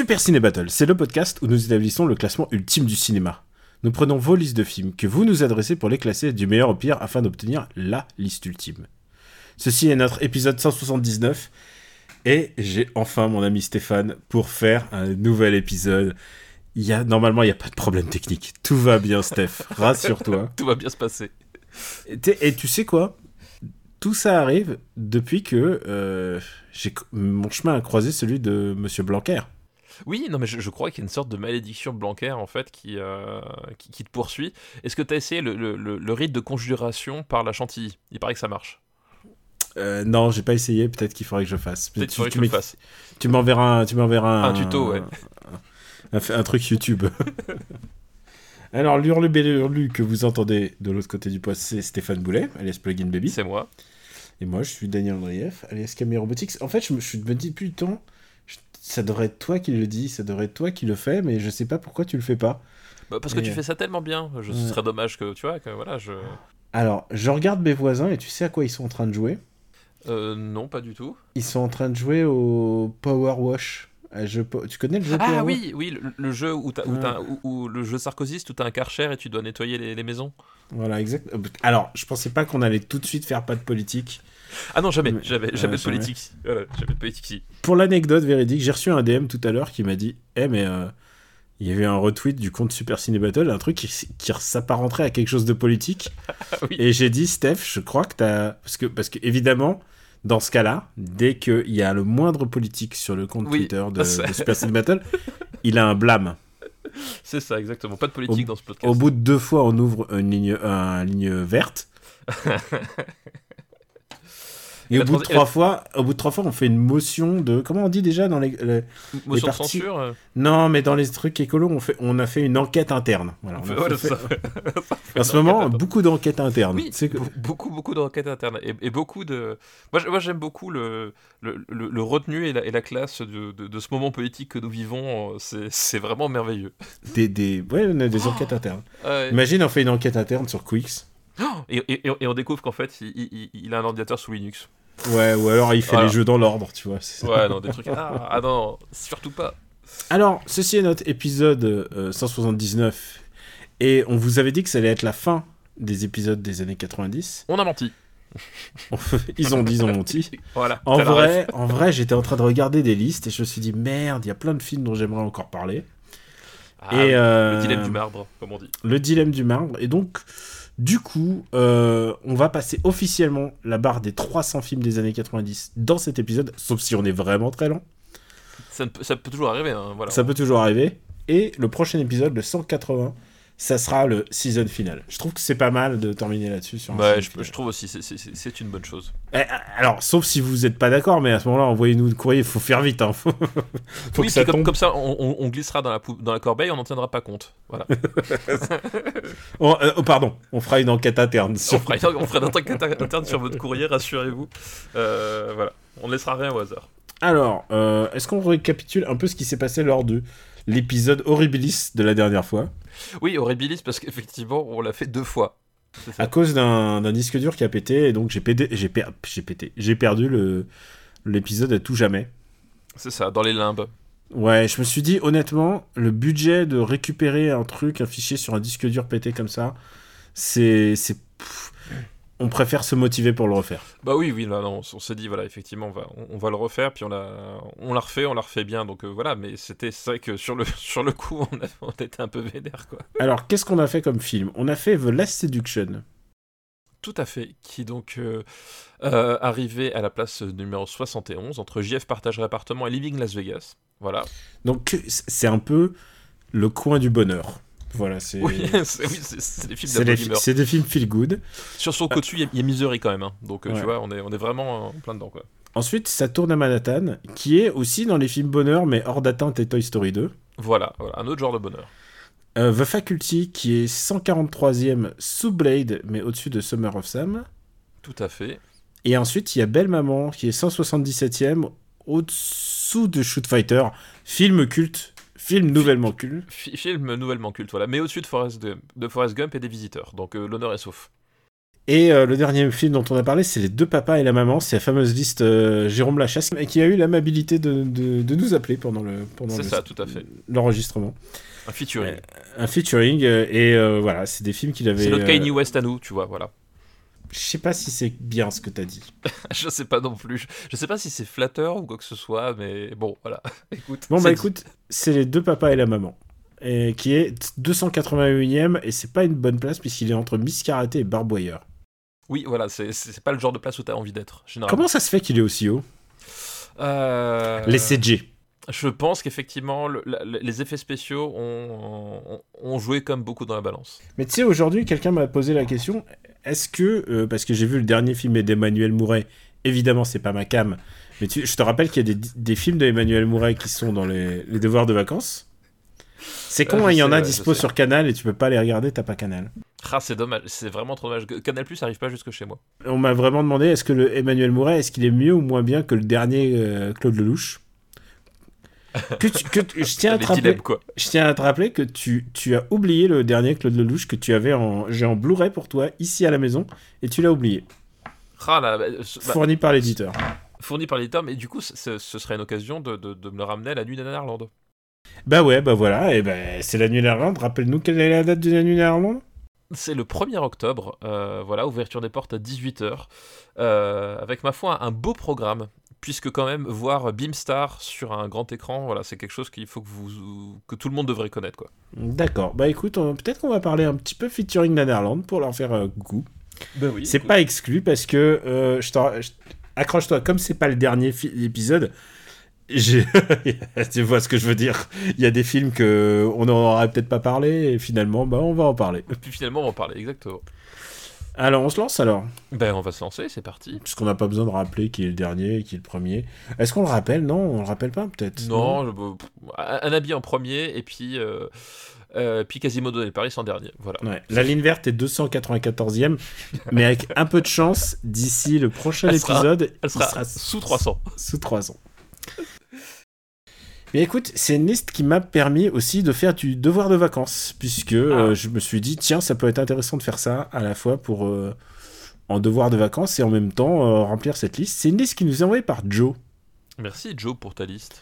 Super Ciné Battle, c'est le podcast où nous établissons le classement ultime du cinéma. Nous prenons vos listes de films que vous nous adressez pour les classer du meilleur au pire afin d'obtenir la liste ultime. Ceci est notre épisode 179 et j'ai enfin mon ami Stéphane pour faire un nouvel épisode. Il y a, normalement, il n'y a pas de problème technique. Tout va bien, Steph. Rassure-toi. Tout va bien se passer. Et, tu sais quoi? Tout ça arrive depuis que euh, j'ai mon chemin a croisé celui de Monsieur Blanquer. Oui, non, mais je, je crois qu'il y a une sorte de malédiction Blanquer, en fait, qui, euh, qui, qui te poursuit. Est-ce que tu as essayé le, le, le- rite de conjuration par la chantilly? Il paraît que ça marche. Euh, non, j'ai pas essayé. Peut-être qu'il faudrait que je fasse. Peut-être Tu- m'enverras un, tu m'enverras un, Un tuto, ouais. Un, un- un truc YouTube. Alors, l'hurlu que vous entendez de l'autre côté du poste, c'est Stéphane Boulet, alias Plugin Baby. C'est moi. Et moi, je suis Daniel Andrieff, alias Camille Robotics. En fait, je me, je me dis plus le temps, je- ça devrait être toi qui le dis, ça devrait être toi qui le fais, mais je sais pas pourquoi tu le fais pas. Bah, parce que Et- tu fais ça tellement bien. Je, Ce serait dommage que, tu vois, que voilà, je. Alors, je regarde mes voisins et tu sais à quoi ils sont en train de jouer? Euh, non, pas du tout. Ils sont en train de jouer au Power Wash. Jeu Tu connais le jeu Power Ah Wash? oui, oui, le, le jeu où le jeu sarkozyste où t'as un karcher et tu dois nettoyer les, les maisons. Voilà, exact. euh, Alors, je pensais pas qu'on allait tout de suite faire pas de politique. Ah non, jamais, Mais- jamais, Ouais, jamais de politique. Voilà, jamais de politique. Pour l'anecdote véridique, j'ai reçu un DM tout à l'heure qui m'a dit Eh, mais euh, il y avait un retweet du compte Super Ciné Battle, un truc qui, qui s'apparenterait à quelque chose de politique. oui. Et j'ai dit Steph, je crois que t'as. Parce que, parce que évidemment, dans ce cas-là, dès qu'il y a le moindre politique sur le compte Oui, Twitter de, Super Ciné Battle, il a un blâme. C'est ça, exactement. Pas de politique dans ce podcast. Au bout de deux fois, on ouvre une ligne, une ligne verte. Et La au bout, de trois fois, au bout de trois fois, on fait une motion de. Comment on dit déjà dans les. les- Motion les de censure. euh, Non, mais dans les trucs écolos, on, fait, on a fait une enquête interne. Voilà, on voilà, fait- ça. En ce moment, beaucoup d'enquêtes internes. Oui, que- beaucoup, beaucoup d'enquêtes internes et, et beaucoup de. Moi, j'aime beaucoup le, le, le- le retenu et la, et la classe de, de, de ce moment politique que nous vivons. euh, C'est vraiment merveilleux. des, des... Ouais, on a des enquêtes internes. Imagine, on fait une enquête interne sur Quix. Et, et- et- et on découvre qu'en fait, il, il- il a un ordinateur sous Linux. Ouais, ou alors il fait Voilà. les jeux dans l'ordre, tu vois. Ouais, non, des trucs. Ah, ah non, surtout pas. Alors, ceci est notre épisode euh, 179. Et on vous avait dit que ça allait être la fin des épisodes des années 90. On a menti. ils ont dit, ils ont menti. Voilà. En vrai, en vrai, j'étais en train de regarder des listes et je me suis dit merde, il y a plein de films dont j'aimerais encore parler. Ah, et oui, euh, Le dilemme du marbre, comme on dit. Le dilemme du marbre. Et donc, du coup, euh, on va passer officiellement la barre des 300 films des années 90 dans cet épisode, sauf si on est vraiment très lent. Ça, peut, ça peut toujours arriver. Hein, voilà. Ça peut toujours arriver. Et le prochain épisode, le 180, ça sera le season final. Je trouve que c'est pas mal de terminer là-dessus. Sur season je, trouve aussi, c'est- une bonne chose. Eh, alors, sauf si vous n'êtes pas d'accord, mais à ce moment-là, envoyez-nous le courrier, il faut faire vite. Hein. Faut, oui, que ça comme, tombe. comme ça, on, glissera dans la, dans la corbeille, on n'en tiendra pas compte. Voilà. Euh, oh, pardon, on fera une enquête interne. on Sur... fera, on fera un truc inter- interne sur votre courrier, rassurez-vous. Euh, voilà, on ne laissera rien au hasard. Alors, euh, est-ce qu'on récapitule un peu ce qui s'est passé lors de l'épisode Horribilis de la dernière fois Oui, Horribilis, parce qu'effectivement, on l'a fait deux fois. À cause d'un disque dur qui a pété, et donc j'ai pété, j'ai per- pété, j'ai perdu l'épisode à tout jamais. C'est ça, dans les limbes. Ouais, je me suis dit honnêtement, le budget de récupérer un truc, un fichier sur un disque dur pété comme ça, c'est c'est on préfère se motiver pour le refaire. Bah oui, oui, là, on s'est dit, voilà, effectivement, on va, on, on va le refaire, puis on l'a, on l'a refait, on l'a refait bien, donc euh, voilà, mais c'était, vrai que sur le, sur le coup, on, a, on était un peu vénère, quoi. Alors, qu'est-ce qu'on a fait comme film? On a fait The Last Seduction. Tout à fait, qui donc euh, euh, arrivait à la place numéro 71, entre JF Partage Appartement et Living Las Vegas. Voilà. Donc c'est un peu le coin du bonheur. Voilà, c'est Oui, c'est, des films c'est de des, films feel good. Sur son côté, il y a- il y, a Misery quand même, hein. donc euh, Ouais. tu vois, on est, on est vraiment en plein dedans, quoi. Ensuite, ça tourne à Manhattan, qui est aussi dans les films bonheur, mais hors d'atteinte et Toy Story 2. Voilà, voilà, un autre genre de bonheur. Euh, The Faculty, qui est 143e sous Blade, mais au-dessus de Summer of Sam. Tout à fait. Et ensuite, il y a Belle Maman, qui est 177e au-dessous de Shoot Fighter, film culte, film nouvellement culte. Fi- film nouvellement culte, voilà. Mais au-dessus de Forrest, Gump- de Forrest Gump et des visiteurs. Donc euh, l'honneur est sauf. Et euh, le dernier film dont on a parlé, c'est Les deux papas et la maman. C'est la fameuse liste euh, Jérôme Lachasse, qui a eu l'amabilité de, de, de nous appeler pendant le pendant C'est le- ça, tout à fait. l'enregistrement. Un featuring. Un featuring, euh, et euh, voilà, c'est des films qu'il avait. C'est notre euh, Kanye West à nous, tu vois, voilà. Je sais pas si c'est bien ce que t'as dit. Je sais pas non plus. Je sais pas si c'est flatteur ou quoi que ce soit, mais bon, voilà. Écoute. Bon bah dit. écoute, c'est les deux papas et la maman. Et qui est 281ème, et c'est pas une bonne place puisqu'il est entre Miss Karaté et Barboyer. Oui, voilà, c'est- pas le genre de place où t'as envie d'être, généralement. Comment ça se fait qu'il est aussi haut? Euh, Les CG. Je pense qu'effectivement, le- les effets spéciaux ont, ont- ont joué comme beaucoup dans la balance. Mais tu sais, aujourd'hui, quelqu'un m'a posé la question est-ce que, euh, parce que j'ai vu le dernier film d'Emmanuel Mouret, évidemment, c'est pas ma cam, mais tu- je te rappelle qu'il y a des, des films d'Emmanuel Mouret qui sont dans les, les devoirs de vacances. C'est con, je hein, il y en a ouais, dispo sur Canal et tu peux pas les regarder, t'as pas Canal. Ah, c'est dommage, c'est vraiment trop dommage. Canal Plus arrive pas jusque chez moi. On m'a vraiment demandé est-ce que le Emmanuel Mouret, est-ce qu'il est mieux ou moins bien que le dernier euh, Claude Lelouch? Que tu- que tu- je tiens à te rappeler, dilemmes, quoi. je tiens à te rappeler que tu, tu as oublié le dernier Claude Lelouch que tu avais en j'ai en Blu-ray pour toi ici à la maison et tu l'as oublié, Ah, là, bah, bah, fourni par l'éditeur. fourni par l'éditeur, mais du coup, ce- serait une occasion de, de- de me le ramener à la nuit d'Anarland. Bah ouais, bah voilà, et ben c'est la nuit d'Irlande. Rappelle-nous quelle est la date de la nuit d'Irlande C'est le 1er octobre, euh, voilà, ouverture des portes à 18h, euh, avec ma foi un beau programme, puisque quand même voir Beamstar sur un grand écran, voilà, c'est quelque chose qu'il faut que, vous, que tout le monde devrait connaître, quoi. D'accord, bah écoute, on- peut-être qu'on va parler un petit peu featuring Nanarland pour leur faire euh, coucou. Ben oui. C'est pas exclu parce que euh, je t'en- je- accroche-toi, comme c'est pas le dernier fi- épisode, j'ai- tu vois ce que je veux dire. Il y a des films que on n'en aurait peut-être pas parlé et finalement, bah on va en parler. Et puis finalement, on va en parler, exactement. Alors on se lance alors, Ben, on va se lancer, c'est parti. puisqu'on n'a pas besoin de rappeler qui est le dernier et qui est le premier. Est-ce qu'on le rappelle? Non, on le rappelle pas peut-être. Non, je- pff, un habit en premier, et puis, euh, euh, puis Quasimodo et Paris en dernier, voilà. Ouais, la ligne verte est 294e, mais avec un peu de chance, d'ici le prochain Elle sera- épisode, Elle il sera, sous 300. sous 300. Mais écoute, c'est une liste qui m'a permis aussi de faire du devoir de vacances, puisque euh, je me suis dit, tiens, ça peut être intéressant de faire ça à la fois pour euh, en devoir de vacances et en même temps euh, remplir cette liste. C'est une liste qui nous est envoyée par Joe, Merci Joe pour ta liste.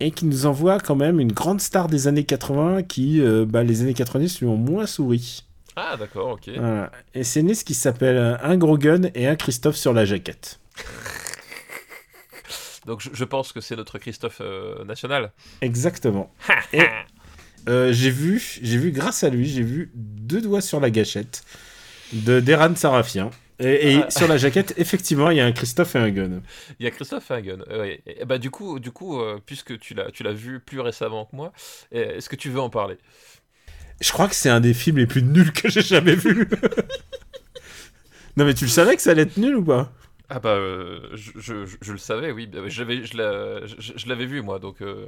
et qui nous envoie quand même une grande star des années 80 qui, bah, les années 90 lui ont moins souri. Ah d'accord, ok. Voilà. Et c'est une liste qui s'appelle Un gros gun et un Christophe sur la jaquette. Donc je, je pense que c'est notre Christophe euh, national. Exactement. Et euh, j'ai vu, j'ai vu grâce à lui, j'ai vu deux doigts sur la gâchette de Deran Sarafien. Et, et Ah. sur la jaquette, effectivement, il y a un Christophe et un gun. Il y a Christophe Hagen. Euh, ouais. Et, bah du coup, du coup, euh, puisque tu l'as, tu l'as vu plus récemment que moi, euh, est-ce que tu veux en parler? Je crois que c'est un des films les plus nuls que j'ai jamais vu. non mais tu le savais que ça allait être nul ou pas? Ah bah, euh, je, je- je- je le savais, oui. Bah, J'avais, je, l'a- je- je l'avais vu moi, donc, euh,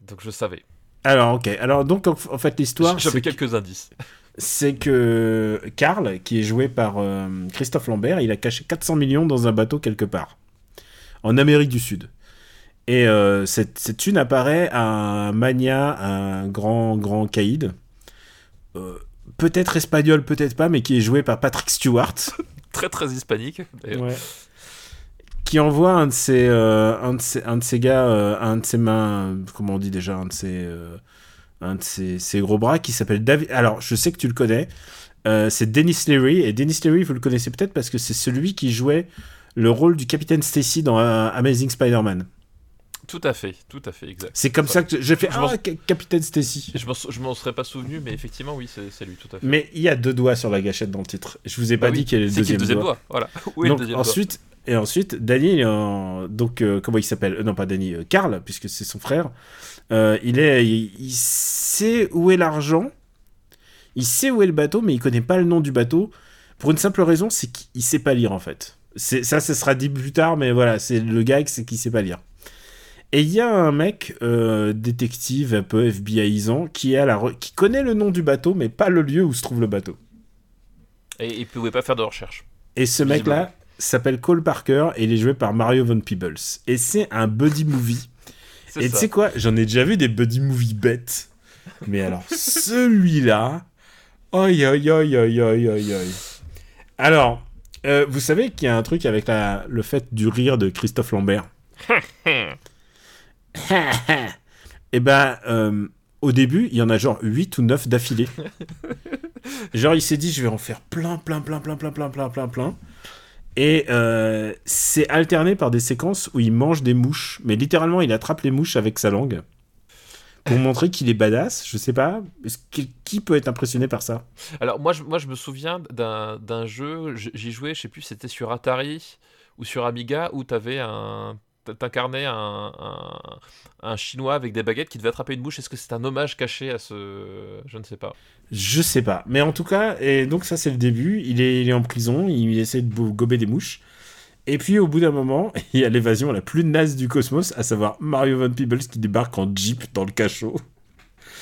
donc je savais. Alors ok, alors donc en, en fait l'histoire, J'avais que- quelques indices. c'est que Karl, qui est joué par euh, Christophe Lambert, il a caché 400 millions dans un bateau quelque part, en Amérique du Sud. Et cette, cette thune apparaît à un mania, un grand, grand caïd, peut-être espagnol, peut-être pas, mais qui est joué par Patrick Stewart, Très très hispanique. qui envoie un de ses, euh, un de ses, un de ses gars, euh, un de ses mains, comment on dit déjà, un de ses, euh, un de ses, ses gros bras qui s'appelle David. Alors, je sais que tu le connais. euh, c'est Dennis Leary. Et Dennis Leary, vous le connaissez peut-être parce que c'est celui qui jouait le rôle du capitaine Stacy dans euh, Amazing Spider-Man. Tout à fait, tout à fait, exact. C'est comme ça que j'ai fait Je Ah, ca- capitaine Stacy. Je m'en, serais pas souvenu, mais effectivement, oui, c'est, lui, tout à fait. Mais il y a deux doigts sur la gâchette dans le titre. Je vous ai pas Bah oui, dit quel est le deuxième, le deuxième doigt. doigt, Voilà. Où est Donc le deuxième doigt ensuite, et ensuite, Danny, est donc euh, comment il s'appelle Euh, Non, pas Danny, euh, Karl, puisque c'est son frère. Il est, il, il sait où est l'argent, il sait où est le bateau, mais il connaît pas le nom du bateau. Pour une simple raison, c'est qu'il sait pas lire en fait. Ça, ce sera dit plus tard, mais voilà, c'est le gag, c'est qu'il sait pas lire. Et il y a un mec, euh, détective un peu FBIisant, qui, est à la re- qui connaît le nom du bateau, mais pas le lieu où se trouve le bateau. Et il pouvait pas faire de recherche. Et ce mec-là s'appelle Cole Parker et il est joué par Mario Von Peebles. Et c'est un buddy movie. Et tu sais quoi? J'en ai déjà vu des buddy movies bêtes. Mais alors, celui-là. Aïe, aïe, aïe, aïe, aïe, aïe. Alors, euh, vous savez qu'il y a un truc avec la, le fait du rire de Christophe Lambert? Et ben, euh, au début, il y en a genre 8 ou 9 d'affilée. genre, il s'est dit, je vais en faire plein, plein, plein, plein, plein, plein, plein, plein, plein. Et euh, c'est alterné par des séquences où il mange des mouches. Mais littéralement, il attrape les mouches avec sa langue. Pour montrer qu'il est badass. Je sais pas. Qui peut être impressionné par ça? Alors moi je, moi, je me souviens d'un jeu, j'y jouais, je sais plus c'était sur Atari ou sur Amiga, où t'avais un... T'incarnais un, un, chinois avec des baguettes qui devait attraper une mouche. Est-ce que c'est un hommage caché à ce... Je ne sais pas. Je sais pas. Mais en tout cas, et donc ça c'est le début. Il est, il est en prison, il essaie de gober des mouches. Et puis au bout d'un moment, il y a l'évasion la plus naze du cosmos, à savoir Mario Von Peebles qui débarque en jeep dans le cachot.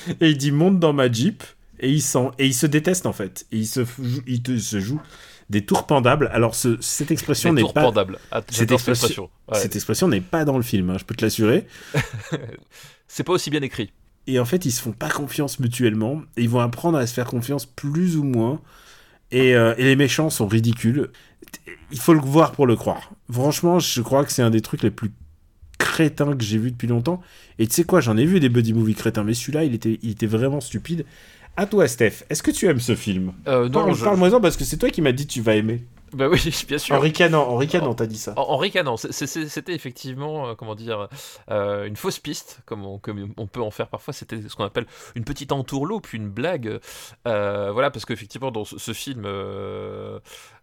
Et il dit monte dans ma jeep. Et il, sent, et il se déteste en fait. Et il se, il se joue des tours pendables. Alors ce- cette expression n'est pas... pendables. Cette expression- expression. Ouais. Cette expression n'est pas dans le film, hein, je peux te l'assurer. C'est pas aussi bien écrit. Et en fait, ils se font pas confiance mutuellement. Et ils vont apprendre à se faire confiance plus ou moins. Et, euh, et les méchants sont ridicules. Il faut le voir pour le croire. Franchement, je crois que c'est un des trucs les plus crétins que j'ai vu depuis longtemps. Et tu sais quoi, j'en ai vu des buddy movies crétins, mais celui-là, il était, il était vraiment stupide. À toi, Steph, est-ce que tu aimes ce film Euh, non, Parle- je- Parle-moi-en parce que c'est toi qui m'as dit que tu vas aimer. Bah oui, bien sûr. En ricanant, en ricanant, t'as dit ça. En, en ricanant, c'était effectivement, euh, comment dire, euh, une fausse piste, comme on, comme on peut en faire parfois. C'était ce qu'on appelle une petite entourloupe, une blague. Euh, voilà, parce qu'effectivement, dans ce, ce film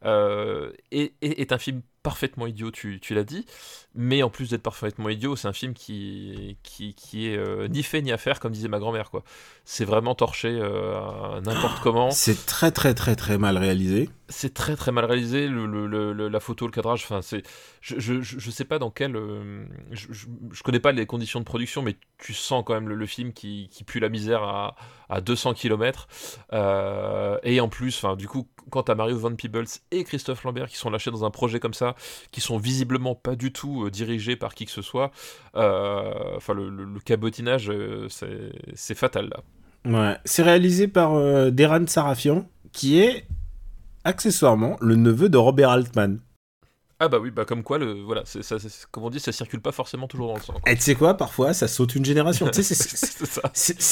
euh, est, est- est un film parfaitement idiot, tu, tu l'as dit. Mais en plus d'être parfaitement idiot, c'est un film qui, qui, qui est euh, ni fait ni à faire, comme disait ma grand-mère. quoi. C'est vraiment torché euh, à n'importe comment. C'est très, très, très, très mal réalisé. C'est très très mal réalisé, le, le- le- le- la photo, le cadrage, enfin c'est... Je, je, je je sais pas dans quel... euh, je, je, connais pas les conditions de production, mais tu sens quand même le, le film qui, qui pue la misère à, à 200 km. et en plus, du coup, quand t'as Mario Van Peebles et Christophe Lambert qui sont lâchés dans un projet comme ça, qui sont visiblement pas du tout euh, dirigés par qui que ce soit, euh, enfin le, cabotinage, euh, c'est fatal là. Ouais, c'est réalisé par euh, Deran Sarafian, qui est accessoirement le neveu de Robert Altman. Ah bah oui, bah comme quoi, le, voilà, ça, comme on dit, ça circule pas forcément toujours dans le sang. quoi. Et tu sais quoi, parfois, ça saute une génération. c'est,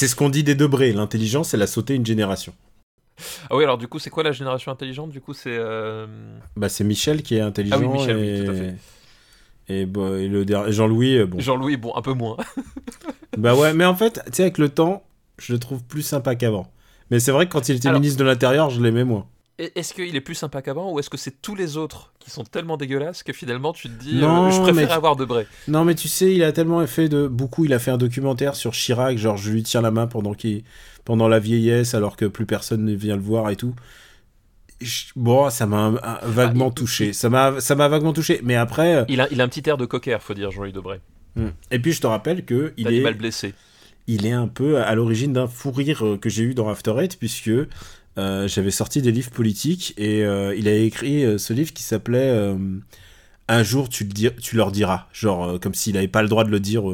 ce qu'on dit des Debré. L'intelligence, elle a sauté une génération. Ah oui, alors du coup, c'est quoi la génération intelligente? Du coup, c'est. euh, Bah, c'est Michel qui est intelligent. Ah oui, Michel, oui, et... tout à fait. Et, le der- Jean-Louis, euh, bon. Jean-Louis, bon, un peu moins. Bah ouais, mais en fait, tu sais, avec le temps, je le trouve plus sympa qu'avant. Mais c'est vrai que quand il était Alors- ministre de l'Intérieur, je l'aimais moins. Est-ce qu'il est plus sympa qu'avant ou est-ce que c'est tous les autres qui sont tellement dégueulasses que finalement tu te dis Non, euh, je préfère mais- avoir Debray Non, mais tu sais, il a tellement fait de. Beaucoup, il a fait un documentaire sur Chirac, genre je lui tiens la main pendant, qu'il... pendant la vieillesse, alors que plus personne ne vient le voir et tout. Je- Bon, ça m'a un- un- vaguement Ah, touché. Ça m'a, ça m'a vaguement touché. Mais après. euh, il a, il a un petit air de cocker, faut dire, Jean-Louis Debray. hmm. Et puis je te rappelle que il est, blessé. il est un peu à l'origine d'un fou rire euh, que j'ai eu dans After Eight, puisque euh, j'avais sorti des livres politiques et euh, il a écrit euh, ce livre qui s'appelait Un jour tu, le dir- tu leur diras. Genre, comme s'il n'avait pas le droit de le dire.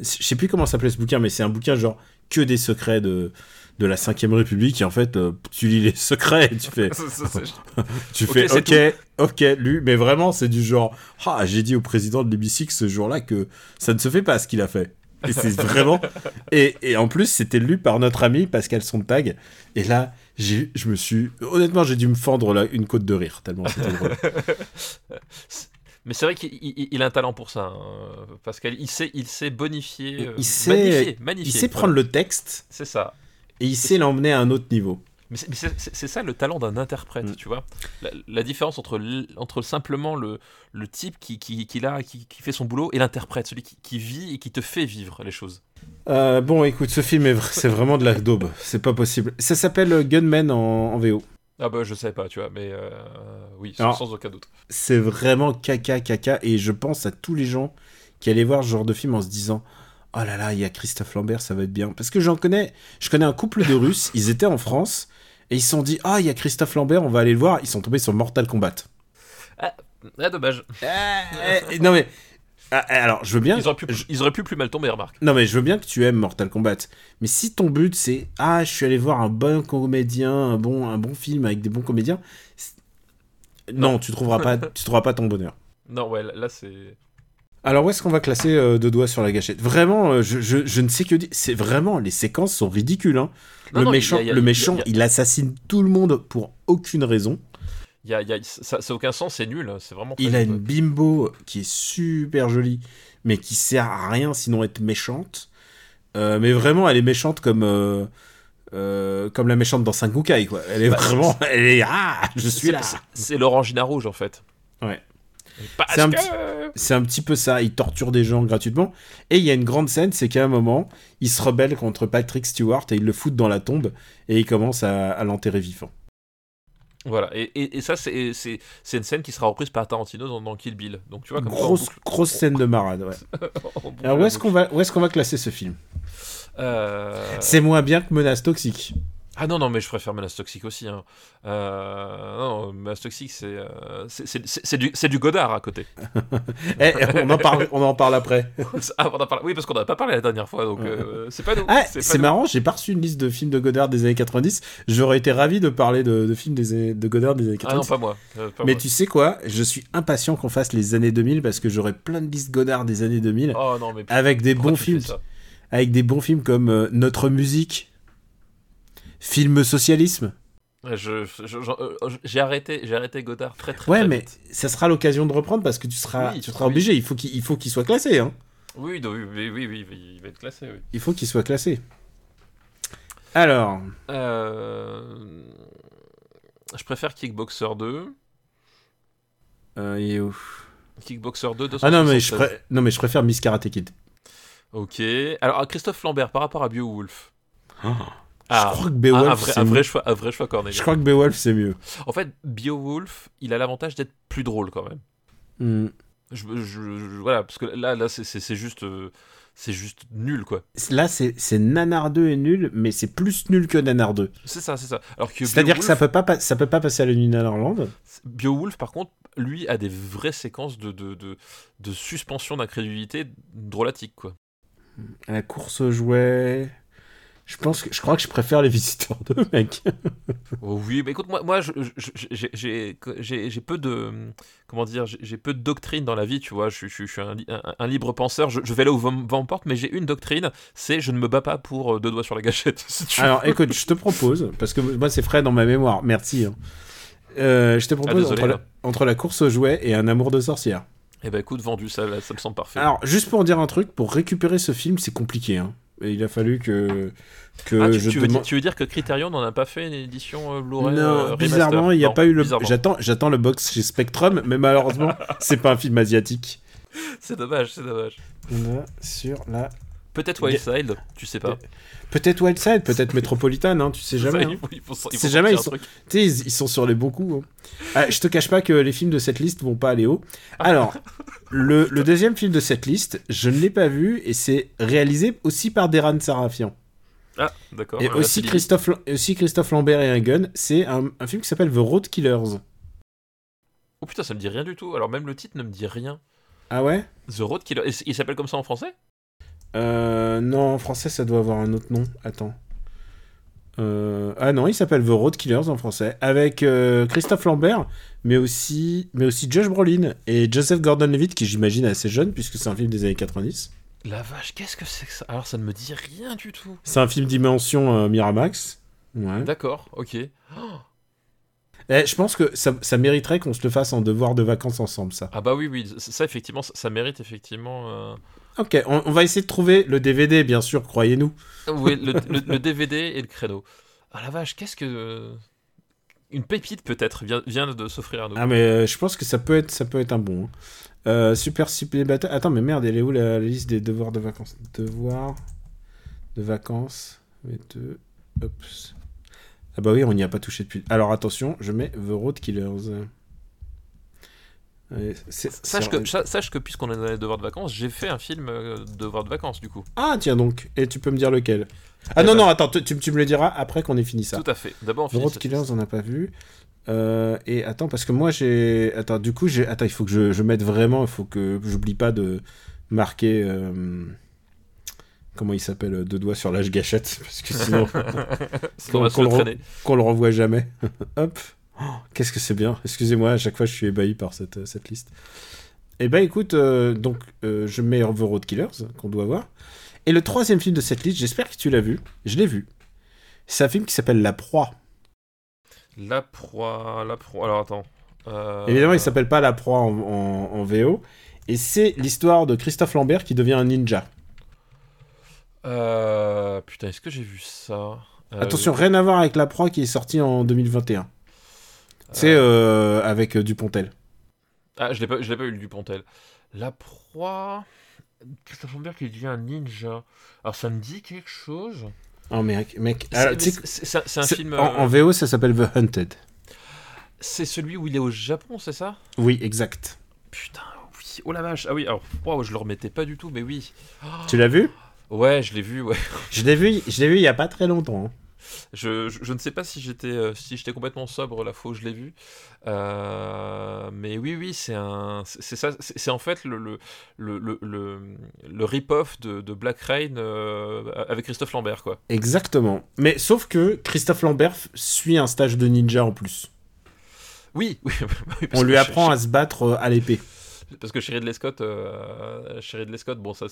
Je sais plus comment s'appelait ce bouquin, mais c'est un bouquin genre que des secrets de, de la 5ème République. Et en fait, euh, tu lis les secrets et tu fais. Tu Ok, fais ok, ok, lu, mais vraiment c'est du genre ah j'ai dit au président de l'hémicycle ce jour-là que ça ne se fait pas ce qu'il a fait. Et c'est vraiment et, et en plus c'était lu par notre ami Pascal Sontag et là je me suis honnêtement j'ai dû me fendre là, une côte de rire tellement c'était drôle. Mais c'est vrai qu'il il- il a un talent pour ça, hein, Pascal. Il sait, il sait bonifier, euh, Il sait- magnifier, magnifier. Il sait voilà. prendre le texte C'est ça. et il sait l'emmener à un autre niveau. Mais c'est- ça le talent d'un interprète, Mm. tu vois. La, la différence entre, entre simplement le, le type qui, qui, qui, l'a- qui, qui fait son boulot et l'interprète, celui qui, qui vit et qui te fait vivre les choses. Euh, bon écoute ce film c'est vraiment de la daube c'est pas possible. Ça s'appelle Gunman en, en VO. Ah bah je sais pas, tu vois, mais euh, oui, sans, Alors- sans aucun doute. c'est vraiment caca caca et je pense à tous les gens qui allaient voir ce genre de film en se disant Oh là là, il y a Christophe Lambert, ça va être bien. Parce que j'en connais, je connais un couple de Russes, ils étaient en France, et ils se sont dit Ah, il y a Christophe Lambert, on va aller le voir. Ils sont tombés sur Mortal Kombat. Ah, ah, dommage. Eh, non mais. ah, alors, je veux bien. Ils auraient, pu, ils auraient pu plus mal tomber, remarque. Non mais je veux bien que tu aimes Mortal Kombat, mais si ton but c'est ah je suis allé voir un bon comédien, un bon un bon film avec des bons comédiens, non, tu trouveras pas tu trouveras pas ton bonheur. Non, ouais, là, là, c'est. Alors où est-ce qu'on va classer euh, deux doigts sur la gâchette? Vraiment, euh, je, je, je ne sais que dire. C'est vraiment les séquences sont ridicules. Hein. Non, le non, méchant, a- le a- méchant, il y a- il assassine tout le monde pour aucune raison. Il y y a- ça, ça aucun sens, c'est nul. C'est vraiment. Il a une bimbo qui est super jolie, mais qui sert à rien sinon être méchante. Euh, mais vraiment, elle est méchante comme euh, comme la méchante dans Sengokai quoi. Elle est Bah, vraiment, elle est ah, je suis C'est- là. c'est- C'est l'orangina rouge, en fait. Ouais. C'est un que- petit- C'est un petit peu ça. Il torture des gens gratuitement. Et il y a une grande scène, c'est qu'à un moment, il se rebelle contre Patrick Stewart et il le fout dans la tombe et il commence à, à l'enterrer vivant. Voilà, et, et, et ça, c'est une scène qui sera reprise par Tarantino dans, dans Kill Bill. Donc, tu vois, comme ça, on Grosse, grosse scène de marade. Ouais. Alors où est-ce qu'on va, où est-ce qu'on va classer ce film? Euh, C'est moins bien que Menace Toxique. Ah non, non, mais je préfère Menace Toxique aussi. Hein. Euh, non, Menace Toxique, c'est euh, c'est- du, du Godard à côté. Eh, on en parle, on en parle après. Ah, on en parle- Oui, parce qu'on n'a pas parlé la dernière fois, donc euh, c'est pas nous. Ah, c'est marrant, j'ai pas reçu une liste de films de Godard des années 90. J'aurais été ravi de parler de, de films des de Godard des années Ah non, 90. pas moi. euh, pas Mais moi. tu sais quoi Je suis impatient qu'on fasse les années 2000 parce que j'aurai plein de listes Godard des années 2000 Oh non, mais avec des pourquoi bons films, avec des bons films comme Notre musique, Film socialisme. Je- euh, J'ai arrêté, j'ai arrêté Godard très très Ouais, très mais vite. ça sera l'occasion de reprendre parce que tu seras, Oui, tu seras oui. obligé. Il faut qu'il il faut qu'il soit classé. Hein. Oui, donc, oui, oui, oui, il va être classé, oui. Il faut qu'il soit classé. Alors, Euh, Je préfère Kickboxer 2. euh, il est où Kickboxer 2, Ah non mais, je 276. pré- non, mais je préfère Miss Karate Kid. Ok. Alors, Christophe Lambert, par rapport à Beowulf. Oh, Ah, je crois que un, Beowulf, un vrai, c'est un, vrai choix, un vrai choix Cornelia. Je crois que Beowulf, c'est mieux. En fait, Beowulf, il a l'avantage d'être plus drôle quand même. Hmm. Je, je- je- voilà, parce que là, là c'est- juste, euh, c'est juste nul, quoi. Là, c'est c'est Nanar 2 est nul, mais c'est plus nul que Nanar 2. C'est ça, c'est ça. Alors que C'est-à-dire que ça peut pas, pa- ça peut pas passer à la nuit Nanarland. Beowulf, par contre, lui, a des vraies séquences de, de, de, de suspension d'incrédulité drôlatique, quoi. À la course aux jouets. Je pense que je crois que je préfère les visiteurs 2, mec. Oh oui, mais écoute, moi, moi j'ai- peu de. Comment dire J'ai peu de doctrine dans la vie, tu vois. Je, je- je suis un, li- un- un libre penseur, je, je vais là où vent vent me porte, mais j'ai une doctrine c'est je ne me bats pas pour euh, deux doigts sur la gâchette. si tu Alors, écoute, je te propose, parce que moi, c'est frais dans ma mémoire. Merci. hein. Euh, je te propose désolé, entre, la, là. entre la course aux jouets et un amour de sorcière. Eh ben écoute, vendu, ça, ça me semble parfait. Alors, juste pour dire un truc, pour récupérer ce film, c'est compliqué. Hein. Et il a fallu que, que Ah, tu, je tu veux dire, tu veux dire que Criterion n'en a pas fait une édition euh, Blu-ray euh, Non, remaster bizarrement, il n'y a Non, pas eu le. J'attends, j'attends le box chez Spectrum, mais malheureusement, c'est pas un film asiatique. C'est dommage, c'est dommage. On a sur la. Peut-être Wildside, tu sais pas. Peut-être Wildside, peut-être Metropolitan, hein, tu sais jamais. Hein. il faut- il faut- il faut C'est jamais, ils ils, ils sont sur les bons coups. hein. Ah, je te cache pas que les films de cette liste vont pas aller haut. Alors, le, le deuxième film de cette liste, je ne l'ai pas vu et c'est réalisé aussi par Deran Sarafian. Ah, d'accord. Et aussi Christophe, aussi Christophe Lambert et un gun. C'est un, un film qui s'appelle The Road Killers. Oh putain, ça me dit rien du tout. Alors même le titre ne me dit rien. Ah ouais? The Road Killer. Et c- Il s'appelle comme ça en français? Euh, Non, en français, ça doit avoir un autre nom. Attends. Euh, ah non, il s'appelle The Road Killers en français, avec euh, Christophe Lambert, mais aussi, mais aussi Josh Brolin et Joseph Gordon-Levitt, qui j'imagine est assez jeune, puisque c'est un film des années 90. La vache, qu'est-ce que c'est que ça? Alors ça ne me dit rien du tout. C'est un film dimension euh, Miramax. Ouais. D'accord, ok. Oh, Eh, je pense que ça, ça mériterait qu'on se le fasse en devoir de vacances ensemble, ça. Ah bah oui, oui, ça effectivement, ça, ça mérite effectivement... Ok, on, on va essayer de trouver le DVD, bien sûr, croyez-nous. Oui, le, le- le DVD et le créneau. Ah la vache, qu'est-ce que... Une pépite peut-être vient, vient de s'offrir à nous. Ah, mais euh, je pense que ça peut être, ça peut être un bon. hein. Euh, Super Ciné Battle. Attends, mais merde, elle est où la, la liste des devoirs de vacances? Devoirs de vacances. Mais deux. Oups. Ah bah oui, on n'y a pas touché depuis. Alors attention, je mets The Road Killers. Ouais, Sache que, sa- sache que puisqu'on est dans les devoirs de vacances, j'ai fait un film euh, de devoirs de vacances du coup. Ah, tiens donc. Et tu peux me dire lequel? Ah Eh non, ben- non, attends, tu, me le diras après qu'on ait fini ça. Tout à fait. D'abord, on finit Road Killers, on n'a pas vu. Euh, et attends, parce que moi j'ai. Attends, du coup, j'ai. Attends, il faut que je, je mette vraiment. Il faut que j'oublie pas de marquer. euh, Comment il s'appelle euh, Deux doigts sur l'âge gâchette. Parce que sinon, qu'on le le re- qu'on le revoit jamais. Hop. Oh, Qu'est-ce que c'est bien. Excusez-moi, à chaque fois je suis ébahi par cette, euh, cette liste. Eh ben écoute, euh, donc euh, je mets The Road Killers, qu'on doit voir. Et le troisième film de cette liste, j'espère que tu l'as vu. Je l'ai vu. C'est un film qui s'appelle La Proie. La proie, la proie. Alors attends. Euh, Évidemment, il s'appelle pas La Proie en, en- en VO. Et c'est l'histoire de Christophe Lambert qui devient un ninja. Putain, est-ce que j'ai vu ça? Attention, rien à voir avec La Proie qui est sorti en 2021. C'est euh, avec euh, Dupontel. Ah, je l'ai pas, je l'ai pas eu Dupontel. La proie. Christophe Lambert qui devient un ninja. Alors ça me dit quelque chose. Oh mec, mec. C'est- tu sais un, film. en, euh, en VO, ça s'appelle The Hunted. C'est celui où il est au Japon, c'est ça? Oui, exact. Putain, oui. Oh la vache. Ah oui, alors, wow, je le remettais pas du tout, mais oui. Tu l'as vu? Ouais, je l'ai vu, ouais. Je l'ai vu, je l'ai vu il y a pas très longtemps. Je, je, je ne sais pas si j'étais euh, si j'étais complètement sobre la fois où je l'ai vu. Euh, mais oui, oui, c'est un. C'est ça. C'est en fait le, le, le, le, le, rip-off de, de Black Rain euh, avec Christophe Lambert, quoi. Exactement. Mais sauf que Christophe Lambert suit un stage de ninja en plus. Oui, oui. On lui apprend à se battre à l'épée. Parce que chez Ridley Scott, euh, chez Ridley Scott, bon, ça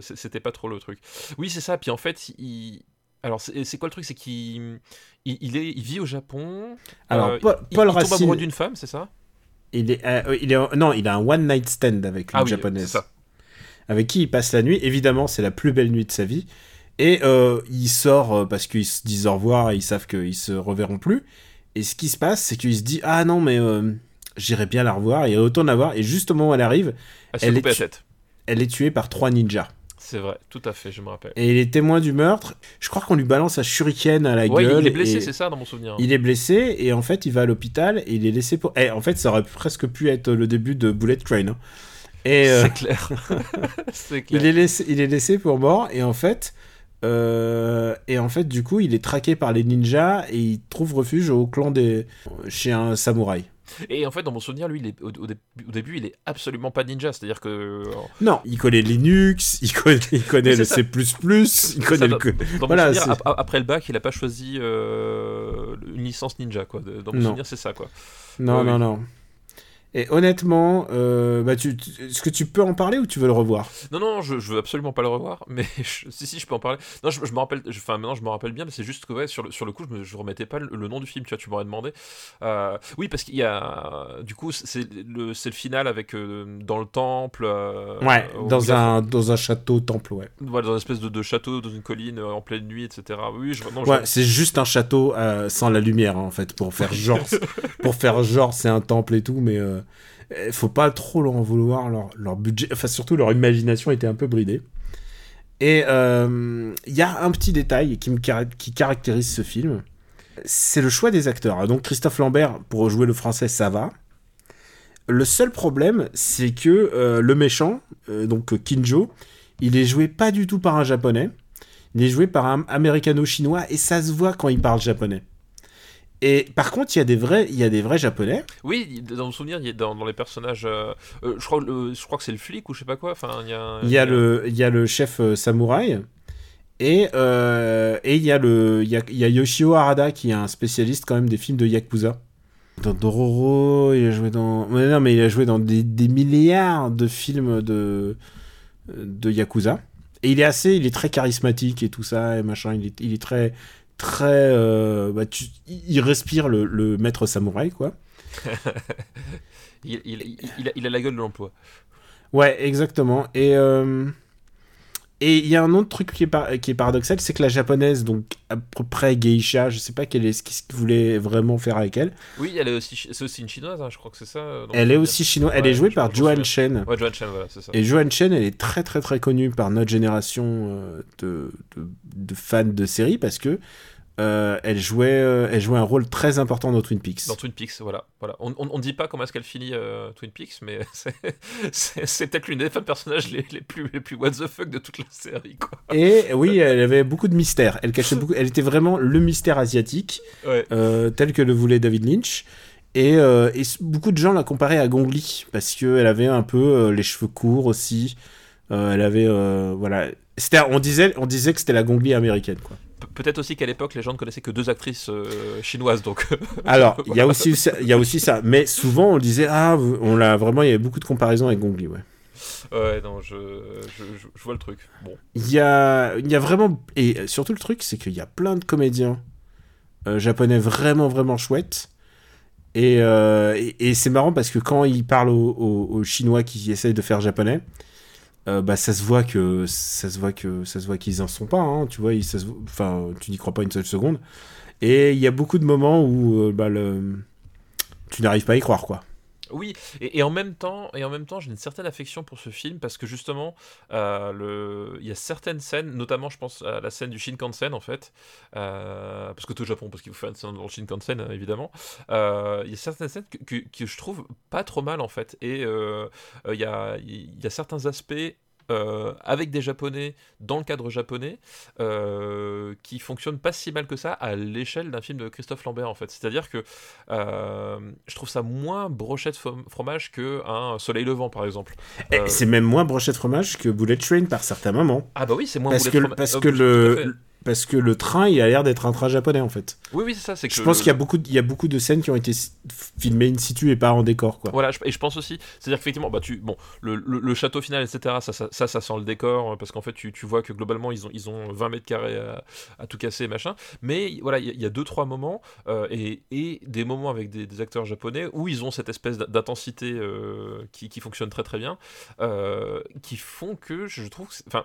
c'était pas trop le truc. Oui, c'est ça. Puis en fait, il. Alors, c'est quoi le truc? C'est qu'il il, il est, il vit au Japon. Alors, euh, Paul, il, Paul il tombe amoureux d'une femme, c'est ça? Il est, euh, il est, non, il a un one night stand avec une Ah oui, japonaise. ça. avec qui il passe la nuit. Évidemment, c'est la plus belle nuit de sa vie. Et euh, il sort parce qu'ils se disent au revoir et ils savent qu'ils se reverront plus. Et ce qui se passe, c'est qu'il se dit Ah non, mais j'irai bien la revoir. Et il retourne la voir. Et juste au moment où elle arrive, Elle est la tête. elle est tuée par trois ninjas. C'est vrai, tout à fait, je me rappelle. Et il est témoin du meurtre. Je crois qu'on lui balance un shuriken à la Ouais, gueule. il est blessé, et c'est ça, dans mon souvenir. Il est blessé et en fait, il va à l'hôpital et il est laissé pour. Eh, en fait, ça aurait presque pu être le début de Bullet Train. hein. Et euh, C'est clair. c'est clair. il est laissé, il est laissé pour mort et en fait, euh, et en fait, du coup, il est traqué par les ninjas et il trouve refuge au clan des chez un samouraï. Et en fait, dans mon souvenir, lui, il est, au, au dé- au début, il est absolument pas ninja. C'est-à-dire que. Non, il connaît Linux, il connaît, il connaît Oui, le C++, il ça, connaît dans- le. Dans Voilà, mon souvenir, ap- après le bac, il a pas choisi euh, une licence ninja, quoi. Dans mon Non. souvenir, c'est ça, quoi. Non, Ouais, non, oui. non. Et honnêtement, euh, bah, tu, tu- est-ce que tu peux en parler ou tu veux le revoir? Non, non, je, je veux absolument pas le revoir, mais je- si, si, je peux en parler. Non, je, je me rappelle, enfin, maintenant je me rappelle bien, mais c'est juste que, ouais, sur le, sur le coup, je, me, je remettais pas le, le nom du film, tu vois, tu m'aurais demandé. Euh, oui, parce qu'il y a. Du coup, c'est le, c'est le final avec. euh, dans le temple. Ouais, dans un, dans un château temple, ouais. Dans une espèce de, de château, dans une colline, en pleine nuit, etc. Oui, je, non, Ouais, c'est juste un château sans la lumière, hein, en fait, pour faire genre, pour faire genre c'est un temple et tout, mais euh, faut pas trop leur en vouloir, leur, budget, enfin surtout leur imagination était un peu bridée. Et euh, il y a un petit détail qui, me, caractérise ce film, c'est le choix des acteurs. Donc Christophe Lambert, pour jouer le français, ça va. Le seul problème, c'est que euh, le méchant, euh, donc Kinjo, il est joué pas du tout par un japonais. Il est joué par un américano-chinois et ça se voit quand il parle japonais. Et par contre, il y a des vrais, il y a des vrais japonais. Oui, dans mon souvenir, il y a dans, dans les personnages. euh, euh, je, crois, le- je crois que c'est le flic ou je sais pas quoi. Enfin, il y a. Il y a le, il y a le chef euh, samouraï et euh, et il y a le, il y a, il y a Yoshio Harada qui est un spécialiste quand même des films de yakuza. Dans Dororo, il a joué dans, mais non mais il a joué dans des, des milliards de films de de yakuza. Et il est assez, il est très charismatique et tout ça et machin. Il est, il est très très, euh, bah, tu- il respire le, le maître samouraï quoi. Il, il- il- il a, il a la gueule de l'emploi. Ouais, exactement. Et euh, et il y a un autre truc qui est, par- qui est paradoxal, c'est que la japonaise, donc à peu près geisha, je sais pas quelle est, ce qu'il voulait vraiment faire avec elle. Oui, elle est aussi, c'est aussi une chinoise, hein, je crois que c'est ça. euh, Elle est aussi chinoise. Elle Ouais, est jouée par Joan. Chen. Ouais, Joan Chen, voilà, c'est ça. Et Joan Chen, elle est très très très connue par notre génération euh, de, de, de fans de séries parce que euh, elle, jouait, euh, elle jouait un rôle très important dans Twin Peaks. Dans Twin Peaks, voilà. voilà. On ne dit pas comment est-ce qu'elle finit euh, Twin Peaks, mais c'est peut-être l'une des femmes personnages les, les, plus, les plus what the fuck de toute la série. Quoi. Et oui, elle avait beaucoup de mystères. Elle, cachait beaucoup, elle était vraiment le mystère asiatique, ouais. tel que le voulait David Lynch. Et, et beaucoup de gens la comparaient à Gong Li, parce qu'elle avait un peu les cheveux courts aussi. elle avait. voilà. On disait, on disait que c'était la Gong Li américaine, quoi peut-être aussi qu'à l'époque, les gens ne connaissaient que deux actrices euh, chinoises. Donc, alors, il y a aussi, il y a aussi ça. Mais souvent, on disait ah, on l'a vraiment. Il y avait beaucoup de comparaisons avec Gong Li, ouais. Ouais, non, je, je, je, vois le truc. Bon. Il y a, il y a vraiment et surtout le truc, c'est qu'il y a plein de comédiens euh, japonais vraiment vraiment chouettes. Et, euh, et, et c'est marrant parce que quand ils parlent aux, aux, aux Chinois qui essayent de faire japonais, euh, bah ça se voit que ça se voit que ça se voit qu'ils en sont pas hein, tu vois ils, ça enfin tu n'y crois pas une seule seconde. Et il y a beaucoup de moments où euh, bah, le... tu n'arrives pas à y croire quoi oui, et, en même temps, et en même temps, j'ai une certaine affection pour ce film parce que justement, euh, il y a certaines scènes, notamment, je pense à la scène du Shinkansen en fait, euh, parce que tout au Japon, parce qu'il faut faire une scène dans le Shinkansen hein, évidemment. Euh, il y a certaines scènes que, je trouve pas trop mal en fait, et il y a certains aspects euh, avec des japonais dans le cadre japonais euh, qui fonctionne pas si mal que ça à l'échelle d'un film de Christophe Lambert en fait. C'est à dire que euh, je trouve ça moins brochette fromage que un soleil levant par exemple. Eh, c'est même moins brochette fromage que Bullet Train par certains moments. Ah bah oui c'est moins parce que, parce que le parce que le train, il a l'air d'être un train japonais en fait. Oui, oui, c'est ça. C'est je pense qu'il y a beaucoup, de, il y a beaucoup de scènes qui ont été filmées in situ et pas en décor, quoi. Voilà, et je pense aussi, c'est-à-dire qu'effectivement, bah tu, bon, le, le, château final, etc. Ça, ça, ça, sent le décor euh, parce qu'en fait, tu, tu, vois que globalement, ils ont, ils ont 20 mètres carrés à, tout casser, machin. Mais voilà, il y, a deux, trois moments euh, et, et, des moments avec des, des, acteurs japonais où ils ont cette espèce d'intensité euh, qui, qui, fonctionne très très bien, qui font que je trouve, enfin,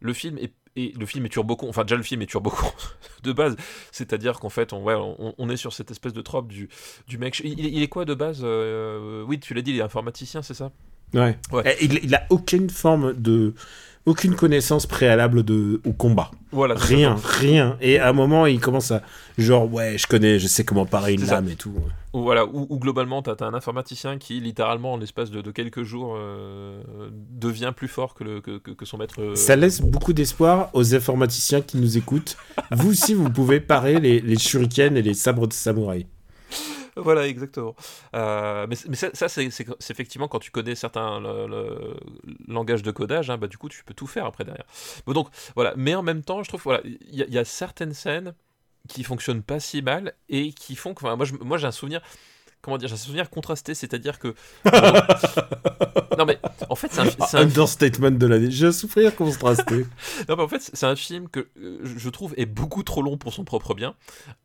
le film est et le film est turbocon, enfin déjà le film est turbocon de base, c'est-à-dire qu'en fait on, ouais, on, est sur cette espèce de trope du, du mec. Il, est quoi de base euh, Oui, tu l'as dit, il est informaticien, c'est ça? Ouais. ouais. Il, il, a aucune forme de aucune connaissance préalable de, au combat. Voilà, rien, rien. Et à un moment, il commence à genre ouais, je connais, je sais comment parer une lame et tout. Ou voilà, globalement, t'as as un informaticien qui littéralement en l'espace de, quelques jours euh, devient plus fort que, le, que, que, son maître. Euh, Ça laisse beaucoup d'espoir aux informaticiens qui nous écoutent. vous aussi, vous pouvez parer les, les shurikens et les sabres de samouraï. voilà, exactement. Euh, mais, mais ça, c'est effectivement quand tu connais certains le, langages de codage, hein, bah, du coup, tu peux tout faire après derrière. Bon, donc, voilà. Mais en même temps, je trouve voilà, il y, y, a certaines scènes qui fonctionnent pas si mal et qui font que. Enfin, moi, j'ai un souvenir comment dire, j'ai un souvenir contrasté, c'est-à-dire que. non mais en fait c'est un, un, understatement de l'année. J'ai un souvenir contrasté. non mais en fait c'est un film que euh, je trouve est beaucoup trop long pour son propre bien,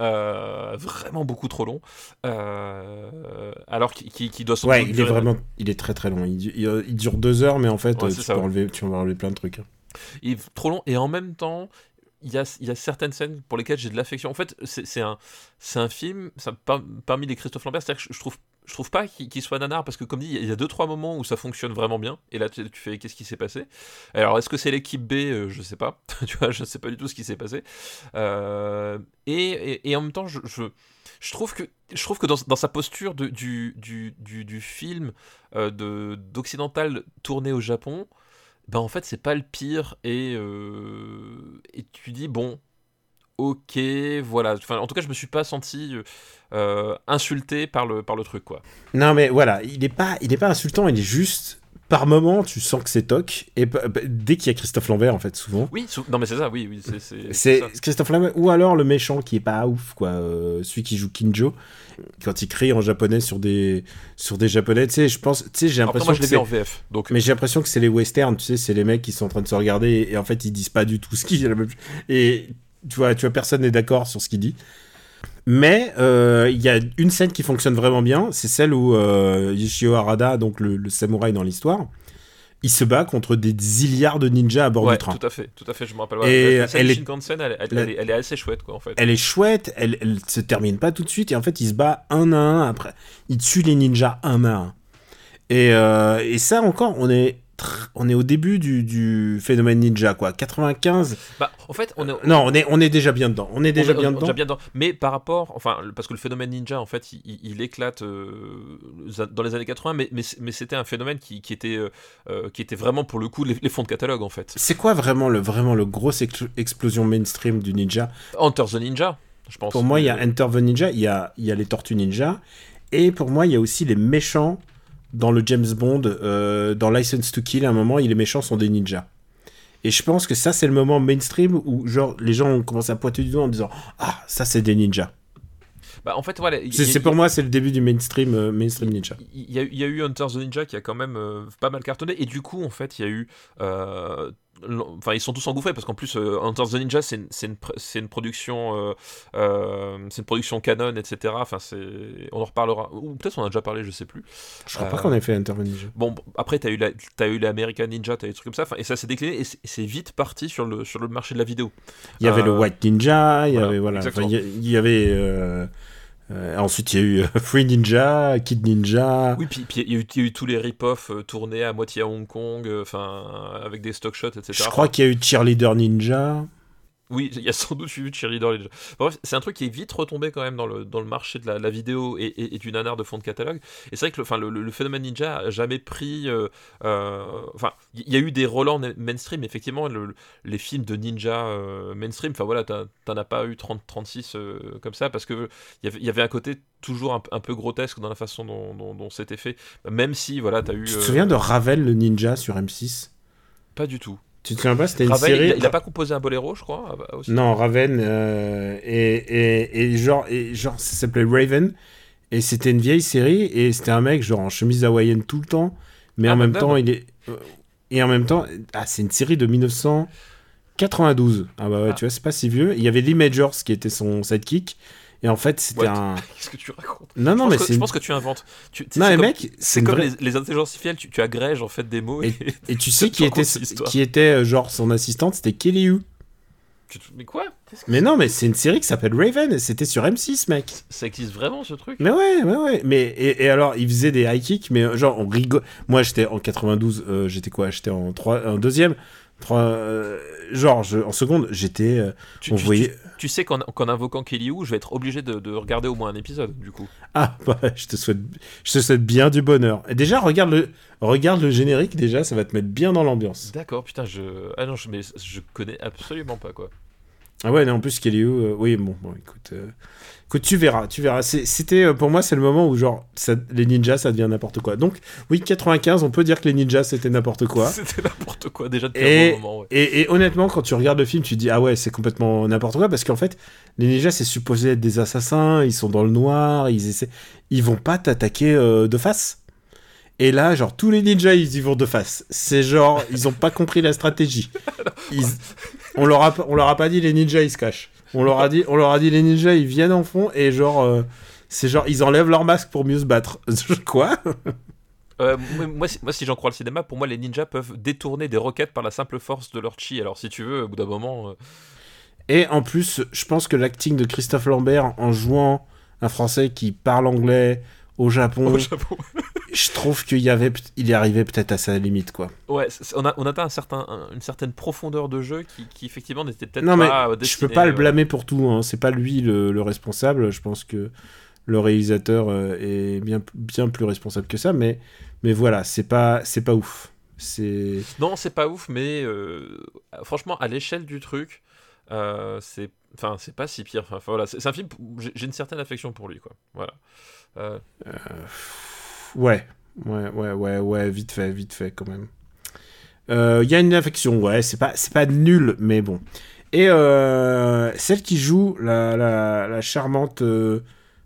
euh, vraiment beaucoup trop long, euh, alors qu'il doit. Ouais, il est vraiment, il est très très long. Il, il, dure deux heures, mais en fait tu, peux enlever, tu vas enlever plein de trucs. Hein. Il est trop long et en même temps il y, a, certaines scènes pour lesquelles j'ai de l'affection. En fait, c'est un, film, parmi les Christophe Lambert, c'est-à-dire que je, trouve, je trouve pas qu'il soit nanar, parce que comme dit, il y a deux trois moments où ça fonctionne vraiment bien, et là tu, fais qu'est-ce qui s'est passé? Alors, est-ce que c'est l'équipe B? Euh, Je sais pas, tu vois, je sais pas du tout ce qui s'est passé. Euh, et, en même temps, je, trouve que, je trouve que dans, sa posture du, film euh, d'occidental tourné au Japon, ben en fait c'est pas le pire et, euh, et tu dis bon ok voilà. Enfin, en tout cas je me suis pas senti euh, insulté par le, par le truc quoi. Non mais voilà il est pas il est pas insultant il est juste par moment, tu sens que c'est toc. Et dès qu'il y a Christophe Lambert, en fait, souvent. Oui, non, mais c'est ça, oui. oui c'est Christophe Lambert. Ou alors le méchant qui est pas ouf, quoi. Euh, celui qui joue Kinjo. Quand il crie en japonais sur des, sur des japonais, tu sais, je pense. Tu sais, j'ai l'impression. que je en VF. Donc... Mais j'ai l'impression que c'est les westerns, tu sais, c'est les mecs qui sont en train de se regarder et, en fait, ils disent pas du tout ce qu'ils. Et tu vois, tu vois personne n'est d'accord sur ce qu'il dit. Mais euh, il y a une scène qui fonctionne vraiment bien, c'est celle où euh, Yoshio Harada, donc le, samouraï dans l'histoire, il se bat contre des zilliards de ninjas à bord du train. Tout à fait, tout à fait, je me rappelle. Et la, scène elle, est, elle, est assez chouette, quoi, en fait. Elle est chouette, elle, elle se termine pas tout de suite, et en fait, il se bat un à un après. Il tue les ninjas un à un. Et, euh, et ça encore, on est on est au début du, du phénomène ninja, quoi. 95. Bah, en fait, on est. Non, on est, on est déjà bien dedans. On est déjà on est- bien dedans. déjà bien dedans. Mais par rapport, enfin, parce que le phénomène ninja, en fait, il, éclate euh, dans les années 80, mais, mais, mais c'était un phénomène qui, qui était, euh, euh, qui était vraiment pour le coup les, les fonds de catalogue, en fait. C'est quoi vraiment le, vraiment le gros ex- explosion mainstream du ninja? Hunter the Ninja, je pense. Pour moi, il y a Enter the Ninja, il y a, il y a les Tortues Ninja, et pour moi, il y a aussi les méchants dans le James Bond, euh, dans License to Kill, à un moment, les méchants sont des ninjas. Et je pense que ça, c'est le moment mainstream où, genre, les gens ont commencé à pointer du doigt en disant Ah, ça, c'est des ninjas. Bah, en fait, voilà. il- C'est il- pour moi, c'est le début du mainstream, euh, mainstream ninja. Il y, a, il y a eu Hunter the Ninja qui a quand même euh, pas mal cartonné et du coup en fait il y a eu enfin ils sont tous engouffrés parce qu'en plus euh, Hunter the Ninja c'est une, une, une production euh, euh, c'est une production canon etc enfin c'est on en reparlera ou peut-être on en a déjà parlé je sais plus Je crois Euh, pas qu'on ait fait Enter the Ninja. bon après t'as eu la t'as eu l'American Ninja t'as eu des trucs comme ça et ça s'est décliné et c'est- vite parti sur le sur le marché de la vidéo Il y avait le euh, White Ninja, il y voilà, avait, voilà. y- il y avait. Euh, ensuite, il y a eu euh, Free Ninja, Kid Ninja. oui puis puis il y, a eu- il y a eu tous les rip-off euh, tournés à moitié à Hong Kong enfin avec des stock shots etc Je crois qu'il y a eu Cheerleader Ninja. Oui, il y a sans doute eu Cheerleader Ninja. Bref, c'est un truc qui est vite retombé quand même dans le, dans le marché de la, la vidéo et, et- et du nanar de fond de catalogue. Et c'est vrai que le, enfin, le, le- phénomène ninja a jamais pris. euh, euh, Enfin, il y a eu des relents mainstream, effectivement, le- les films de ninja euh, mainstream. Enfin voilà, t'en as pas eu 30, 36 euh, comme ça parce que il y avait- y avait un côté toujours un, un peu grotesque dans la façon dont, dont- dont c'était fait. Même si, voilà, t'as eu. Tu te souviens de Ravel le ninja sur M6 Pas du tout. Tu te souviens pas C'était une Ravel, série. il, a, il a pas composé un boléro, je crois ah bah, aussi. Non, Raven euh, et, et, et genre et genre ça s'appelait Raven et c'était une vieille série et c'était un mec genre en chemise hawaïenne tout le temps, mais Ah, en même même temps même. il est euh, et en même temps ah c'est une série de 1992. Ah bah ouais, Ah. tu vois, c'est pas si vieux. Il y avait Lee Majors qui était son sidekick et en fait c'était un Qu'est-ce que tu racontes? Non non je mais que, c'est je pense que tu inventes. Tu, Non mais comme- mec, c'est comme vraie- les, les intelligences artificielles, tu, tu agrèges en fait des mots et, Et tu sais qui était qui était euh, genre son assistante, c'était Kelly Hu. mais quoi? Mais non, mais c'est une série qui s'appelle Raven et c'était sur M6, mec. Ça existe vraiment ce truc? Mais ouais, ouais, ouais. Mais et, et alors, il faisait des high kicks, mais euh, genre on rigole. Moi, j'étais en 92, euh, j'étais quoi? J'étais en trois, en deuxième. Euh, genre, je- en seconde, j'étais. euh, tu, on tu- voyait. tu- tu sais qu'en qu'en invoquant Kelly Hu, je vais être obligé de, de regarder au moins un épisode du coup. Ah, bah, je te souhaite, je te souhaite bien du bonheur. Et déjà, regarde le, regarde le générique. Déjà, ça va te mettre bien dans l'ambiance. D'accord, putain, je. Ah non, je, mais je connais absolument pas quoi. Ah ouais, non, en plus, Kelly Hu, euh, oui, bon, bon, écoute, euh, écoute, tu verras, tu verras. C'était, euh, pour moi, c'est le moment où, genre, ça- les ninjas, ça devient n'importe quoi. Donc, oui, 95, on peut dire que les ninjas, c'était n'importe quoi. C'était n'importe quoi déjà depuis Et, un bon moment. Ouais. et, et honnêtement, quand tu regardes le film, tu te dis, ah ouais, c'est complètement n'importe quoi, parce qu'en fait, les ninjas, c'est supposé être des assassins, ils sont dans le noir, ils essaient, ils vont pas t'attaquer euh, de face. Et là, genre, tous les ninjas, ils y vont de face. C'est genre, ils ont pas compris la stratégie. Ils- on, leur a, on leur a pas dit les ninjas, ils se cachent. On leur a dit, on leur a dit les ninjas, ils viennent en fond, et genre, euh, c'est genre, ils enlèvent leur masque pour mieux se battre. Quoi Euh, moi, moi, si- moi, si j'en crois le cinéma, pour moi, les ninjas peuvent détourner des roquettes par la simple force de leur chi. Alors, si tu veux, au bout d'un moment. euh, Et en plus, je pense que l'acting de Christophe Lambert en jouant un Français qui parle anglais au Japon, au Japon. je trouve qu'il y avait, il y arrivait peut-être à sa limite, quoi. Ouais, on, a, on atteint un certain, un- une certaine profondeur de jeu qui, qui effectivement n'était peut-être Non, mais pas. euh, je peux pas le euh, blâmer pour tout. Hein. C'est pas lui le, le responsable. Je pense que le réalisateur euh, est bien, bien plus responsable que ça. Mais, mais voilà, c'est pas, c'est pas ouf. C'est. Non, c'est pas ouf, mais euh, franchement, à l'échelle du truc, euh, c'est. Enfin, c'est pas si pire. Enfin, voilà, c'est un film. j'ai- J'ai une certaine affection pour lui, quoi. Voilà. Euh, Ouais, ouais, ouais, ouais, ouais, vite fait, vite fait quand même. Euh, Il y a une affection, ouais, c'est pas, c'est pas nul, mais bon. Et euh, celle qui joue la, la, la charmante, euh,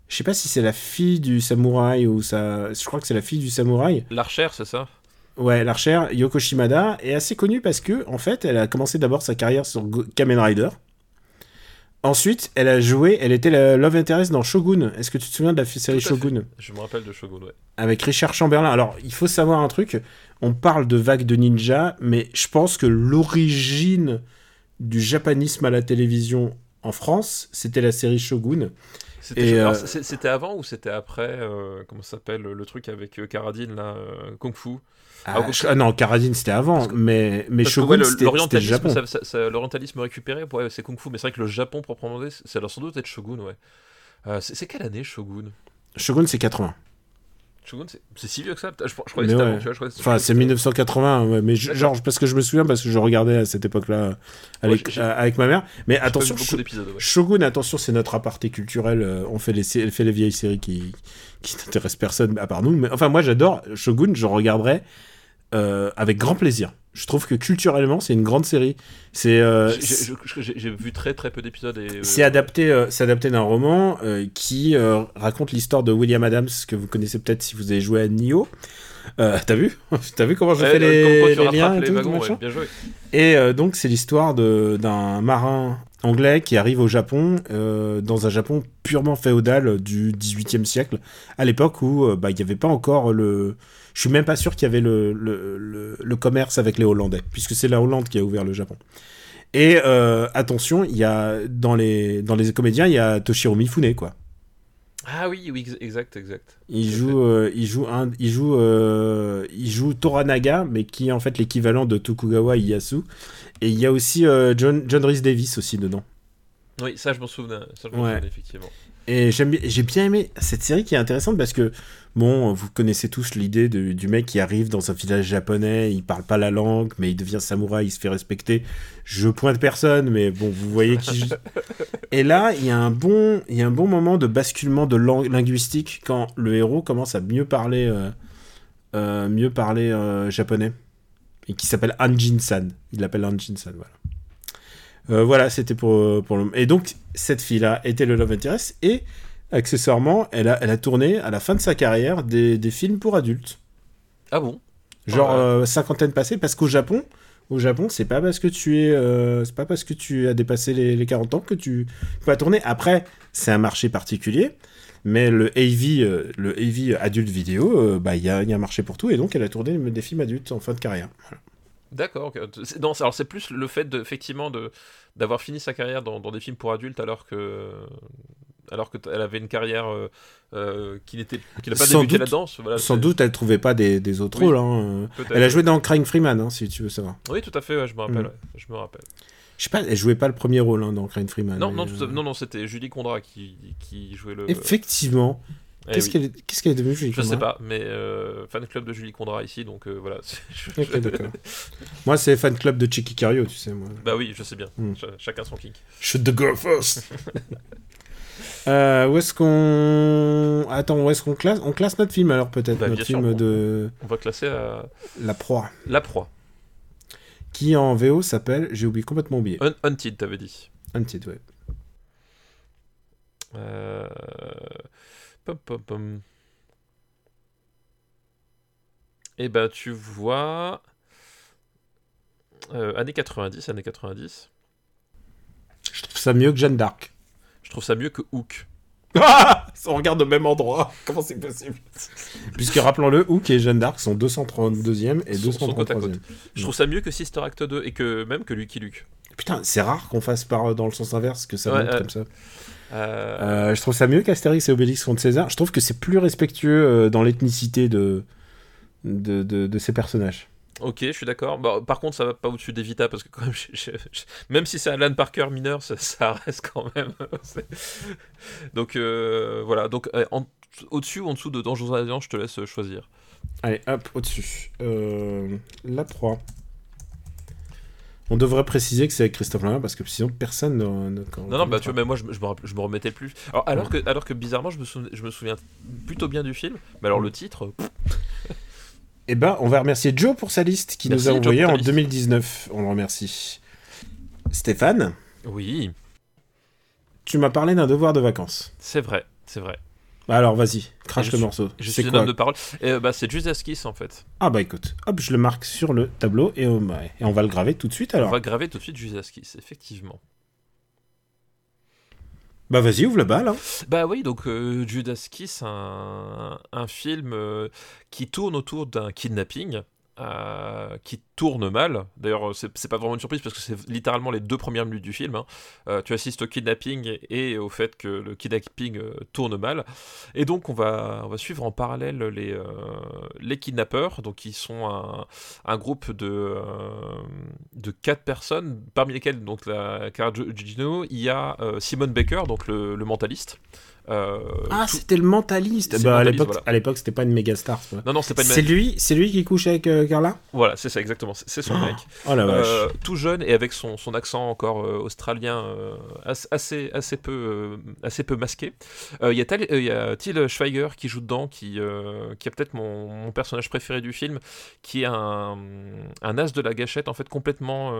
je sais pas si c'est la fille du samouraï ou ça, je crois que c'est la fille du samouraï. L'archère, c'est ça? Ouais, l'archère Yoko Shimada est assez connue parce que, en fait, elle a commencé d'abord sa carrière sur Kamen Rider. Ensuite, elle a joué, elle était la love interest dans Shogun. Est-ce que tu te souviens de la série fait. Shogun? Je me rappelle de Shogun, ouais. avec Richard Chamberlain. Alors, il faut savoir un truc. On parle de vague de ninja, mais je pense que l'origine du japanisme à la télévision en France, c'était la série Shogun. C'était euh, avant ou c'était après euh, Comment ça s'appelle le truc avec euh, Karadine là, euh, Kung Fu? Ah, Ah, je- ah non, Karadine c'était avant, que- mais, mais Shogun ouais, c'était Japon. ça- ça- ça- l'orientalisme récupéré, ouais, c'est Kung Fu, mais c'est vrai que le Japon proprement dit, c'est alors sans doute être Shogun, ouais. Euh, c'est quelle année Shogun? Shogun c'est 80. Shogun, c'est si vieux que ça Je, je croyais que c'était ouais. Enfin, c'est c'était- 1980, ouais, mais je- genre parce que je me souviens parce que je regardais à cette époque-là avec, euh, avec ma mère. Mais attention. Shogun, attention, c'est notre aparté culturel. euh, on fait les, fait les vieilles séries qui, qui n'intéressent personne à part nous. Mais enfin, moi, j'adore Shogun. Je regarderai euh, avec grand plaisir. Je trouve que culturellement, c'est une grande série. C'est euh, J'ai- vu très très peu d'épisodes euh, c'est adapté, euh, c'est adapté d'un roman euh, qui euh, raconte l'histoire de William Adams que vous connaissez peut-être si vous avez joué à Nioh. Euh, T'as vu? T'as vu comment je ouais, fais euh, les, liens et les tout, wagons, machin ouais, bien joué. Et euh, donc, c'est l'histoire d'un marin anglais qui arrive au Japon, euh, dans un Japon purement féodal du XVIIIe siècle, à l'époque où euh, bah, il n'y avait pas encore le. Je suis même pas sûr qu'il y avait le, le, le- le commerce avec les Hollandais, puisque c'est la Hollande qui a ouvert le Japon. Et euh, attention, il y a dans les dans les comédiens, il y a Toshiro Mifune quoi. Ah oui, oui, ex- exact, exact. Il joue, euh, il joue un, il joue, euh, il joue Toranaga, mais qui est en fait l'équivalent de Tokugawa Ieyasu. Et il y a aussi John, John Rhys Davis aussi dedans. Oui, ça je m'en souvenais, ça je m'en Ouais. souvenais effectivement. Et j'ai bien aimé cette série qui est intéressante parce que, bon, vous connaissez tous l'idée du mec qui arrive dans un village japonais, il parle pas la langue, mais il devient samouraï, il se fait respecter. Je pointe personne, mais bon, vous voyez qui. je- Et là, il y a un bon, il y a un bon moment de basculement de lang- linguistique quand le héros commence à mieux parler, euh, euh, mieux parler euh, japonais, et qui s'appelle Anjin-san. Il l'appelle Anjin-san, voilà. Euh, voilà, c'était pour, pour le... Et donc, cette fille-là était le Love Interest, et accessoirement, elle a, elle a tourné à la fin de sa carrière des, des films pour adultes. Ah bon? Genre Ah ouais. euh, cinquantaine passée, parce qu'au Japon, au Japon, c'est pas parce que tu es, euh, c'est pas parce que tu as dépassé les, les 40 ans que tu peux tourner. Après, c'est un marché particulier, mais le AV, euh, le AV adulte vidéo, bah il y a, il y a un marché pour tout, et donc elle a tourné des films adultes en fin de carrière. Voilà. D'accord. Non, alors c'est plus le fait de, effectivement de d'avoir fini sa carrière dans, dans des films pour adultes alors que alors que t- elle avait une carrière euh, euh, qui n'était qui n'a pas Sans débuté là-dedans. Voilà, Sans doute, elle trouvait pas des, des autres Oui, rôles. hein. peut-être. Elle a joué dans Crying Freeman, hein, si tu veux savoir. Oui, tout à fait. ouais, je me rappelle. Mm. ouais, je me rappelle. Je sais pas, elle jouait pas le premier rôle hein, dans Crying Freeman. non, non, tout à- euh, non, non, c'était Julie Condra qui, qui jouait le. Effectivement. Eh Qu'est-ce oui. qu'elle est, qu'elle est devenue Julie Je sais Condra? pas, mais euh, fan club de Julie Condra ici, donc euh, voilà. Je-. Moi, c'est fan club de Chicky Cario, tu sais, moi. bah oui, je sais bien. Mm. Ch- chacun son kink. Shoot the girl first. Euh, où est-ce qu'on attends où est-ce qu'on classe on classe notre film alors peut-être Bah, notre sûr, film de On va classer à La Proie la proie. qui en VO s'appelle j'ai oublié complètement oublié Un- Hunted, t'avais dit. Hunted ouais Euh... Pom, pom, pom. Eh ben, tu vois. euh, années 90, années 90. je trouve ça mieux que Jeanne d'Arc trouve ça mieux que Hook. ah on regarde au même endroit comment c'est possible puisque rappelons-le Hook et Jeanne d'Arc sont 232e et Sont- sont côte à 233e côte. Je trouve ça mieux que Sister Act 2 et que même que Lucky Luke. putain c'est rare qu'on fasse par dans le sens inverse que ça Ouais, monte comme ça Euh, Euh, je trouve ça mieux qu'Astérix et Obélix contre César. Je trouve que c'est plus respectueux euh, dans l'ethnicité de, de, de, de ces personnages. Ok, je suis d'accord. Bah, par contre, ça va pas au-dessus d'Evita parce que quand même, je- je- je- même si c'est Alan Parker mineur, ça, ça reste quand même. Donc euh, voilà. Donc euh, en- au-dessus ou en dessous de Dangerous Alliance, je te laisse choisir. Allez, hop, au-dessus. Euh, la proie. On devrait préciser que c'est avec Christophe Lambert parce que sinon personne ne. ne- Non, non, bah tu vois, même moi, je, me- je me, rappel- je me remettais plus. Alors, alors, que, alors que bizarrement, je me, souviens, je me souviens plutôt bien du film. Mais alors le titre, Eh ben, on va remercier Joe pour sa liste qui Merci, nous a envoyé en liste. 2019. On le remercie. Stéphane, oui, tu m'as parlé d'un devoir de vacances. c'est vrai, c'est vrai. Bah alors, vas-y, crache le suis- morceau. Je C'est suis un homme de parole. Et, bah, c'est Judas Kiss en fait. Ah bah écoute, hop, je le marque sur le tableau et on, et on va le graver tout de suite alors. On va graver tout de suite Judas Kiss, effectivement. Bah vas-y, ouvre le bal. Hein. Bah oui, donc euh, Judas Kiss, un, un film euh, qui tourne autour d'un kidnapping, euh, qui tourne mal. D'ailleurs, c'est pas vraiment une surprise parce que c'est littéralement les deux premières minutes du film. Hein. Euh, tu assistes au kidnapping et au fait que le kidnapping euh, tourne mal. Et donc, on va, on va suivre en parallèle les, euh, les kidnappeurs. Donc, ils sont un, un groupe de, de quatre personnes, parmi lesquelles donc la Gino, il y a Simon Baker, donc le mentaliste. Euh, ah, c'était le mentaliste. Bah, à l'époque, c'était pas une méga star. Non, non, c'est pas une. C'est lui, c'est lui qui couche avec euh, Carla? Voilà, c'est ça exactement. C'est son mec. Oh la vache. Euh, tout jeune et avec son, son accent encore australien assez assez peu assez peu masqué. Il y a il y a Till Schweiger qui joue dedans, qui qui est peut-être mon, mon, personnage préféré du film, qui est un un as de la gâchette en fait complètement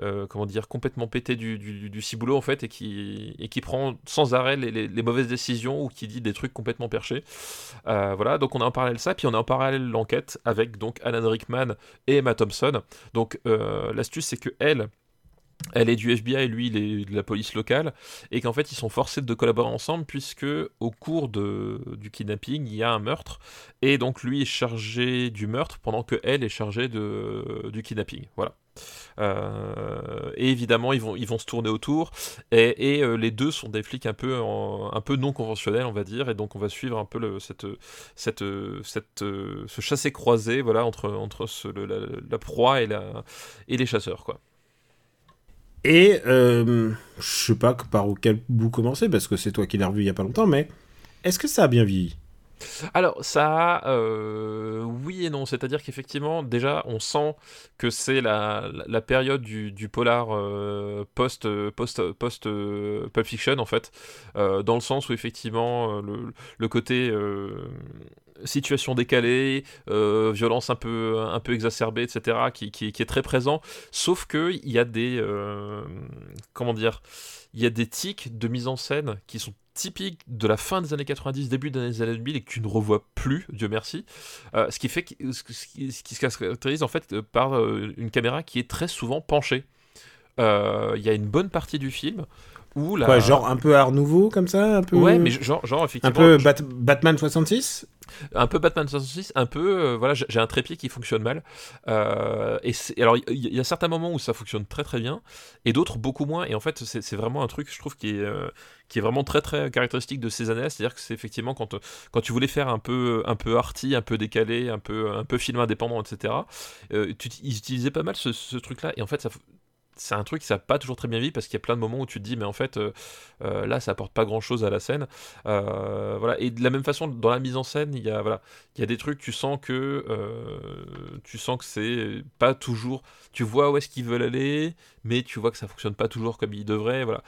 euh, comment dire, complètement pété du, du, ciboulot en fait et qui, et qui prend sans arrêt les, mauvaises décisions ou qui dit des trucs complètement perchés. Euh, voilà, donc on a en parallèle ça, puis on a en parallèle l'enquête avec donc Alan Rickman et Emma Thompson. Donc euh, l'astuce c'est que elle, elle est du FBI et lui il est de la police locale et qu'en fait ils sont forcés de collaborer ensemble puisque au cours de, du kidnapping il y a un meurtre et donc lui est chargé du meurtre pendant que elle est chargée de, du kidnapping voilà et évidemment, ils vont, ils vont se tourner autour. Et, euh, les deux sont des flics un peu, un peu non conventionnels, on va dire. Et donc, on va suivre un peu cette, cette, cette, ce chassé-croisé voilà, entre, entre la, proie et, la, et les chasseurs. Quoi. Et euh, je sais pas par quel bout commencer, parce que c'est toi qui l'as revu il y a pas longtemps, mais est-ce que ça a bien vieilli? Alors, ça, euh, oui et non. C'est-à-dire qu'effectivement, déjà, on sent que c'est la, période du, polar euh, post, post, post euh, Fiction, en fait, dans le sens où, effectivement, le côté situation décalée, violence un peu, un peu exacerbée, etc., qui, qui, est très présent. Sauf qu'il y a des. comment dire Il y a des tics de mise en scène qui sont typique de la fin des années 90, début des années 2000 et que tu ne revois plus, Dieu merci. Euh, ce qui fait ce, qui, se caractérise en fait par euh, une caméra qui est très souvent penchée. Euh, il y a une bonne partie du film la... genre un peu Art Nouveau comme ça un peu... Ouais, mais genre, genre effectivement. Un peu Batman 66 un peu Batman 66, un peu, euh, voilà, j'ai un trépied qui fonctionne mal. Euh, et alors, il y, a certains moments où ça fonctionne très très bien, et d'autres beaucoup moins. Et en fait, c'est vraiment un truc, je trouve, qui est, euh, qui est vraiment très très caractéristique de ces années. C'est-à-dire que c'est effectivement quand, quand tu voulais faire un peu, un peu arty, un peu décalé, un peu, un peu film indépendant, etc. Tu, ils utilisaient pas mal ce, ce truc-là, et en fait, ça, c'est un truc qui n'a pas toujours très bien vu parce qu'il y a plein de moments où tu te dis mais en fait euh, euh, là ça apporte pas grand chose à la scène. Euh, voilà. Et de la même façon dans la mise en scène il y a voilà il y a des trucs tu sens que tu sens que c'est pas toujours tu vois où est-ce qu'ils veulent aller mais tu vois que ça fonctionne pas toujours comme ils devraient voilà.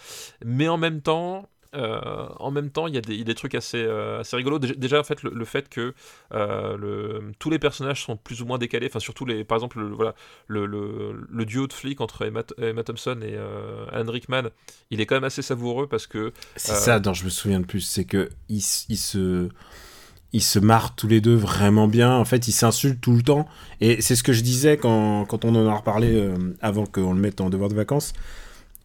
Mais en même temps euh, en même temps, il y, a des, trucs assez, euh, assez rigolos. Déjà, en fait, le, fait que euh, le, tous les personnages sont plus ou moins décalés. Enfin, surtout les, par exemple, le, voilà, le, le, duo de flics entre Emma, Thompson et Alan Rickman, il est quand même assez savoureux parce que. C'est ça dont je me souviens de plus, c'est que ils, se ils se marrent tous les deux vraiment bien. En fait, ils s'insultent tout le temps. Et c'est ce que je disais quand, quand on en a reparlé avant qu'on le mette en devoir de vacances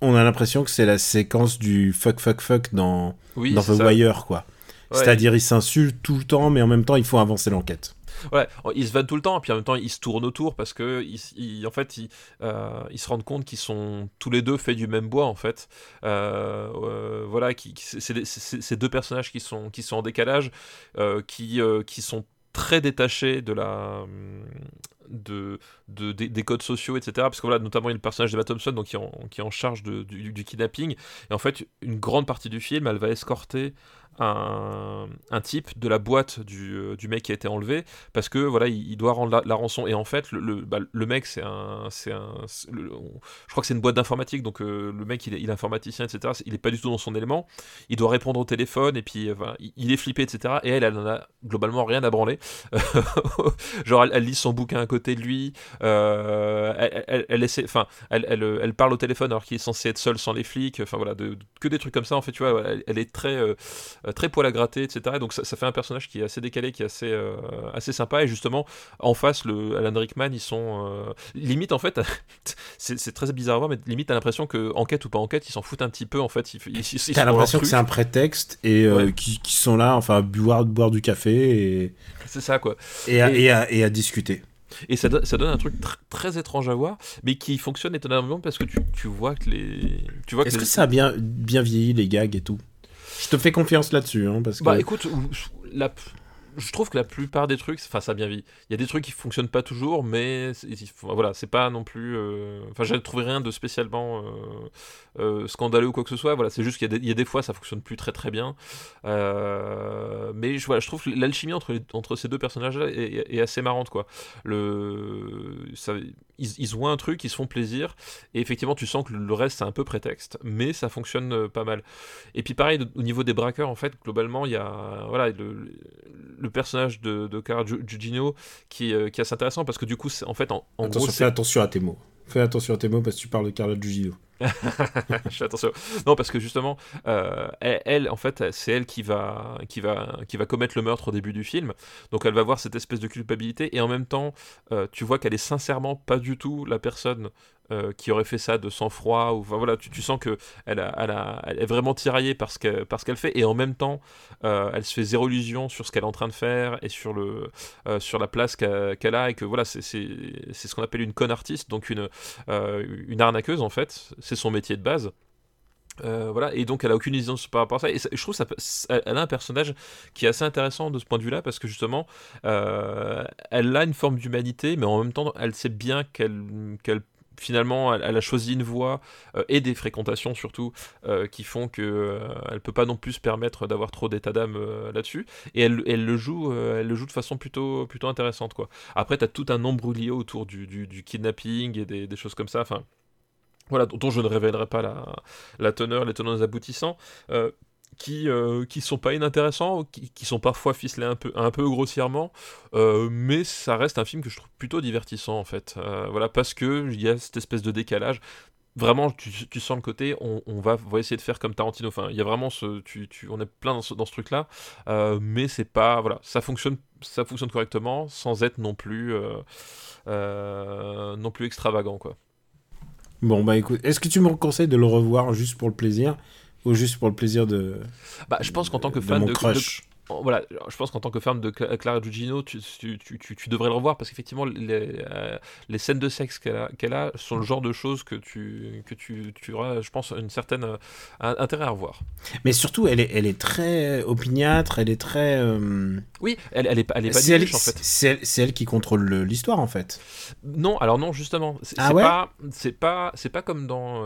on a l'impression que c'est la séquence du fuck fuck fuck dans, dans The Wire, quoi. C'est-à-dire, ils s'insultent tout le temps, mais en même temps, il faut avancer l'enquête. Ouais, ils se vannent tout le temps, et puis en même temps, ils se tournent autour parce que, ils, en fait, ils, euh, ils, se rendent compte qu'ils sont tous les deux faits du même bois, en fait. Euh, euh, voilà, qui, c'est ces deux personnages qui sont, qui sont en décalage, qui, qui sont très détaché de la de, de des, codes sociaux etc parce que voilà notamment il y a le personnage de Matt Thompson donc qui est en, charge du, du, kidnapping. Et en fait une grande partie du film elle va escorter un, type de la boîte du, euh, du, mec qui a été enlevé parce que voilà il, doit rendre la, rançon. Et en fait le, le, bah, le mec c'est un c'est je crois que c'est une boîte d'informatique donc euh, le mec il est, il informaticien etc il est pas du tout dans son élément. Il doit répondre au téléphone et puis euh, il, est flippé etc et elle elle en a globalement rien à branler. Genre elle, lit son bouquin à côté de lui elle, elle, elle, essaie enfin elle, elle, parle au téléphone alors qu'il est censé être seul sans les flics enfin voilà que des trucs comme ça en fait tu vois elle, est très très poil à gratter, etc. donc ça, fait un personnage qui est assez décalé, qui est assez, euh, assez sympa. Et justement, en face, le Alan Rickman, ils sont euh, limite en fait, c'est très bizarre à voir, mais limite t'as l'impression que enquête ou pas enquête, ils s'en foutent un petit peu en fait. Ils, t'as l'impression que c'est un prétexte et qui, sont là, enfin, boire, boire du café et c'est ça quoi. Et à, et... à, et à discuter. Et ça, ça donne un truc très étrange à voir, mais qui fonctionne étonnamment parce que tu, tu vois que les. Tu vois Est-ce que, ça a bien, bien vieilli, les gags et tout? Je te fais confiance là-dessus. Hein, parce que... Bah écoute, la je trouve que la plupart des trucs, enfin ça bien vie. Il y a des trucs qui fonctionnent pas toujours, mais voilà, c'est pas non plus. Euh, enfin, j'ai trouvé rien de spécialement euh, euh, scandaleux ou quoi que ce soit. Voilà, c'est juste qu'il y, a des fois ça fonctionne plus très très bien. mais je, voilà, je trouve que l'alchimie entre, entre ces deux personnages-là est, assez marrante quoi. Le, ça, ils, ils, ont un truc, ils se font plaisir, et effectivement tu sens que le reste c'est un peu prétexte, mais ça fonctionne pas mal. Et puis pareil au niveau des braqueurs en fait, globalement il y a voilà le le personnage de, de Cara Gugino qui, euh, qui est assez intéressant parce que du coup, en fait, en, attention, fais attention à tes mots. Fais attention à tes mots parce que tu parles de Carla Gugino. je fais attention. Non, parce que justement, euh, elle, en fait, c'est elle qui va, qui, va, qui va commettre le meurtre au début du film. Donc elle va voir cette espèce de culpabilité et en même temps, euh, tu vois qu'elle est sincèrement pas du tout la personne euh, qui aurait fait ça de sang-froid. Ou, enfin, voilà, tu, tu sens que elle, elle, est vraiment tiraillée par ce qu'elle fait, et en même temps, euh, elle se fait zéro illusion sur ce qu'elle est en train de faire et sur, le, euh, sur la place qu'elle a, et que voilà, c'est ce qu'on appelle une con artiste, donc une, une arnaqueuse en fait, c'est son métier de base. voilà, et donc elle a aucune vision par rapport à ça. Et je trouve ça, elle a un personnage qui est assez intéressant de ce point de vue-là parce que justement, elle a une forme d'humanité, mais en même temps, elle sait bien qu'elle qu'elle finalement, elle, a choisi une voie euh, et des fréquentations surtout euh, qui font que euh, elle peut pas non plus se permettre d'avoir trop d'état d'âme là-dessus. Et elle, le joue, de façon plutôt, plutôt intéressante quoi. Après, as tout un embrouillé autour du, du, kidnapping et des, choses comme ça. Enfin. Voilà, dont je ne révélerai pas la, la teneur, les tenants aboutissants qui, euh, qui sont pas inintéressants, qui, qui, sont parfois ficelés un peu, un peu grossièrement, euh, mais ça reste un film que je trouve plutôt divertissant en fait. Euh, voilà, parce que il y a cette espèce de décalage. Vraiment, tu, tu sens le côté, on, on, va, on, va, essayer de faire comme Tarantino. Enfin, il y a vraiment ce, tu, tu, on est plein dans ce, dans ce truc-là, mais c'est pas, voilà, ça fonctionne, ça fonctionne correctement, sans être non plus, non plus extravagant, quoi. Bon bah écoute, est-ce que tu me conseilles de le revoir juste pour le plaisir? Ou juste pour le plaisir de. Bah, je pense qu'en tant que fan de, crush voilà, je pense qu'en tant que fan de Clara Gugino, tu, tu, tu, tu, devrais le revoir parce qu'effectivement, les, euh, les, scènes de sexe qu'elle a, qu'elle a, sont le genre de choses que tu, que tu, tu auras, je pense, une certaine euh, intérêt à revoir. Mais surtout, elle est, elle est très opiniâtre, elle est très. Euh, oui, elle, elle est, elle est pas c'est en fait. C'est elle, elle, qui contrôle l'histoire en fait. Non, alors non, justement. C'est, ah ouais pas, pas comme dans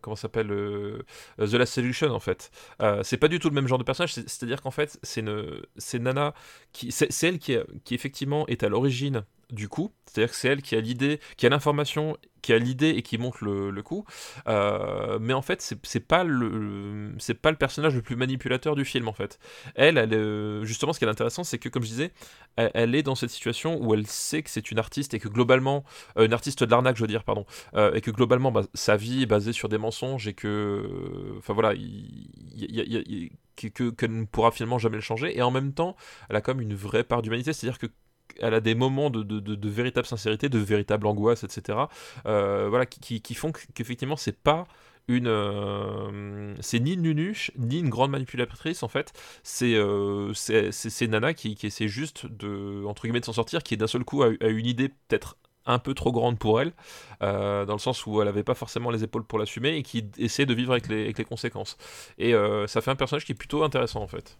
comment s'appelle The Last Solution en fait. c'est pas du tout le même genre de personnage. C'est-à-dire qu'en fait, c'est Nana qui, c'est elle qui, qui effectivement est à l'origine du coup. C'est-à-dire que c'est elle qui a l'idée, qui a l'information, qui a l'idée et qui monte le, le coup. Euh, mais en fait, c'est pas le c'est pas le personnage le plus manipulateur du film en fait. Elle, elle euh, justement, ce qui est intéressant, c'est que comme je disais, elle, est dans cette situation où elle sait que c'est une artiste et que globalement, euh, une artiste de l'arnaque, je veux dire, pardon, et que globalement, bah, sa vie est basée sur des mensonges et que, enfin voilà, il y, qu'elle ne pourra finalement jamais le changer. Et en même temps, elle a comme une vraie part d'humanité, c'est-à-dire que elle a des moments de, véritable sincérité, de véritable angoisse, etc. Euh, voilà, qui, font qu'effectivement, c'est pas une euh, c'est ni une nunuche ni une grande manipulatrice en fait c'est euh, c'est Nana qui, qui, essaie juste de entre guillemets de s'en sortir qui d'un seul coup a, a, une idée peut-être un peu trop grande pour elle, euh, dans le sens où elle n'avait pas forcément les épaules pour l'assumer et qui essaie de vivre avec les, avec les conséquences. Et euh, ça fait un personnage qui est plutôt intéressant en fait.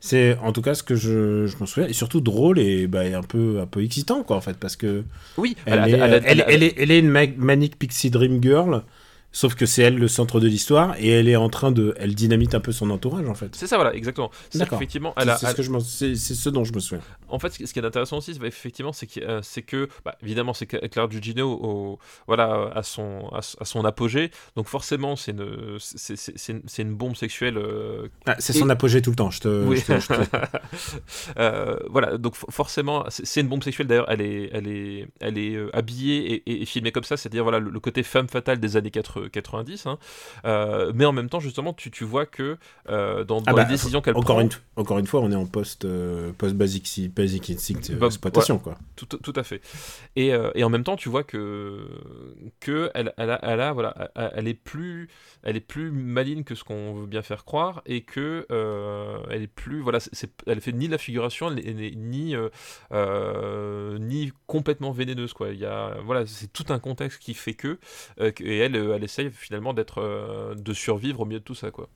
C'est en tout cas ce que je, je m'en souviens, et surtout drôle et bah, un, peu, un peu excitant quoi en fait, parce que. Oui, elle, est, elle, est, elle est, une Manic Pixie Dream Girl Sauf que c'est elle le centre de l'histoire et elle est en train de, elle dynamite un peu son entourage en fait. C'est ça voilà exactement. C'est effectivement, elle c'est, ce, c'est, ce dont je me souviens. En fait, ce qui est intéressant aussi, c'est, effectivement, c'est que, euh, c'est que bah, évidemment, c'est Claire Gugino, au, voilà, à son, à, son apogée. Donc forcément, c'est une, c'est, c'est, une bombe sexuelle. Euh, ah, c'est son apogée tout le temps. Je te. Oui. euh, voilà, donc forcément, c'est, une bombe sexuelle. D'ailleurs, elle est, elle est, elle est habillée et, et, filmée comme ça, c'est-à-dire voilà le, le côté femme fatale des années 80 90, hein. Euh, mais en même temps, justement, tu, tu vois que euh, dans, dans Ah bah, les décisions qu'elle Encore prend, une, encore une fois, on est en post, euh, post basic, si- basic instinct Bah, exploitation, quoi. tout, tout à fait. Et, et en même temps, tu vois que, que elle, elle, a, elle, a, voilà, elle- est plus, elle est plus maligne que ce qu'on veut bien faire croire, et que elle est plus, voilà, c'est- elle fait ni la figuration, elle est- elle est ni, ni complètement vénéneuse, quoi. Il y a, voilà, c'est tout un contexte qui fait que, et elle, elle essaye finalement d'être, euh, de survivre au milieu de tout ça, quoi.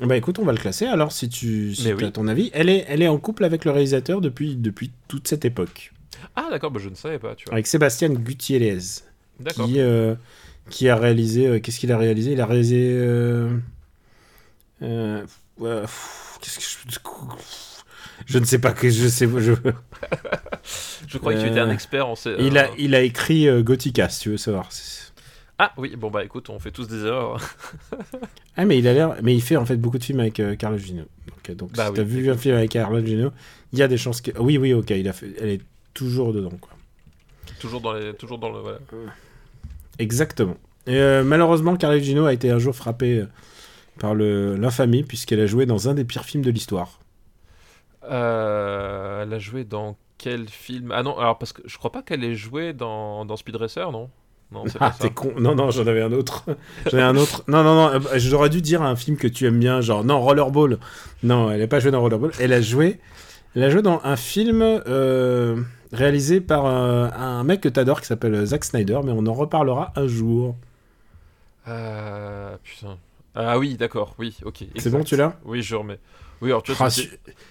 Bah écoute, on va le classer. Alors, si tu si as oui. ton avis, elle est, elle est en couple avec le réalisateur depuis, depuis toute cette époque. Ah d'accord, bah, je ne savais pas, tu vois. Avec Sébastien Gutiérrez. D'accord. qui, euh, qui a réalisé. euh, Qu'est-ce qu'il a réalisé? Il a réalisé. euh, qu'est-ce que je. Je ne sais pas que je sais. Je, Je croyais que tu étais un expert en il, a, il a écrit Gothica, si tu veux savoir. Ah oui, bon bah écoute, on fait tous des erreurs. Ah, mais il a l'air. Mais il fait en fait beaucoup de films avec euh, Carlo Gino. Donc, euh, donc Bah si oui, t'as vu un film avec Carlo Gino, il y a des chances que. Oui, oui, ok, il a fait... elle est toujours dedans, quoi. toujours dans les, toujours dans le. Voilà. Exactement. Et, euh, malheureusement, Carlo Gino a été un jour frappé euh, par le- l'infamie, puisqu'elle a joué dans un des pires films de l'histoire. Euh, elle a joué dans quel film? Ah non, alors parce que je crois pas qu'elle ait joué dans, dans Speed Racer, non? Non, c'est Ah, t'es con. Non, non, j'en avais un autre. j'en ai un autre. Non, non, non. euh, J'aurais dû dire un film que tu aimes bien, genre non, Rollerball. Non, elle n'a pas joué dans Rollerball. Elle a joué. Elle a joué dans un film euh, réalisé par euh, un mec que t'adores qui s'appelle Zack Snyder, mais on en reparlera un jour. Euh, putain. Ah oui, d'accord, oui, ok. C'est bon, tu l'as Oui, je remets. Oui, alors tu vois, Ah,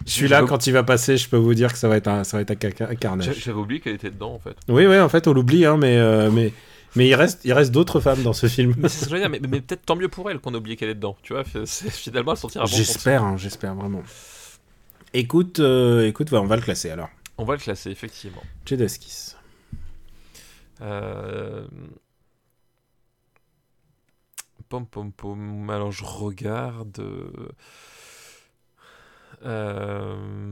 Celui-là, je- quand il va passer, je peux vous dire que ça va être un, ça va être un, un carnage. j'avais oublié qu'elle était dedans en fait. Oui, oui, en fait, on l'oublie, hein, mais, euh, mais, mais il reste, il reste d'autres femmes dans ce film. Mais c'est ce que je veux dire, mais, mais peut-être tant mieux pour elle qu'on a oublié qu'elle est dedans. Tu vois, c'est- finalement, elle sortira bon compte. J'espère, hein, j'espère vraiment. Écoute, euh, écoute, ouais, on va le classer alors. On va le classer, effectivement. Jedeskis. Euh... Pom pom pom. Alors je regarde. euh,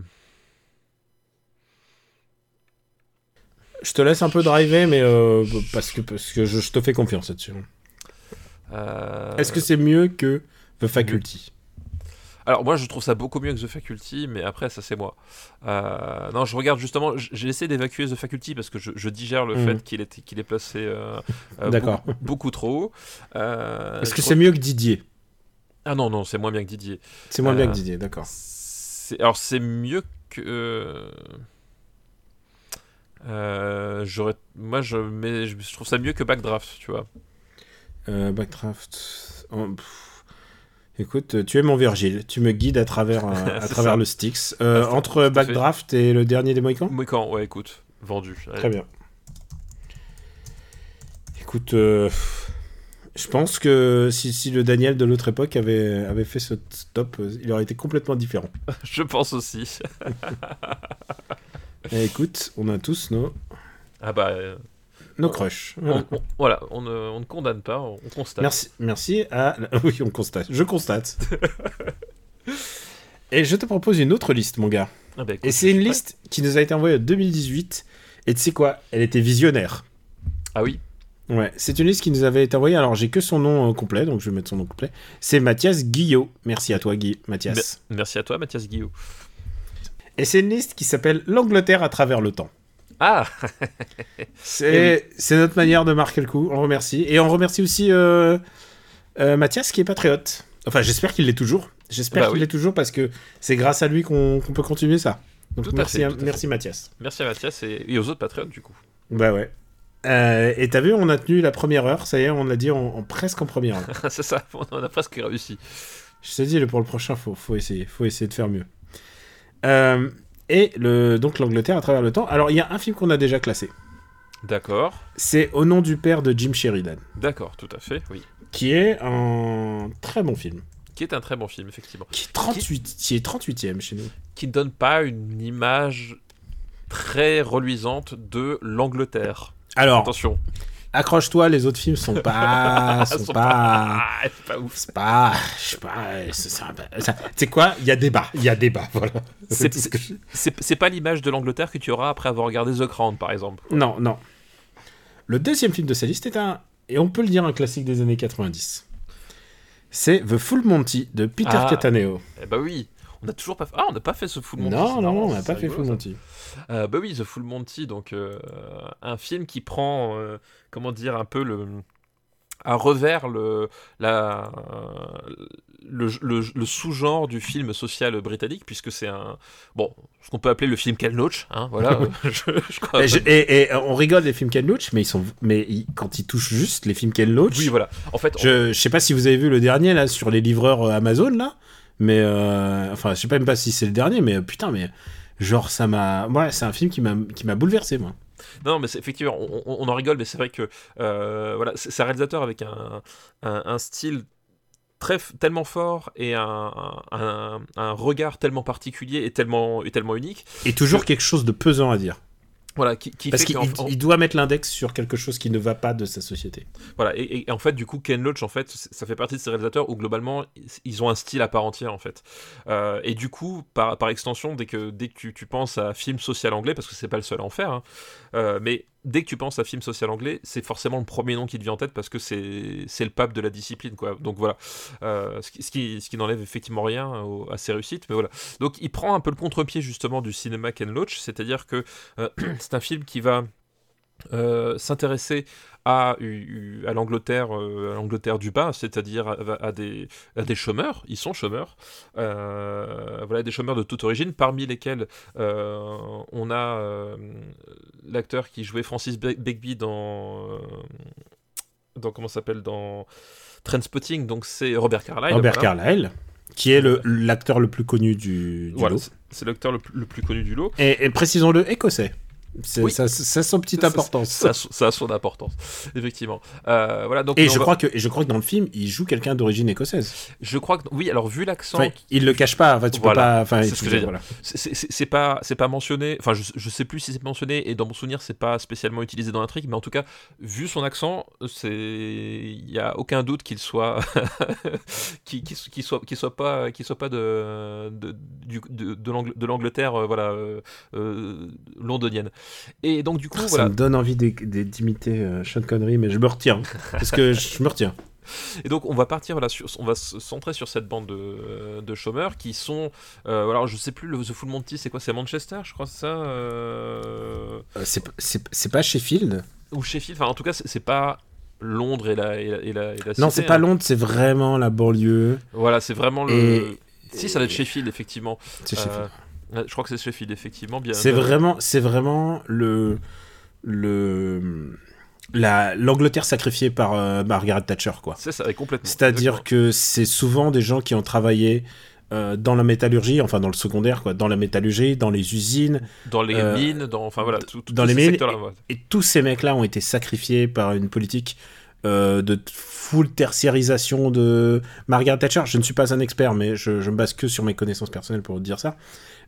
Je te laisse un peu driver, mais euh, parce que, parce que je, je te fais confiance là-dessus. euh, Est-ce que c'est mieux que The Faculty? Alors moi je trouve ça beaucoup mieux que The Faculty, mais après ça c'est moi. Euh, non, je regarde justement. J'ai essayé d'évacuer The Faculty parce que je, je digère le Mhm. fait qu'il est qu'il est placé euh, D'accord. beaucoup, beaucoup trop haut. Euh, Est-ce que c'est mieux que Didier? Ah non non, c'est moins bien que Didier. C'est moins bien que Didier, d'accord. Alors c'est mieux que. Euh, euh, j'aurais, moi je, mais je trouve ça mieux que Backdraft, tu vois. Euh, Backdraft. oh. Écoute, tu es mon Virgile. Tu me guides à travers, euh, à travers ça. le Styx. Euh, entre. Backdraft et le dernier des Mohicans? Mohican, ouais, écoute, vendu. Allez. Très bien. Écoute, euh, je pense que si, si le Daniel de l'autre époque avait, avait fait ce stop, euh, il aurait été complètement différent. Je pense aussi. Et écoute, on a tous nos, Ah bah, euh, nos crushs. on- on- voilà, on ne, on ne condamne pas, on constate. Merci, merci à. Oui, on constate. Je constate. Et je te propose une autre liste, mon gars. Ah bah, écoute, Et c'est une liste qui nous a été envoyée en 2018. Et tu sais quoi? Elle était visionnaire. Ah oui, Ouais, c'est une liste qui nous avait été envoyée. Alors, j'ai que son nom euh, complet, donc je vais mettre son nom complet. C'est Mathias Guillot. Merci à toi, Guy. Mathias. merci à toi, Mathias Guillaume. Et c'est une liste qui s'appelle L'Angleterre à travers le temps. Ah C'est c'est notre manière de marquer le coup. On remercie. Et on remercie aussi euh, euh, Mathias qui est patriote. Enfin, j'espère qu'il l'est toujours. J'espère Bah qu'il oui. l'est toujours parce que c'est grâce à lui qu'on peut continuer ça. Donc Tout à merci, fait, à- tout à merci Mathias. Merci à Mathias et, et aux autres patriotes, du coup. Bah ouais. Euh, et t'as vu, on a tenu la première heure, ça y est, on l'a dit en, en presque en première heure. c'est ça, on a presque réussi. Je dit, le- pour le prochain, faut, faut, essayer, faut essayer de faire mieux. Euh, et le, donc l'Angleterre à travers le temps. Alors, il y a un film qu'on a déjà classé. D'accord, C'est Au nom du père de Jim Sheridan, d'accord, tout à fait, oui. qui est un très bon film. Qui est un très bon film, effectivement. Qui est, 38, qui est 38e chez nous. Qui ne donne pas une image très reluisante de l'Angleterre. Alors, Attention. Accroche-toi, les autres films sont pas. sont, Sont pas. C'est pas ouf. C'est pas. Je sais pas. c'est- quoi Il y a débat. Il y a débat, voilà. Je- c'est pas l'image de l'Angleterre que tu auras après avoir regardé The Crown, par exemple. Non, non. Le deuxième film de sa liste est un, et on peut le dire un classique des années 90. C'est The Full Monty de Peter Ah. Cataneo. Eh bah oui, on a toujours pas fait... Ah, on n'a pas fait ce Full Monty. Non, non, on n'a pas fait Full. Monty. Euh, bah oui, The Full Monty, donc euh, un film qui prend, euh, comment dire, un peu le à revers le, la, le, le- le sous-genre du film social britannique, puisque c'est un, bon, ce qu'on peut appeler le film Ken Loach, hein, voilà, je, je crois. Et, je- et- et on rigole des films Ken Loach, mais ils sont, mais ils- quand ils touchent juste les films Ken Loach, Oui, voilà. En fait, je, je sais pas si vous avez vu le dernier là sur les livreurs euh, Amazon là, mais euh, enfin je sais pas même pas si c'est le dernier, mais euh, putain mais genre ça m'a, ouais c'est un film qui m'a qui m'a bouleversé moi. Non, mais c'est- effectivement, on, on- en rigole, mais c'est vrai que euh, voilà, c'est un réalisateur avec un, un, un style très tellement fort et un, un, un regard tellement particulier et tellement et tellement unique, Et toujours quelque chose de pesant à dire, voilà, qui, qui parce qu'il en- doit mettre l'index sur quelque chose qui ne va pas de sa société. Voilà, et, et en fait, du coup, Ken Loach, en fait, ça fait partie de ces réalisateurs où globalement, ils- ils ont un style à part entière, en fait. Euh, et du coup, par, par extension, dès que, dès que tu, tu penses à film social anglais, parce que c'est pas le seul à en faire, hein, euh, mais dès que tu penses à film social anglais, c'est forcément le premier nom qui te vient en tête parce que c'est le pape de la discipline, quoi. Donc voilà, Euh, ce qui, n'enlève effectivement rien à ses réussites, mais voilà. Donc il prend un peu le contre-pied justement du cinéma Ken Loach, c'est-à-dire que euh, c'est un film qui va euh, s'intéresser à, à l'Angleterre, euh, à l'Angleterre du bas, c'est-à-dire à, à des, à des chômeurs, ils sont chômeurs, euh, voilà, des chômeurs de toute origine, parmi lesquels euh, on a l'acteur qui jouait Francis Be- Begbie dans, dans comment s'appelle, dans Trainspotting, donc c'est Robert Carlyle. Robert voilà. Carlyle, qui est l'acteur le, plus connu du, du Voilà, lot. c'est- l'acteur le, plus- le plus connu du lot. Et, et précisons-le, écossais. Oui. ça, ça a son petite importance. Ça, a son- ça a son importance, effectivement. Euh, voilà, donc et je va- crois que et je crois que dans le film, il joue quelqu'un d'origine écossaise. je crois que oui. Alors vu l'accent, Enfin, il le cache pas. Enfin, tu Voilà, peux pas. Enfin, c'est ce voilà. pas c'est pas mentionné. Enfin, je, je sais plus si c'est mentionné et dans mon souvenir, c'est pas spécialement utilisé dans l'intrigue, mais en tout cas, vu son accent, il y a aucun doute qu'il soit qu'il soit qu'il soit pas qu'il soit pas de de de, de l'Angl- de l'Angleterre euh, voilà euh, londonienne. Et donc du coup Ça voilà. me donne envie d'imiter euh, Sean Connery, mais je me retiens parce que je me retiens. Et donc on va partir sur, on va se centrer sur cette bande de, de chômeurs qui sont euh, alors je sais plus le The Full Monty c'est quoi? C'est Manchester je crois c'est ça euh, Euh, c'est pas Sheffield? ou Sheffield enfin en tout cas c'est pas Londres et la et la, et la, et la Non, c'est pas hein. Londres, c'est vraiment la banlieue. voilà c'est vraiment le si ça doit être Sheffield effectivement C'est Sheffield. Euh, je crois que c'est Sheffield effectivement bien C'est vraiment, c'est vraiment le le la l'Angleterre sacrifiée par euh, Margaret Thatcher, quoi. c'est ça et complètement C'est-à-dire que c'est souvent des gens qui ont travaillé euh, dans la métallurgie, enfin dans le secondaire, quoi, dans la métallurgie, dans les usines, dans les euh, mines dans enfin voilà tout, tout- dans les mines, ouais. et tous ces mecs-là ont été sacrifiés par une politique euh, de full tertiarisation de Margaret Thatcher. Je ne suis pas un expert, mais je, je me base que sur mes connaissances personnelles pour dire ça.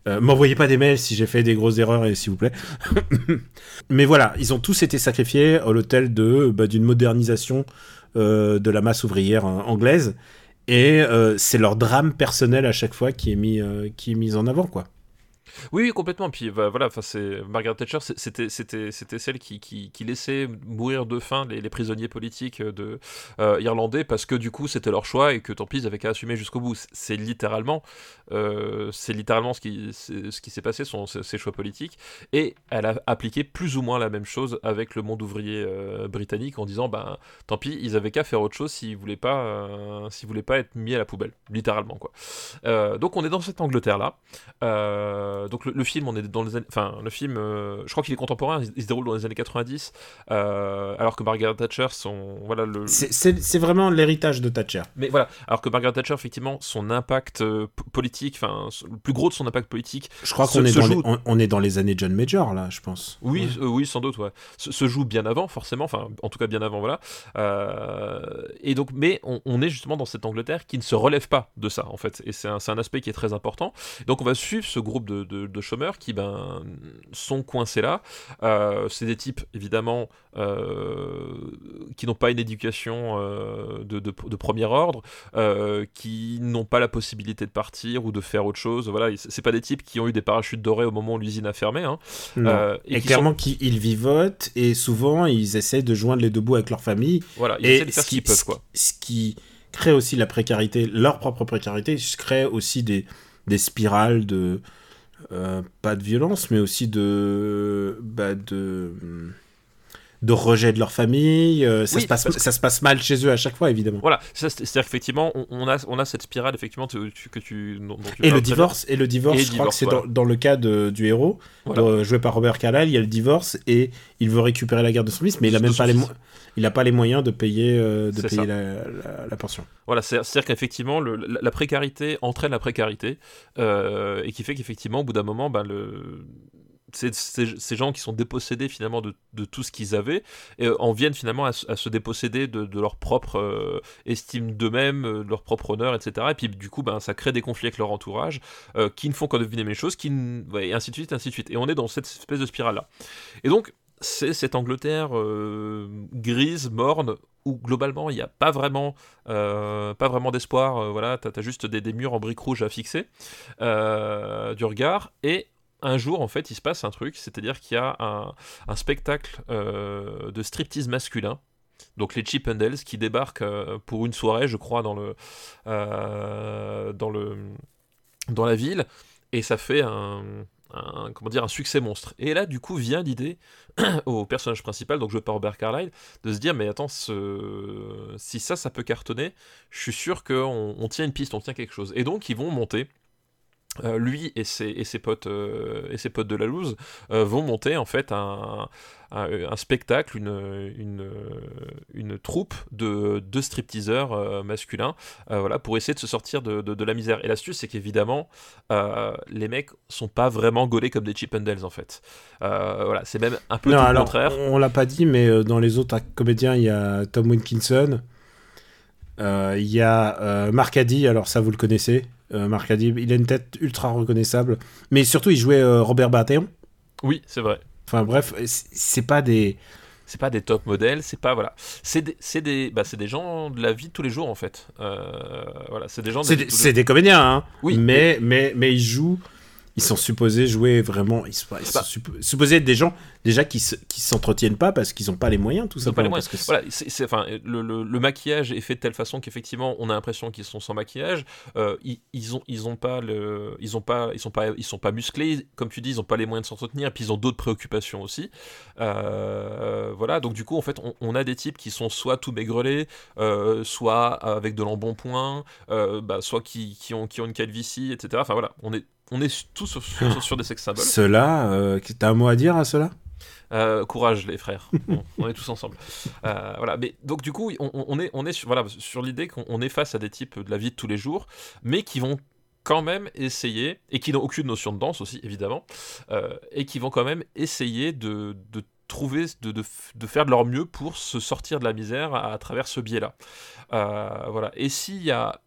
Euh, M'envoyez pas des mails si j'ai fait des grosses erreurs, et s'il vous plaît. mais voilà, ils ont tous été sacrifiés à l'hôtel de bah, d'une modernisation euh, de la masse ouvrière hein, anglaise. Et euh, c'est leur drame personnel à chaque fois qui est mis, qui est mis en avant, quoi. Oui, oui, complètement. Puis bah, voilà, c'est Margaret Thatcher, c'était celle qui, qui, laissait mourir de faim les, prisonniers politiques de euh, irlandais parce que du coup c'était leur choix et que tant pis ils avaient qu'à assumer jusqu'au bout. C'est- littéralement euh, littéralement ce qui ce qui s'est passé sont ces ces choix politiques et elle a appliqué plus ou moins la même chose avec le monde ouvrier euh, britannique en disant ben tant pis ils avaient qu'à faire autre chose s'ils voulaient pas voulaient pas être mis à la poubelle littéralement quoi. Donc on est dans cette Angleterre là. Donc le, le film, on est dans les années, enfin le film, euh, je crois qu'il est contemporain, il, il se déroule dans les années 90, euh, alors que Margaret Thatcher, son, voilà le, C'est- vraiment l'héritage de Thatcher. mais voilà, alors que Margaret Thatcher, effectivement, son impact euh, politique, enfin le plus gros de son impact politique, Je crois qu'on est, dans joue- les- on, on est dans les années John Major, là, je pense. Oui, Ouais. euh, oui, sans doute, ouais. Se, se joue bien avant, forcément, enfin, en tout cas bien avant, voilà. Euh, et donc, mais on, on est justement dans cette Angleterre qui ne se relève pas de ça, en fait. Et c'est un, c'est un aspect qui est très important. Donc, on va suivre ce groupe de, de, de, chômeurs qui ben, sont coincés là. Euh, c'est des types, évidemment, euh, qui n'ont pas une éducation euh, de, de, premier ordre, qui n'ont pas la possibilité de partir ou de faire autre chose. Voilà, c'est pas des types qui ont eu des parachutes dorés au moment où l'usine a fermé. Hein. et, clairement, sont... ils vivotent et souvent ils essaient de joindre les deux bouts avec leur famille. Voilà, ils essaient de faire ce qu'ils peuvent. Quoi. Ce qui crée aussi la précarité, leur propre précarité, crée aussi des, des spirales de. Euh, pas de violence, mais aussi de. Bah, de de rejet de leur famille. Euh, ça, se passe, ça se passe mal chez eux à chaque fois, évidemment. Voilà, c'est-à-dire qu'effectivement, on, a, on a cette spirale effectivement que tu. et, le divorce, et le divorce, je crois que c'est dans, dans, le cas de, du héros, joué par Robert Carlyle, il y a le divorce et il veut récupérer la garde de son fils, mais il a même pas les, il n'a pas les moyens de payer, euh, de payer la, la, pension. Voilà, c'est-à-dire qu'effectivement, la, précarité entraîne la précarité, euh, et qui fait qu'effectivement, au bout d'un moment, bah, le ces, gens qui sont dépossédés finalement de, tout ce qu'ils avaient et, en viennent finalement à, se déposséder de, leur propre euh, estime d'eux-mêmes, euh, de leur propre honneur, etc. Et puis du coup, ben, ça crée des conflits avec leur entourage euh, qui ne font qu'en deviner les choses, qui et ainsi de suite, ainsi de suite. Et on est dans cette espèce de spirale-là. Et donc, c'est cette Angleterre grise, morne, où globalement il n'y a pas vraiment, vraiment d'espoir. voilà, tu as, juste des, murs en briques rouges à fixer du regard. Et un jour, en fait, il se passe un truc, c'est-à-dire qu'il y a un, spectacle euh, de striptease masculin. Donc les Chip qui débarquent euh, pour une soirée, je crois, dans le, euh, dans le, dans la ville, et ça fait un, comment dire, un succès monstre. Et là, du coup, vient l'idée au personnage principal, donc joué par Robert Carlyle, de se dire mais attends, si ça, ça peut cartonner, je suis sûr qu'on on tient une piste, on tient quelque chose. Et donc, ils vont monter euh, lui et ses, et ses potes euh, et ses potes de la loose euh, vont monter en fait un, un, spectacle, une, une, une, troupe de, de stripteaseurs masculins, voilà, pour essayer de se sortir de, de, la misère. Et l'astuce, c'est qu'évidemment, les mecs sont pas vraiment gaulés comme des Chippendales en fait. voilà, c'est même un peu le contraire. On l'a pas dit, mais dans les autres comédiens, il y a Tom Wilkinson. Il y a Mark Addy, alors ça vous le connaissez, euh, Marc il a une tête ultra reconnaissable. Mais surtout, il jouait euh, Robert Baratheon. Oui, c'est vrai. Enfin bref, c'est pas des. C'est pas des top modèles, c'est pas voilà, c'est des, c'est des, bah, des gens de la vie de tous les jours en fait. Euh, voilà, c'est des gens. c'est des, comédiens, hein. Oui. Mais mais mais ils jouent ils sont supposés jouer vraiment. Ils sont, supposés être des gens déjà qui qui s'entretiennent pas parce qu'ils n'ont pas les moyens, tout simplement. Pas les moyens. voilà, c'est, enfin, le, le, maquillage est fait de telle façon qu'effectivement, on a l'impression qu'ils sont sans maquillage. Euh, ils, ils, ont ils ont pas le, ils ont pas ils sont pas ils sont pas musclés, comme tu dis, ils ont pas les moyens de s'entretenir. Et puis ils ont d'autres préoccupations aussi. Euh, voilà, donc du coup, en fait, on, a des types qui sont soit tout maigrelés, euh, soit avec de l'embonpoint, bah, soit qui, qui ont qui ont une calvitie, etc. Enfin voilà, on est on est tous sur, des sex symboles. Cela, euh, t'as un mot à dire à cela? Euh, courage les frères, on, est tous ensemble. Euh, voilà, mais donc du coup, on, est, on est sur, voilà, sur l'idée qu'on est face à des types de la vie de tous les jours, mais qui vont quand même essayer, et qui n'ont aucune notion de danse aussi, évidemment, et qui vont quand même essayer de, trouver, de, de, faire de leur mieux pour se sortir de la misère à, travers ce biais-là. voilà, et s'il y a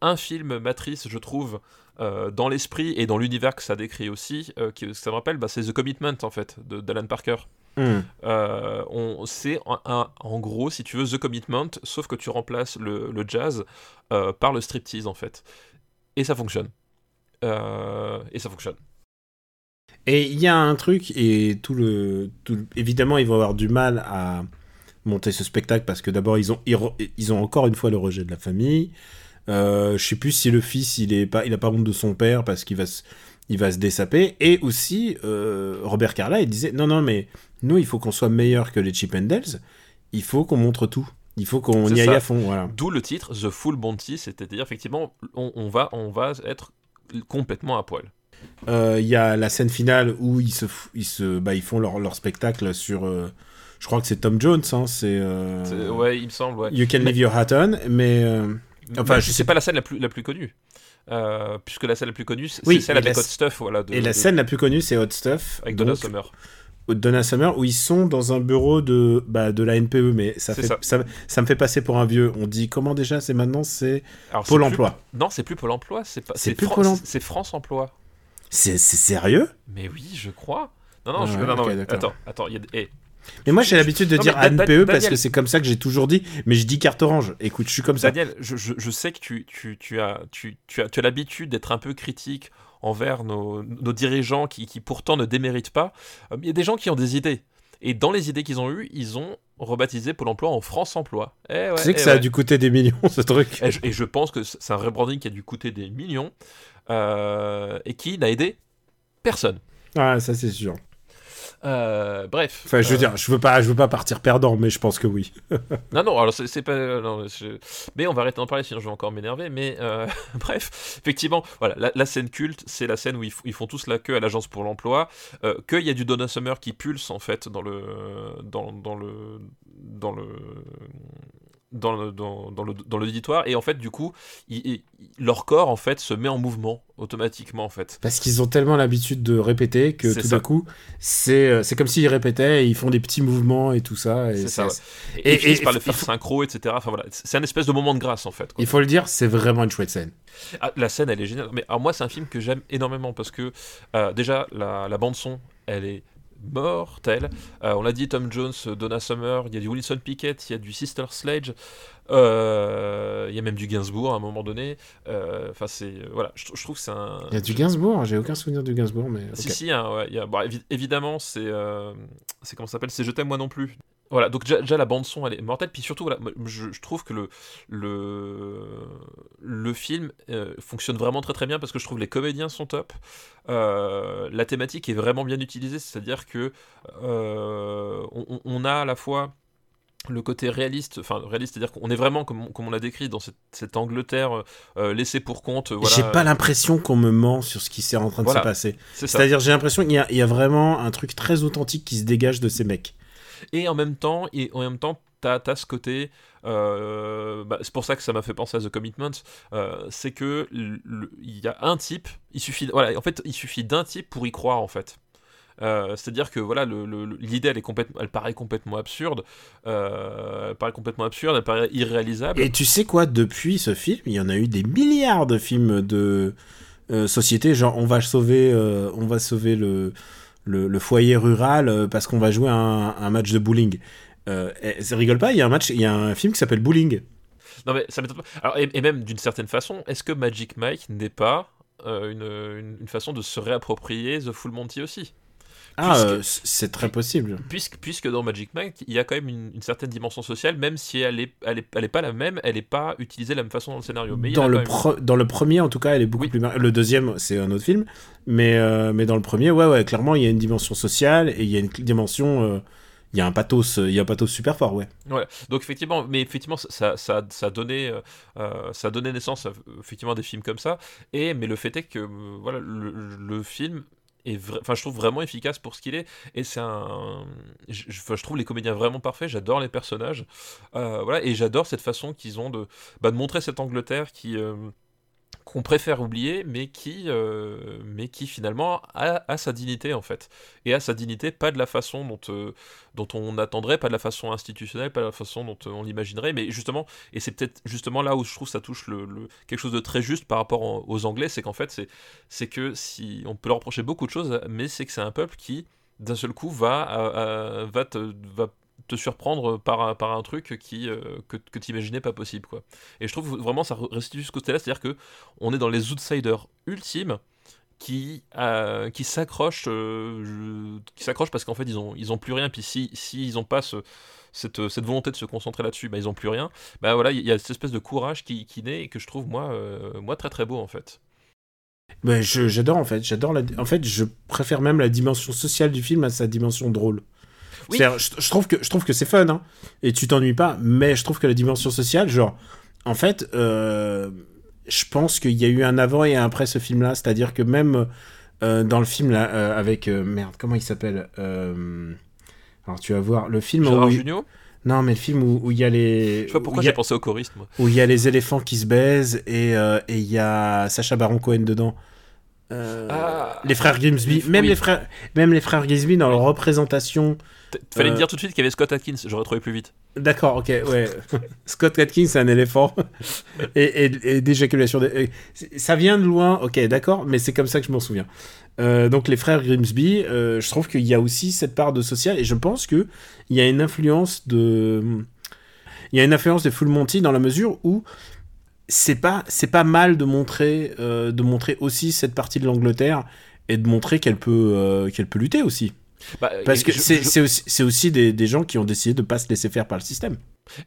un film Matrice, je trouve, euh, dans l'esprit et dans l'univers que ça décrit aussi, euh, qui, ça me rappelle, bah, c'est The Commitment en fait, d'Alan Parker. Hmm. Euh, c'est en gros, si tu veux, The Commitment, sauf que tu remplaces le, jazz par le striptease en fait. Et ça fonctionne. et ça fonctionne. Et il y a un truc, et tout le, Évidemment, ils vont avoir du mal à monter ce spectacle parce que d'abord, ils ont, ils ont encore une fois le rejet de la famille. Euh, je sais plus si le fils il est pas il a pas honte de son père parce qu'il va se, il va se dessaper. Et aussi euh, Robert Carla il disait non non mais nous il faut qu'on soit meilleur que les Chip il faut qu'on montre tout. Il faut qu'on y aille à fond voilà. D'où le titre The Full Bounty c'est-à-dire effectivement on, va on va être complètement à poil. Euh, il y a la scène finale où ils se ils se bah, ils font leur, leur spectacle sur je crois que c'est Tom Jones hein, c'est ouais il me semble ouais. You Can Leave Your Hat On mais Enfin, je sais pas la scène la plus, la plus connue. Euh, puisque la scène la plus connue, c'est celle avec Hot Stuff. Voilà, et la scène la plus connue, c'est Hot Stuff. Avec Donna Summer. Donna Summer, où ils sont dans un bureau de, bah, de la NPE, mais ça, fait, ça. ça, me fait passer pour un vieux. On dit comment déjà C'est maintenant, c'est Pôle emploi. Non, c'est plus Pôle emploi, c'est pas. C'est France Emploi. C'est c'est sérieux? Mais oui, je crois. Non, non, Ah je... ouais, non, non, ok, ouais, d'accord. attends, attends, il y a... eh, Mais moi j'ai l'habitude de Non, dire ANPE parce Daniel- que c'est comme ça que j'ai toujours dit, mais je dis carte orange. Écoute, je suis comme ça. Daniel, je, je- je sais que tu, tu, tu as, tu, tu as, tu as l'habitude d'être un peu critique envers nos, nos dirigeants qui, qui pourtant ne déméritent pas. Euh, Il y a des gens qui ont des idées. Et dans les idées qu'ils ont eues, ils ont rebaptisé Pôle emploi en France Emploi. Eh ouais, tu sais que eh ça a dû coûter des millions ce truc. Et je, et je pense que c'est un rebranding qui a dû coûter des millions euh, et qui n'a aidé personne. Ah, ça c'est sûr. Euh, bref. Enfin, je veux Euh, dire, je veux pas, je veux pas partir perdant, mais je pense que oui. Non, non, alors c'est pas. euh, non, je- Mais on va arrêter d'en parler, sinon je vais encore m'énerver. Mais euh, bref, effectivement, voilà, la, la scène culte, c'est la scène où ils, ils font tous la queue à l'agence pour l'emploi, qu'il y a du Donna Summer qui pulse en fait dans le. dans, dans le. dans le. Dans dans, dans l'auditoire et en fait du coup ils- ils- leur corps en fait se met en mouvement automatiquement en fait Parce qu'ils ont tellement l'habitude de répéter que tout d'un coup, c'est euh, c'est comme s'ils répétaient et ils font des petits mouvements et tout ça. Et ça, ouais. Et- et, ils finissent et- par le il faire faut- synchro etc enfin voilà c'est un espèce de moment de grâce en fait quoi. Il faut le dire, c'est vraiment une chouette scène. Ah, la scène, elle est géniale. Mais alors, moi, c'est un film que j'aime énormément parce que euh, déjà, la, la bande-son, elle est mortelle. Euh, on l'a dit, Tom Jones, Donna Summer, il y a du Wilson Pickett, il y a du Sister Sledge, euh, il y a même du Gainsbourg à un moment donné. Euh, Enfin, c'est. euh, voilà, je, je trouve que c'est un. Il y a du Gainsbourg, j'ai aucun souvenir du Gainsbourg, mais. Si, si, hein, ouais, il y a- bon, évi- évidemment, c'est. euh, c'est comment ça s'appelle C'est Je t'aime moi non plus. Voilà, donc déjà, déjà, la bande-son, elle est mortelle. Puis surtout, voilà, je, je trouve que le, le, le film euh, fonctionne vraiment très très bien parce que je trouve les comédiens sont top. Euh, la thématique est vraiment bien utilisée, c'est-à-dire que euh, on, on a à la fois le côté réaliste, enfin réaliste, c'est-à-dire qu'on est vraiment, comme on, comme on l'a décrit, dans cette, cette Angleterre euh, laissée pour compte. Voilà, J'ai pas l'impression qu'on me ment sur ce qui s'est en train de Voilà, se passer. C'est-à-dire, j'ai l'impression qu'il y, a- il y a vraiment un truc très authentique qui se dégage de ces mecs. Et en même temps, et en même temps, t'as as ce côté. euh, bah, c'est pour ça que ça m'a fait penser à The Commitment. euh, c'est que il y a un type. Il suffit. Voilà. En fait, il suffit d'un type pour y croire en fait. Euh, C'est-à-dire que voilà, l'idée elle est elle paraît complètement absurde, euh, elle paraît complètement absurde, elle paraît irréalisable. Et tu sais quoi, depuis ce film, il y en a eu des milliards de films de société, genre on va sauver, on va sauver le, le, foyer rural euh, parce qu'on va jouer un, un match de bowling. Euh, ça rigole pas, il y a un match, il y a un film qui s'appelle Bowling. Non mais ça m'étonne pas. Alors, et, et même d'une certaine façon, est-ce que Magic Mike n'est pas euh, une, une- une façon de se réapproprier The Full Monty aussi? Ah, euh, c'est très possible. puisque, puisque dans Magic Mike, il y a quand même une, une certaine dimension sociale, même si elle est, elle est, elle est pas la même, elle est pas utilisée de la même façon dans le scénario. Mais Dans le, pre- dans le premier, en tout cas, elle est beaucoup Oui. plus. mar- Le deuxième, c'est un autre film. Mais, euh, mais dans le premier, ouais, ouais, clairement, il y a une dimension sociale et il y a une dimension. euh, il y a un pathos, il y a un pathos super fort, ouais. Ouais. Donc effectivement, mais effectivement, ça, ça, ça a donné, euh, euh, ça donné naissance à, effectivement à des films comme ça. Et mais le fait est que voilà, le, le film enfin, je trouve vraiment efficace pour ce qu'il est. Et c'est un, je trouve les comédiens vraiment parfaits. J'adore les personnages, Euh, voilà, et j'adore cette façon qu'ils ont de, bah, de montrer cette Angleterre qui euh, qu'on préfère oublier, mais qui, euh, mais qui finalement a, sa dignité en fait, et a sa dignité pas de la façon dont, euh, dont on attendrait, pas de la façon institutionnelle, pas de la façon dont euh, on l'imaginerait, mais justement, et c'est peut-être justement là où je trouve ça touche quelque chose de très juste par rapport aux Anglais, c'est qu'en fait c'est que si on peut leur reprocher beaucoup de choses, mais c'est que c'est un peuple qui d'un seul coup va va te surprendre par, un- truc qui, euh, que, tu imaginais pas possible quoi. Et je trouve vraiment ça restitue ce côté-là, c'est-à-dire que on est dans les outsiders ultimes qui, euh, qui s'accrochent euh, qui s'accrochent parce qu'en fait ils ont, ils ont plus rien puis si, si ont pas ce, cette, volonté de se concentrer là-dessus bah, ils ont plus rien bah voilà il y a cette espèce de courage qui, naît et que je trouve moi, moi très très beau en fait je- j'adore en fait, j'adore. En fait, je préfère même la dimension sociale du film à sa dimension drôle. Oui. Je, je trouve que je trouve que c'est fun, hein, et tu t'ennuies pas. Mais je trouve que la dimension sociale, genre, en fait, euh, je pense qu'il y a eu un avant et un après ce film-là. C'est-à-dire que même euh, dans le film là, euh, avec merde, comment il s'appelle Alors tu vas voir le film Gérard où Jugnot non mais le film où il y a les je sais pas pourquoi a- j'ai pensé au choriste moi où il y a les éléphants qui se baisent et et il y a Sacha Baron Cohen dedans. Euh, Ah. les frères Grimsby, Oui. même les frères, même les frères Grimsby dans leur représentation. Fallait Euh, me dire tout de suite qu'il y avait Scott Atkins j'aurais trouvé plus vite D'accord, ok, ouais. Scott Atkins, c'est un éléphant. et, et, et d'éjaculation. de- Ça vient de loin, ok, d'accord, mais c'est comme ça que je m'en souviens. Euh, donc les frères Grimsby, euh, je trouve qu'il y a aussi cette part de social, et je pense que il y a une influence de, il y a une influence de Full Monty dans la mesure où c'est pas, c'est pas mal de montrer, euh, de montrer aussi cette partie de l'Angleterre et de montrer qu'elle peut, euh, qu'elle peut lutter aussi. Bah, Parce que je- c'est aussi, des, des gens qui ont décidé de pas se laisser faire par le système.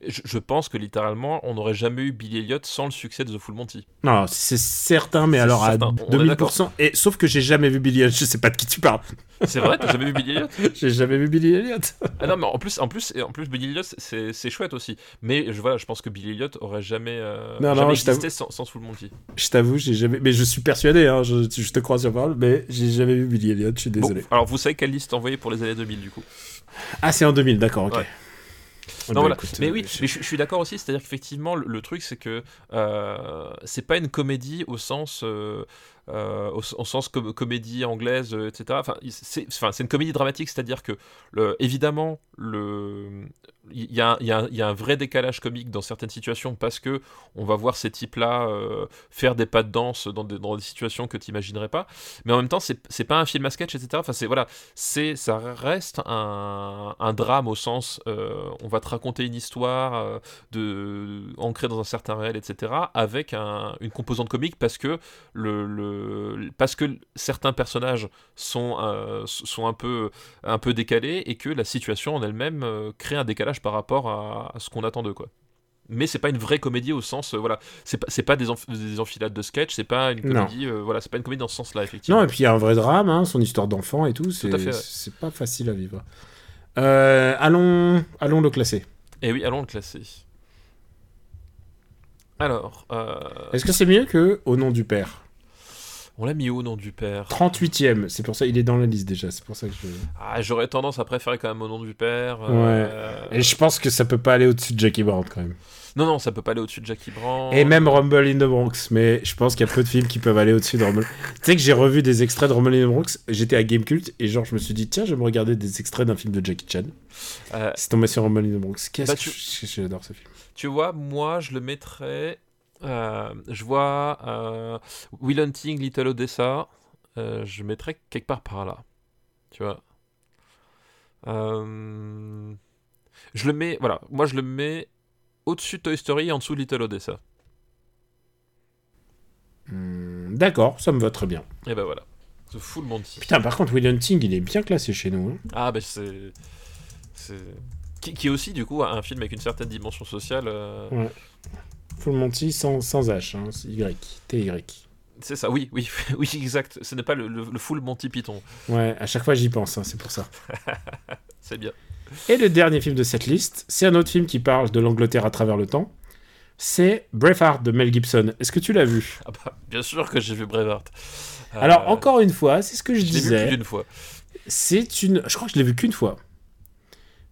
Je, je pense que littéralement, on n'aurait jamais eu Billy Elliot sans le succès de The Full Monty. Non, c'est certain, mais alors certain, à on est 2000%. Et sauf que j'ai jamais vu Billy Elliot. Je sais pas de qui tu parles. C'est vrai, t'as jamais vu Billy Elliot? J'ai jamais vu Billy Elliot. Ah non, mais en plus, en plus, en plus Billy Elliot, c'est chouette aussi. Mais je, voilà, je pense que Billy Elliot aurait jamais, euh, Non, jamais existé sans, sans Full Monty. Je t'avoue, j'ai jamais. Mais je suis persuadé. Hein, je, je te crois sur parole, mais j'ai jamais vu Billy Elliot. Je suis Bon, désolé. alors vous savez quelle liste envoyer pour les années 2000 du coup? Ah, c'est en 2000, d'accord, ok. Ouais. Ah Non, bah, voilà. écoute, mais euh, oui, je- mais je, je suis d'accord aussi, c'est-à-dire qu'effectivement, le, le truc, c'est que euh, c'est pas une comédie au sens. euh, euh, au, sens com- comédie anglaise, euh, etc. Enfin, c'est une comédie dramatique, c'est-à-dire que, évidemment, le, il y, a y y a un vrai décalage comique dans certaines situations parce que on va voir ces types-là euh, faire des pas de danse dans des, dans des situations que tu imaginerais pas. Mais en même temps, c'est pas un film à sketch, etc. Enfin, c'est voilà, c'est ça reste un, un drame au sens euh, on va te raconter une histoire ancrée dans un certain réel, etc. Avec un- une composante comique parce que le- parce que certains personnages sont euh, sont un peu un peu décalés et que la situation en elle-même euh, crée un décalage par rapport à, à ce qu'on attend d'eux quoi. Mais c'est pas une vraie comédie au sens euh, voilà, c'est pas c'est pas des, enf- des enfilades de sketch, c'est pas une comédie euh, voilà, c'est pas une comédie dans ce sens-là effectivement. Non, et puis il y a un vrai drame, hein, son histoire d'enfant et tout. C'est ouais. c'est pas facile à vivre. Euh, allons, allons le classer. Et oui, allons le classer. Alors, euh, Est-ce que c'est mieux que Au nom du père? On l'a mis où au nom du père 38ème, c'est pour ça il est dans la liste déjà. C'est pour ça que je. Ah, j'aurais tendance à préférer quand même au nom du père. euh, Et je pense que ça peut pas aller au-dessus de Jackie Brown quand même. Non, non, ça peut pas aller au-dessus de Jackie Brown. Et même Rumble in the Bronx, mais je pense qu'il y a peu de films qui peuvent aller au-dessus de Rumble. tu sais que j'ai revu des extraits de Rumble in the Bronx, j'étais à Gamecult et genre je me suis dit tiens je vais me regarder des extraits d'un film de Jackie Chan. Euh, C'est tombé sur Rumble in the Bronx. Qu'est-ce Bah, que tu- j'adore ce film. tu vois, moi, je le mettrais. Euh, je vois euh, Will Hunting, Little Odessa. euh, je mettrais quelque part par là. Tu vois. Je le mets. Voilà, moi, je le mets au-dessus de Toy Story et en dessous de Little Odessa. Hmm, D'accord, ça me va très bien. Et ben voilà. The Full Monty. Putain, par contre, Will Hunting, il est bien classé chez nous. hein. Ah, bah c'est. Qui, qui est aussi, du coup, un film avec une certaine dimension sociale. euh, Monty sans, sans H, hein, Y, T-Y. C'est ça, oui, oui, oui, exact. Ce n'est pas le, le- le full Monty Python. Ouais, à chaque fois j'y pense, hein, c'est pour ça. C'est bien. Et le dernier film de cette liste, c'est un autre film qui parle de l'Angleterre à travers le temps. C'est Braveheart de Mel Gibson. Est-ce que tu l'as vu? Ah bah, bien sûr que j'ai vu Braveheart. Euh, Alors, encore une fois, c'est ce que je, je l'ai vu plus disais. d'une fois. C'est une. Je crois que je l'ai vu qu'une fois.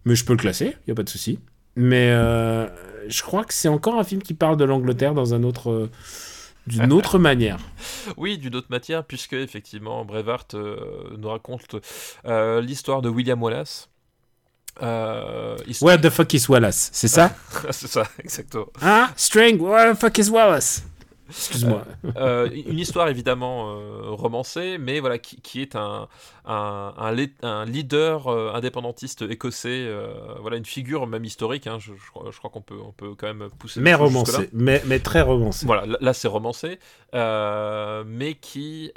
Mais je peux le classer, il a pas de souci. Mais euh, je crois que c'est encore un film qui parle de l'Angleterre dans un autre. euh, d'une autre manière. Oui, d'une autre matière, puisque effectivement, Braveheart euh, nous raconte l'histoire de William Wallace. Euh, Where the fuck is Wallace? C'est ça? C'est ça, exactement. Hein? String, where the fuck is Wallace? Excuse-moi. Euh, une histoire évidemment romancée, mais voilà, qui, qui est un, un, un, lé- un leader euh, indépendantiste écossais, euh, voilà, une figure même historique. hein, je, je crois, je crois qu'on peut, on peut quand même pousser. mais romancé. Mais, mais très romancé. Voilà, là, là, c'est romancé, euh, mais qui,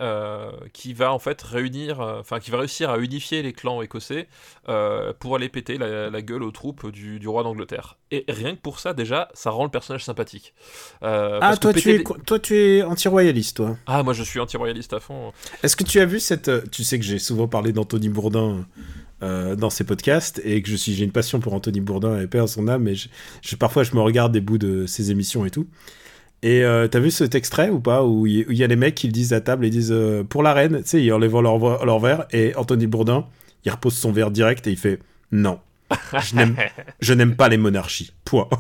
qui va en fait réunir, enfin qui va réussir à unifier les clans écossais pour aller péter la, la gueule aux troupes du, du roi d'Angleterre. Et rien que pour ça, déjà, ça rend le personnage sympathique. Euh, Ah, toi tu, es, toi, tu es anti-royaliste, toi? Ah, moi je suis anti-royaliste à fond. Est-ce que tu as vu cette. Tu sais que j'ai souvent parlé d'Anthony Bourdin euh, dans ces podcasts et que je suis j'ai une passion pour Anthony Bourdin et à son âme, mais je, je- parfois je me regarde des bouts de ses émissions et tout. Et euh, t'as vu cet extrait ou pas où il y a les mecs qui le disent à table et disent euh, pour la reine, tu sais, ils enlèvent leur, leur verre et Anthony Bourdin, il repose son verre direct et il fait non. Je n'aime, je n'aime pas les monarchies. Point.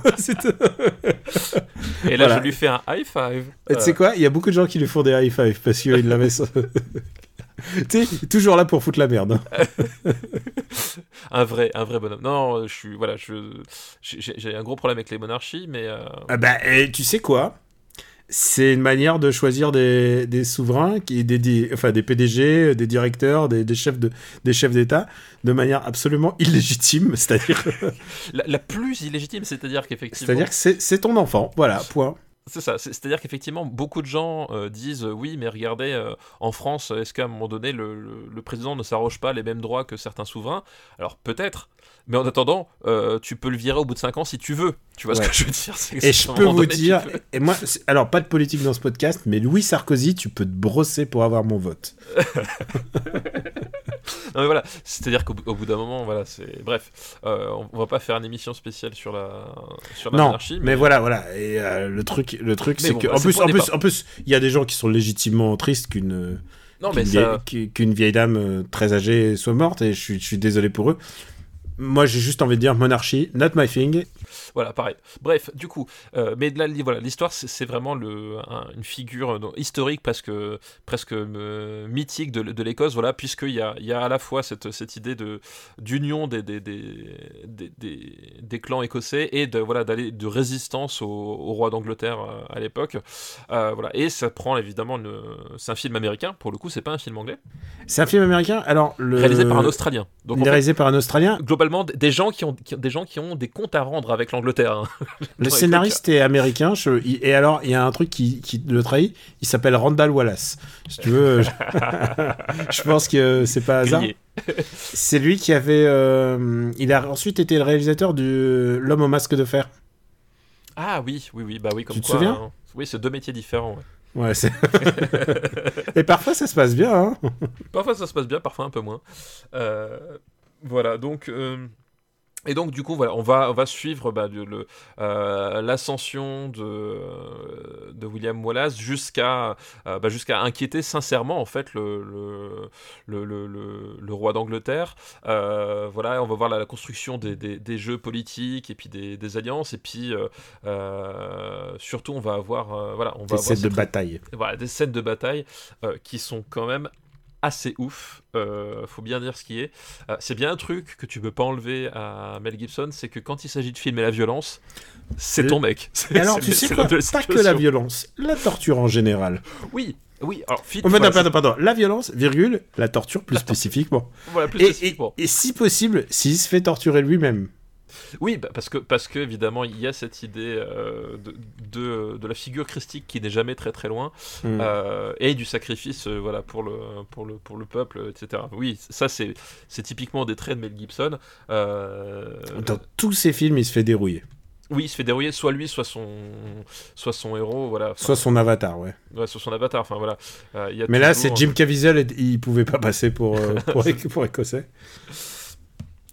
Et là, Voilà. je lui fais un high five. Tu sais quoi? Il y a beaucoup de gens qui lui font des high five parce qu'il l'avait. sur- tu sais, toujours là pour foutre la merde. hein. un vrai, un vrai bonhomme. Non, je suis, voilà, je, j'ai un gros problème avec les monarchies, mais euh, Ah bah, et tu sais quoi? C'est une manière de choisir des, des souverains, qui, des, di- enfin des PDG, des directeurs, des, des chefs de, des chefs d'État, de manière absolument illégitime. C'est-à-dire, la, la plus illégitime, c'est-à-dire qu'effectivement, c'est-à-dire que c'est ton enfant. Voilà, point. C'est ça, c'est- c'est-à-dire qu'effectivement, beaucoup de gens euh, disent euh, oui, mais regardez, euh, en France, est-ce qu'à un moment donné, le président ne s'arroge pas les mêmes droits que certains souverains? Alors peut-être, mais en attendant, euh, tu peux le virer au bout de 5 ans si tu veux. Tu vois Ouais. ce que je veux dire Et je peux vous dire, et moi, alors pas de politique dans ce podcast, mais Louis Sarkozy, tu peux te brosser pour avoir mon vote. Non, mais voilà, c'est-à-dire qu'au bout- d'un moment, voilà, c'est. Bref, euh, on, va pas faire une émission spéciale sur la, sur non, mais, voilà, voilà. Et euh, le truc, le truc, c'est bon, que, bah, en plus, en plus, en plus, il y a des gens qui sont légitimement tristes qu'une Non, qu'une mais vieille, ça. qu'une vieille dame euh, très âgée soit morte, et je suis, je suis désolé pour eux. Moi, j'ai juste envie de dire monarchie, not my thing. Voilà, pareil. Bref, du coup, euh, mais là, voilà, l'histoire, c'est vraiment le, un- une figure euh, historique, presque, presque euh, mythique de, de l'Écosse, voilà, puisqu'il y a, il y a à la fois cette, cette idée de d'union des, des, des, des, clans écossais et de voilà d'aller de résistance au, au roi d'Angleterre euh, à l'époque, Euh, voilà, et ça prend évidemment, c'est un film américain pour le coup, c'est pas un film anglais, C'est un film américain. Alors, le... réalisé par un Australien. Donc fait, réalisé par un Australien. globalement, des gens qui ont qui- des gens qui ont des comptes à rendre avec l'Angleterre. Hein. Le scénariste est américain. je- Et alors, il y a un truc qui, qui le trahit. Il s'appelle Randall Wallace. Si tu veux, je, je pense que c'est pas hasard. C'est lui qui avait. euh, Il a ensuite été le réalisateur de L'homme au masque de fer. Ah oui, oui, oui, bah oui, comme Tu te quoi, souviens? hein. Oui, c'est deux métiers différents. ouais. Et parfois, ça se passe bien. Hein Parfois ça se passe bien, parfois un peu moins. Euh, voilà, donc. euh, Et donc du coup voilà, on va on va suivre bah, de- euh, l'ascension de, de William Wallace jusqu'à euh, bah, jusqu'à inquiéter sincèrement en fait le le, le, le, roi d'Angleterre. Euh, voilà, on va voir la, la construction des, des, des jeux politiques et puis des, des alliances et puis surtout on va avoir voilà on va Des avoir scènes de bataille. voilà, des scènes de bataille qui sont quand même assez ouf. Euh, faut bien dire ce qui est. Euh, c'est bien un truc que tu peux pas enlever à Mel Gibson, c'est que quand il s'agit de filmer la violence, c'est ton mec. Et alors, tu sais quoi Pas que la violence, la torture en général. Oui, oui. Alors, fit, Oh, voilà, pardon, pardon. La violence, virgule, la torture plus La torture. spécifiquement. voilà, plus Et, et, spécifiquement. et si possible, s'il se fait torturer lui-même. Oui, bah, parce que parce que évidemment il y a cette idée euh, de, de, de la figure christique qui n'est jamais très très loin Hmm. euh, et du sacrifice euh, voilà pour le pour le pour le peuple etc. Oui, ça c'est c'est typiquement des traits de Mel Gibson. Dans tous ses films, il se fait dérouiller. Oui, il se fait dérouiller, soit lui, soit son, soit son héros, voilà. Enfin, Soit son avatar, ouais. ouais, soit son avatar, enfin voilà. Il y a Mais là, c'est Jim Caviezel, et il pouvait pas passer pour, pour, pour écossais.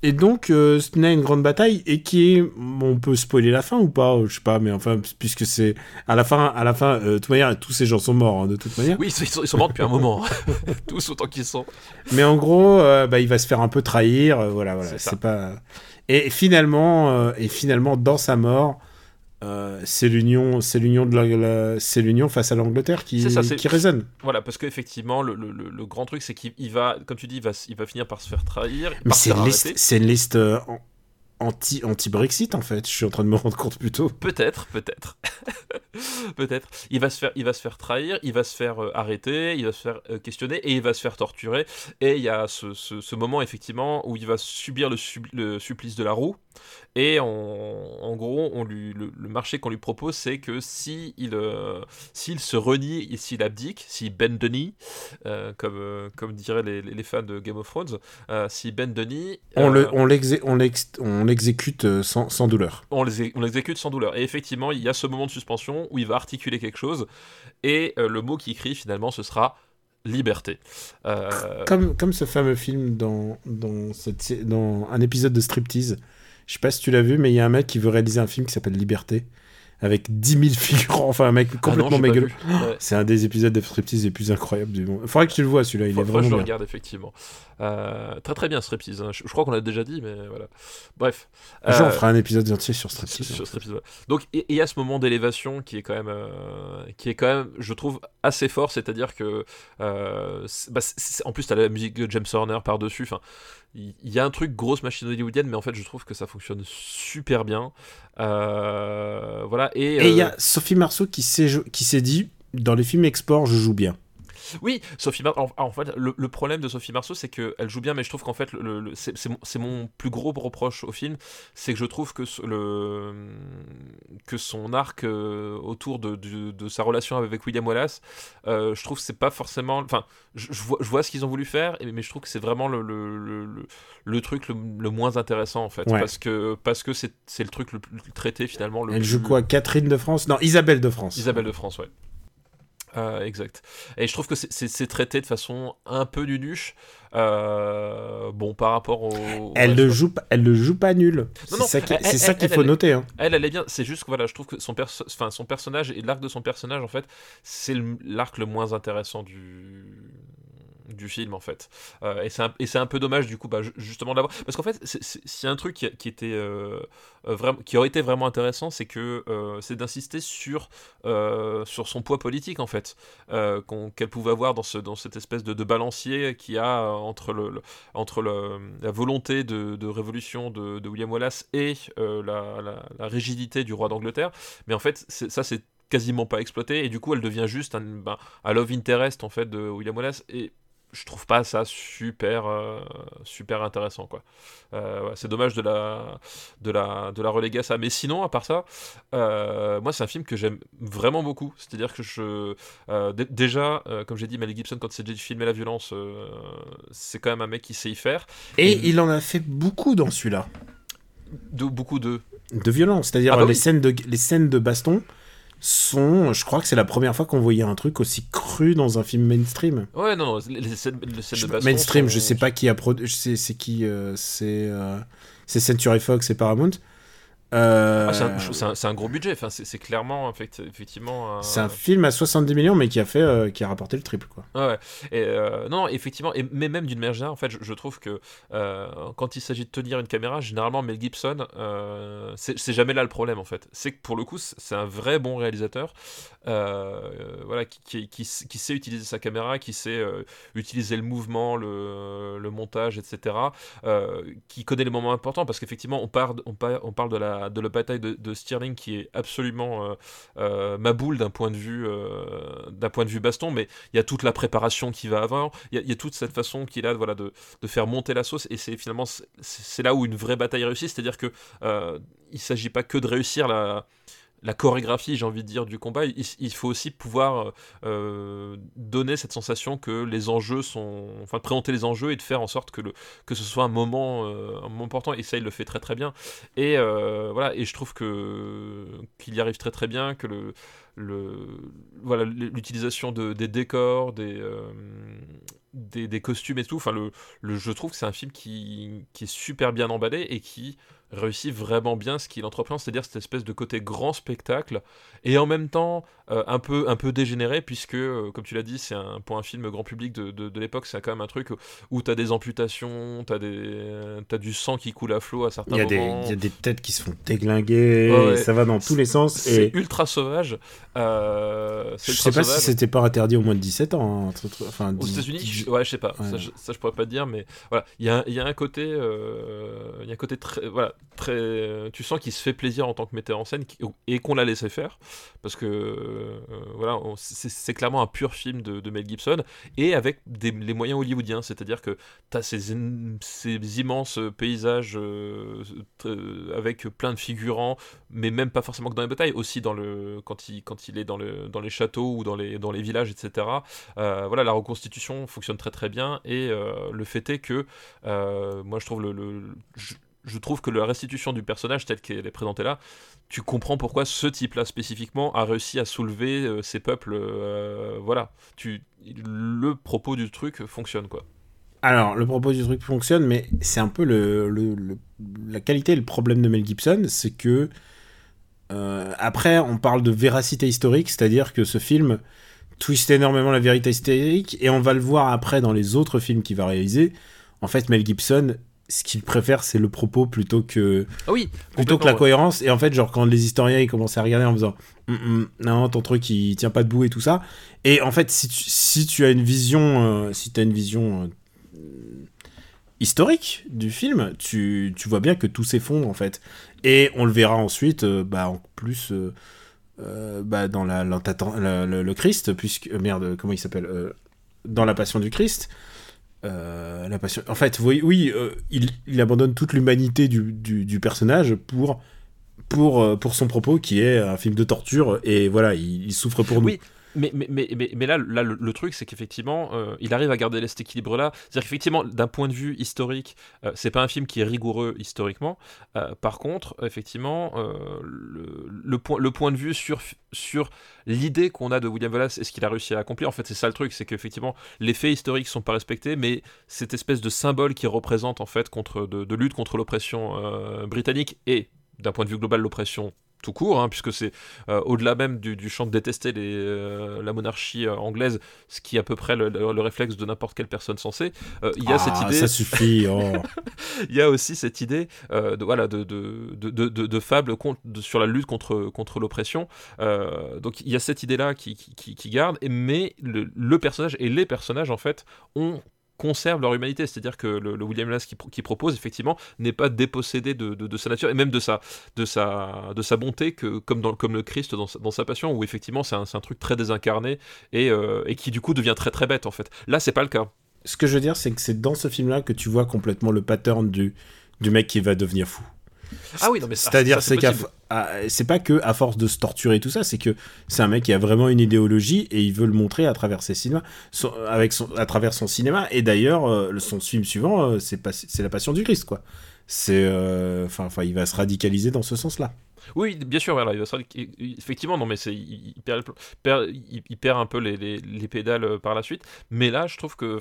Et donc, euh, ce n'est une grande bataille, et qui est... On peut spoiler la fin ou pas Je sais pas, mais enfin, puisque c'est... À la fin, à la fin euh, de toute manière, tous ces gens sont morts, hein, de toute manière. Oui, ils sont, ils sont morts depuis un moment, tous autant qu'ils sont. Mais en gros, euh, bah, il va se faire un peu trahir, euh, voilà, voilà. C'est pas... Et finalement, euh, et finalement, dans sa mort... euh, c'est l'union, c'est l'union de la- la- c'est l'union face à l'Angleterre qui, ça, qui résonne. Voilà, parce qu'effectivement, le, le, le- le grand truc, c'est qu'il il va, comme tu dis, il va, s- il va finir par se faire trahir, Mais c'est une liste, arrêter. c'est une liste euh, anti, anti-Brexit en fait. Je suis en train de me rendre compte plutôt. Peut-être, peut-être, peut-être. Il va se faire, il va se faire trahir, il va se faire euh, arrêter, il va se faire euh, questionner et il va se faire torturer. Et il y a ce, ce- ce moment effectivement où il va subir le, sub- le supplice de la roue. Et on- en gros, on lui, le, le marché qu'on lui propose, c'est que si il, euh, s'il se renie et s'il abdique, s'il bend the knee, euh, comme, comme diraient les, les- fans de Game of Thrones, s'il bend the knee, On le, on l'exé- on l'ex- on l'exécute euh, sans, sans douleur. on l'exécute sans douleur. Et effectivement, il y a ce moment de suspension où il va articuler quelque chose, et euh, le mot qu'il crie finalement, ce sera liberté. Euh, Comme, comme ce fameux film dans, dans, cette, sé- dans un épisode de Striptease. Je sais pas si tu l'as vu, mais il y a un mec qui veut réaliser un film qui s'appelle Liberté. Avec 10 000 figurants, enfin un mec Ah complètement mégalo. Ouais. C'est un des épisodes de Striptease les plus incroyables du monde. Faudrait que tu le vois celui-là, il Faut- est que vraiment je le regarde effectivement. Euh, très très bien Striptease. hein. Je, je crois qu'on l'a déjà dit, mais voilà. Bref. Euh, on fera un épisode entier sur Striptease. sur Striptease, ouais. Donc il y, a ce moment d'élévation qui est quand même, euh, qui est quand même, je trouve assez fort. C'est-à-dire que, euh, bah, en plus, t'as la musique de James Horner par dessus. Enfin, il y a un truc grosse machine hollywoodienne, mais en fait, je trouve que ça fonctionne super bien. Euh, voilà. Et, il y euh, a Sophie Marceau qui s'est qui s'est dit dans les films export, je joue bien. Oui, Sophie Marceau. En, en fait, le, le problème de Sophie Marceau, c'est qu'elle joue bien, mais je trouve qu'en fait, le, le- c'est mon, plus gros reproche au film, c'est que je trouve que, ce- le, que son arc euh, autour de, de- de sa relation avec William Wallace, euh, je trouve que c'est pas forcément. Enfin, je, je vois, je vois ce qu'ils ont voulu faire, mais je trouve que c'est vraiment le, truc le, moins intéressant en fait, Ouais. parce que parce que c'est c'est le truc le plus traité finalement. Le Elle plus- joue quoi? Catherine de France? Non, Isabelle de France. Isabelle de France, ouais. Euh, exact. Et je trouve que c'est- traité de façon un peu nunuche. Euh, bon, par rapport au. Elle ouais, ne je- joue pas, elle ne joue pas nul. C'est ça qu'il faut elle- noter. hein. Elle, elle est bien. C'est juste que voilà, je trouve que son, perso- son personnage et l'arc de son personnage, en fait, c'est le- l'arc le moins intéressant du du film en fait. Euh, et c'est un, peu dommage du coup bah, ju- justement d'avoir parce qu'en fait s'il y a un truc qui, était euh, euh, vraiment qui aurait été vraiment intéressant c'est que euh, c'est d'insister sur sur son poids politique en fait qu'elle pouvait avoir dans ce dans cette espèce de, de balancier qu'il y a entre le, entre la volonté de, de révolution de, de William Wallace et la, rigidité du roi d'Angleterre. Mais en fait ça c'est quasiment pas exploité et du coup elle devient juste un, ben, un love interest en fait de William Wallace et je trouve pas ça super euh, super intéressant quoi. Euh, ouais, c'est dommage de la de la de la reléguer à ça. Mais sinon à part ça euh, moi c'est un film que j'aime vraiment beaucoup. C'est à dire que je dé- déjà comme j'ai dit Mel Gibson quand c'est de filmer la violence c'est quand même un mec qui sait y faire. Et Et- il en a fait beaucoup dans celui-là. de beaucoup de. De violence. C'est-à-dire Ah bah les, scènes de, les scènes de baston sont. Je crois que c'est la première fois qu'on voyait un truc aussi cru dans un film mainstream. ouais non, les, scènes, les scènes de baston mainstream, sont- je sais pas qui a produit. C'est c'est qui euh, C'est euh, c'est Century Fox et Paramount. Euh, Ah, c'est un, c'est un- c'est un gros budget enfin c'est clairement effect- effectivement un- c'est un film à 70 millions, mais qui a fait, euh, qui a rapporté le triple, quoi. Ouais, ouais. Et euh, non, effectivement, et, mais même d'une manière générale, en fait, je, je trouve que quand il s'agit de tenir une caméra, généralement Mel Gibson, c'est jamais là le problème en fait. C'est que pour le coup, c'est un vrai bon réalisateur, voilà, qui, qui, qui s- qui sait utiliser sa caméra, qui sait utiliser le mouvement, le, le montage, etc. qui connaît les moments importants parce qu'effectivement, on, parle on, par- on parle de la, de la bataille de, Stirling qui est absolument euh, euh, ma boule d'un point de vue euh, d'un point de vue baston, mais il y a toute la préparation qui va avant, il y a, toute cette façon qu'il a voilà, de, faire monter la sauce, et c'est finalement c'est là où une vraie bataille réussit, c'est-à-dire que il s'agit pas que de réussir la la chorégraphie, j'ai envie de dire, du combat, il, faut aussi pouvoir euh, donner cette sensation que les enjeux sont, enfin, de présenter les enjeux et de faire en sorte que le que ce soit un moment, euh, un moment important. Et ça, il le fait très très bien. Et euh, voilà, et je trouve que qu'il y arrive très très bien, que le le voilà l'utilisation de, des décors, des, euh, des, des costumes et tout. Enfin, le, le je trouve que c'est un film qui, qui est super bien emballé et qui réussit vraiment bien ce qu'il entreprend, c'est-à-dire cette espèce de côté grand spectacle et en même temps euh, un peu un peu dégénéré puisque euh, comme tu l'as dit c'est un pour un film grand public de, de, de l'époque c'est quand même un truc où tu as des amputations t'as des t'as du sang qui coule à flot à certains Il moments il y a des têtes qui se font déglinguer, Ouais, ouais. et ça va dans tous les sens. c'est Et ultra sauvage euh, c'est je ultra sais pas sauvage. si c'était pas interdit au moins de 17 ans. hein, enfin, Aux États-Unis, je- ouais, je sais pas. Ouais. Ça, je, ça, je pourrais pas te dire, mais voilà, il y a, y a un côté, euh, il y a un côté très, voilà, très. Tu sens qu'il se fait plaisir en tant que metteur en scène qui- et qu'on l'a laissé faire, parce que euh, voilà, c'est clairement un pur film de, de Mel Gibson et avec des, les moyens hollywoodiens, c'est-à-dire que tu as ces, ces immenses paysages euh, avec plein de figurants, mais même pas forcément que dans les batailles, aussi dans le quand il quand il est dans le dans les châteaux ou dans les dans les villages, etc. Voilà, la reconstitution fonctionne très très bien et euh, le fait est que euh, moi je trouve le, je, trouve que la restitution du personnage telle qu'elle est présentée là, tu comprends pourquoi ce type-là spécifiquement a réussi à soulever euh, ces peuples. euh, voilà, tu le propos du truc fonctionne quoi. Alors, le propos du truc fonctionne, mais c'est un peu le, le- le- la qualité le problème de Mel Gibson, c'est que après, on parle de véracité historique, c'est-à-dire que ce film twiste énormément la vérité historique, et on va le voir après dans les autres films qu'il va réaliser. En fait, Mel Gibson, ce qu'il préfère, c'est le propos plutôt que, Ah oui, plutôt que la ouais. cohérence. Et en fait, genre, quand les historiens ils commencent à regarder en faisant Hum, hum, non, ton truc il tient pas debout et tout ça. Et en fait, si tu, si tu as une vision, euh, si as une vision euh, historique du film, tu, tu vois bien que tout s'effondre en fait. Et on le verra ensuite, euh, bah, en plus, euh, bah, dans la, l'entatan- la- le, le Christ, puisque. euh, merde, comment il s'appelle Euh, Dans la Passion du Christ. Euh, la passion... En fait, oui, oui euh, il, il abandonne toute l'humanité du, du, du personnage pour, pour, pour son propos qui est un film de torture et voilà, il, il souffre pour nous. Oui, mais, mais, mais, mais, là, là le, truc, c'est qu'effectivement, euh, il arrive à garder cet équilibre-là. C'est-à-dire qu'effectivement, d'un point de vue historique, euh, c'est pas un film qui est rigoureux historiquement. Euh, par contre, effectivement, euh, le, point, le point de vue sur, sur l'idée qu'on a de William Wallace et ce qu'il a réussi à accomplir, en fait, c'est ça le truc, c'est qu'effectivement, les faits historiques sont pas respectés, mais cette espèce de symbole qui représente, en fait, contre, de, de lutte contre l'oppression britannique et, d'un point de vue global, l'oppression tout court, hein, puisque c'est euh, au-delà même du, du champ de détester les, euh, la monarchie euh, anglaise, ce qui est à peu près le, le- le réflexe de n'importe quelle personne sensée. Euh, Il y a Ah, cette idée, Ça suffit. oh. il y a aussi cette idée de, voilà, de, de, de, de, fable contre- sur la lutte contre, contre l'oppression. Donc il y a cette idée-là qui, qui, qui- qui garde, mais le, le personnage et les personnages, en fait, ont conservent leur humanité, c'est-à-dire que le, William Wallace qui, pro- qui propose effectivement n'est pas dépossédé de, sa nature et même de sa, bonté que comme, le Christ dans sa, passion où effectivement c'est un, truc très désincarné et, euh, et qui du coup devient très très bête en fait. Là c'est pas le cas. Ce que je veux dire, c'est que c'est dans ce film-là que tu vois complètement le pattern du, du mec qui va devenir fou. Ah oui non mais C'est-à-dire, c'est qu'à c'est pas que à force de se torturer et tout ça, c'est que c'est un mec qui a vraiment une idéologie et il veut le montrer à travers ses cinémas, son- avec son, à travers son cinéma. Et d'ailleurs, euh, son film suivant, euh, c'est pas, c'est la Passion du Christ, quoi. C'est, euh, enfin, enfin, il va se radicaliser dans ce sens-là. Oui, bien sûr, effectivement, non, mais il, perd, perd- un peu les, les, les pédales euh, par la suite, mais là, je trouve que,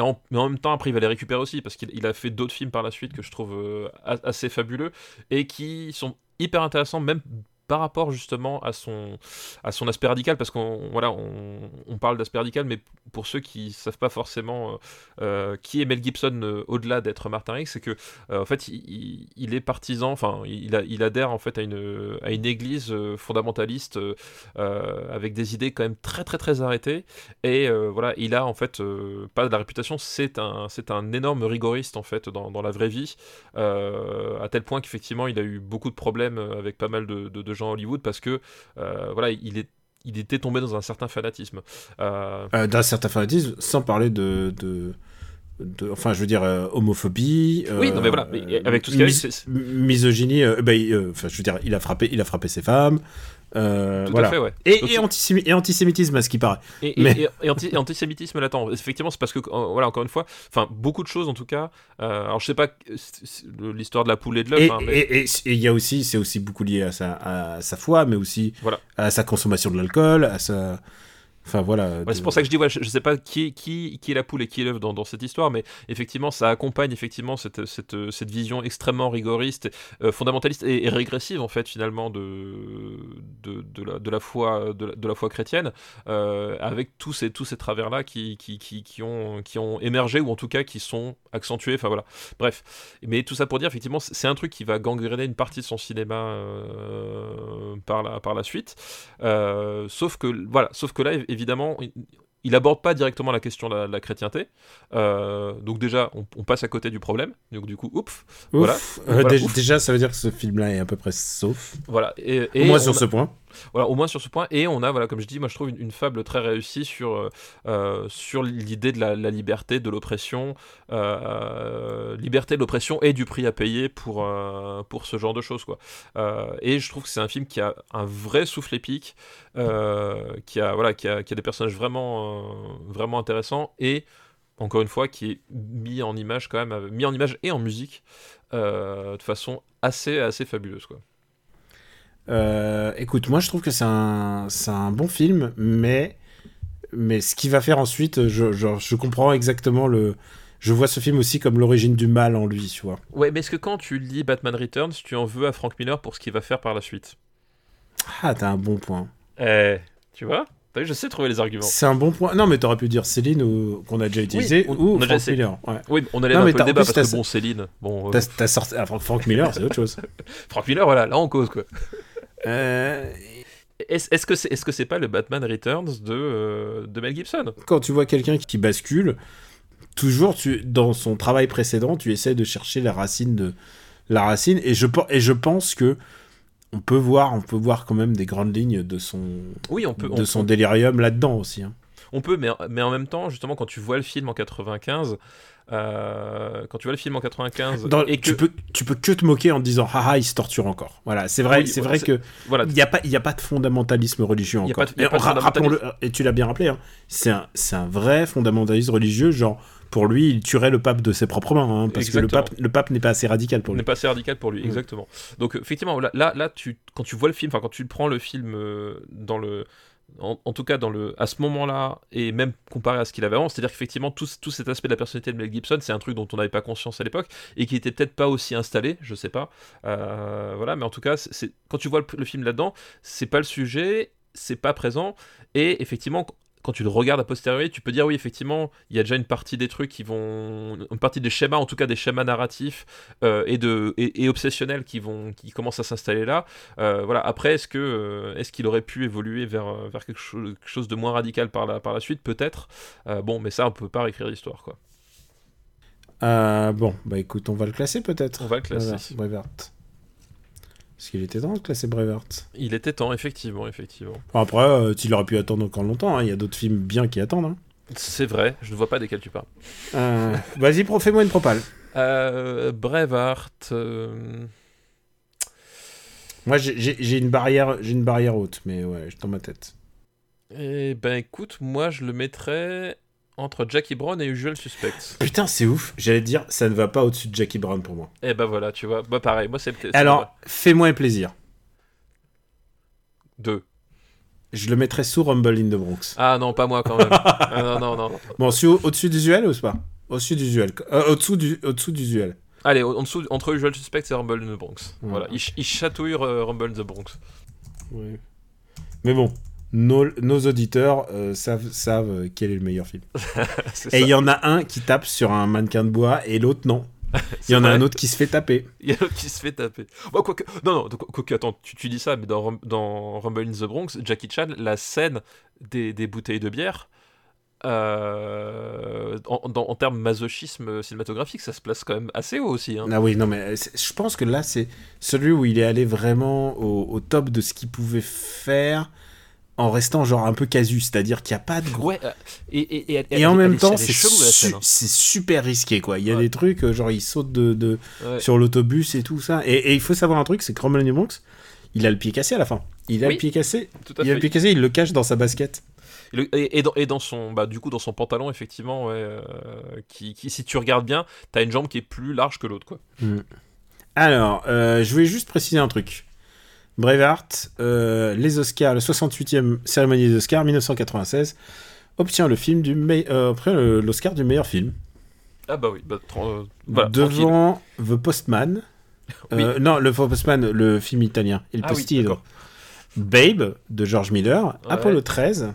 en, en même temps, après, il va les récupérer aussi, parce qu'il il a fait d'autres films par la suite que je trouve euh, assez fabuleux, et qui sont hyper intéressants, même par rapport justement à son, à son aspect radical, parce qu'on voilà, on, parle d'aspect radical, mais pour ceux qui savent pas forcément euh, euh, qui est Mel Gibson euh, au-delà d'être Martin Riggs, c'est que en fait, il, il- est partisan, enfin, il, il adhère en fait à une, à une église fondamentaliste avec des idées quand même très très très arrêtées. Et voilà, il a en fait pas de la réputation, c'est un, c'est un énorme rigoriste en fait dans, dans la vraie vie, à tel point qu'effectivement, il a eu beaucoup de problèmes avec pas mal de, de- de gens à Hollywood parce que euh, voilà, il est il était tombé dans un certain fanatisme. Euh, Euh, D'un certain fanatisme, sans parler de, de, de- enfin, je veux dire, euh, homophobie. Oui, euh, non, mais voilà, mais avec tout ce qu'il y a mis- misogynie. euh, Enfin, je veux dire, il a frappé, il a frappé ses femmes. Euh, tout voilà. à fait, ouais. Et, Donc, et, antisémi- et antisémitisme, à ce qui paraît. Et, Mais- et- anti- antisémitisme là-dedans. Effectivement, c'est parce que, euh, voilà, encore une fois, enfin, beaucoup de choses en tout cas. euh, alors, je sais pas l'histoire de la poule et de l'œuf, Et hein, mais et- il y a aussi, c'est aussi beaucoup lié à sa, à sa foi, mais aussi Voilà. à sa consommation de l'alcool, à sa. Enfin voilà. Ouais, c'est pour ça que je dis, ouais, je, je sais pas qui, qui, qui est la poule et qui est l'œuf dans, dans cette histoire, mais effectivement, ça accompagne effectivement cette, cette, cette vision extrêmement rigoriste, euh, fondamentaliste et, et régressive en fait finalement de, de, de la, de la foi de la, de la foi chrétienne, euh, avec tous ces tous ces travers là qui, qui, qui, qui ont qui ont émergé ou en tout cas qui sont accentués. Enfin voilà. Bref, mais tout ça pour dire effectivement, c'est un truc qui va gangréner une partie de son cinéma euh, par la par la suite. Sauf que voilà, sauf que là évidemment il, aborde pas directement la question de la, chrétienté. Euh, donc déjà on, on passe à côté du problème. Donc du coup ouf, Ouf. voilà. Euh, Voilà, dé- ouf. Déjà, ça veut dire que ce film-là est à peu près sauf. voilà. Et, Au moins sur a- ce point. Voilà, au moins sur ce point. Et on a, voilà, comme je dis, moi je trouve une, fable très réussie sur, euh, euh, sur l'idée de la, liberté, de l'oppression, euh, liberté de l'oppression et du prix à payer pour, pour ce genre de choses. Quoi. Et je trouve que c'est un film qui a un vrai souffle épique, qui, a, voilà, qui, a, qui a des personnages vraiment, vraiment intéressants et encore une fois qui est mis en image quand même, mis en image et en musique de façon assez, assez fabuleuse. Quoi. Euh, écoute, moi je trouve que c'est un, c'est un bon film, mais, mais ce qu'il va faire ensuite, je, je, je comprends exactement le. Je vois ce film aussi comme l'origine du mal en lui, tu vois. Ouais, mais est-ce que quand tu lis Batman Returns, tu en veux à Frank Miller pour ce qu'il va faire par la suite? Ah, t'as un bon point. Eh, tu vois? T'as vu, je sais trouver les arguments. C'est un bon point. Non, mais t'aurais pu dire Céline ou qu'on a déjà utilisé on- ou on Frank. Miller. Ouais. Oui, on allait un peu le en débat plus, parce que bon, Céline, bon, euh, T'as t'as sorti. ah, Frank Miller, c'est autre chose. Frank Miller, voilà, là on cause quoi. Euh, Est-ce que c'est est -ce c'est pas le Batman Returns de, euh, de Mel Gibson? Quand tu vois quelqu'un qui bascule, toujours tu, dans son travail précédent, tu essaies de chercher la racine de la racine. Et je, et je pense que on peut voir, on peut voir quand même des grandes lignes de son, Oui, on peut, de on, son délirium là-dedans aussi. hein. on peut mais, mais en même temps, justement, quand tu vois le film en 95, euh, quand tu vois le film en 95 Dans- et que tu, peux, tu peux que te moquer en te disant haha il se torture encore. Voilà, c'est vrai, Oui, c'est voilà, vrai que voilà, il n'y a pas il y a pas de fondamentalisme religieux encore. pas Et fondamentalisme. et tu l'as bien rappelé, hein, c'est un c'est un vrai fondamentalisme religieux. Genre pour lui, il tuerait le pape de ses propres mains hein, parce que le pape le pape n'est pas assez radical pour n'est lui. pas assez radical pour lui, Mm. exactement. Donc euh, effectivement, là, là, là, tu, quand tu vois le film, enfin quand tu prends le film euh, dans le, en, tout cas dans le, à ce moment-là, et même comparé à ce qu'il avait avant, c'est-à-dire qu'effectivement tout, tout cet aspect de la personnalité de Mel Gibson, c'est un truc dont on n'avait pas conscience à l'époque et qui était peut-être pas aussi installé, je sais pas. Euh, voilà, mais en tout cas, c'est quand tu vois le, le film là-dedans, c'est pas le sujet, c'est pas présent, et effectivement. Quand tu le regardes a posteriori, tu peux dire oui, effectivement, il y a déjà une partie des trucs qui vont, une partie des schémas, en tout cas des schémas narratifs euh, et de et, et obsessionnels qui vont qui commencent à s'installer là. Euh, voilà. Après, est-ce que euh, est-ce qu'il aurait pu évoluer vers vers quelque chose, quelque chose de moins radical par la par la suite, peut-être. Euh, bon, mais ça, on peut pas réécrire l'histoire, quoi. Bon, bah écoute, on va le classer peut-être. On va le classer. Braveheart. Parce qu'il était temps de classer Braveheart. Il était temps, effectivement, effectivement. Bon, après, euh, tu l'aurais pu attendre encore longtemps. hein, Il y a d'autres films bien qui attendent. hein. C'est vrai. Je ne vois pas desquels tu parles. Euh, Vas-y, fais-moi une propale. Euh, Braveheart. euh, Moi, j'ai- une barrière, j'ai une barrière haute, mais ouais, je dans ma tête. Eh ben, écoute, moi, je le mettrais entre Jackie Brown et Usual Suspects. Putain, c'est ouf. J'allais dire, ça ne va pas au-dessus de Jackie Brown pour moi. Eh ben voilà, tu vois. Bah pareil, moi c'est Alors, fais-moi un plaisir. deux. Je le mettrais sous Rumble in the Bronx. Ah non, pas moi quand même. Ah, non, non, non. Bon, au-dessus d'usuel ou pas? Au-dessus d'usuel. Euh, au-dessous du, au-dessous. Allez, en dessous, entre Usual Suspects et Rumble in the Bronx. Voilà, il, ch- il chatouille euh, Rumble in the Bronx. Ouais. Mais bon, nos, nos auditeurs euh, savent, savent euh, quel est le meilleur film. Et il y en a un qui tape sur un mannequin de bois et l'autre non. Il y en a vrai. un autre qui se fait taper. Il y a l'autre qui se fait taper. Bon, non, non, quoique, attends, tu, tu dis ça, mais dans, dans Rumble in the Bronx, Jackie Chan, la scène des, des bouteilles de bière, euh, en, en termes masochisme cinématographique, ça se place quand même assez haut aussi. Hein. Ah oui, non, mais je pense que là, c'est celui où il est allé vraiment au, au top de ce qu'il pouvait faire en restant genre un peu casu, c'est-à-dire qu'il n'y a pas de gros. Ouais, euh, et, et, et, elle- Et elle- en même est- temps, c'est su- hein. c'est super risqué, quoi. Il y a Ouais. des trucs, euh, genre il saute de, de- Ouais. sur l'autobus et tout ça. Et, il faut savoir un truc, c'est que Roman Bronx, il a le pied cassé à la fin. Il a Oui, le pied cassé. Il a le pied cassé, il le cache dans sa basket. Et, dans, et dans son, bah, du coup, dans son pantalon, effectivement, ouais, euh, qui, qui, si tu regardes bien, t'as une jambe qui est plus large que l'autre, quoi. Alors, euh, je voulais juste préciser un truc. Braveheart, euh, les Oscars, le 68e cérémonie des Oscars 1996, obtient le film du me- euh, le- l'Oscar du meilleur film Ah bah oui, bah, tran- euh, tranquille. devant The Postman. Euh, Non, le Postman, le film italien, Il Ah Postino. Babe de George Miller, Ouais. Apollo 13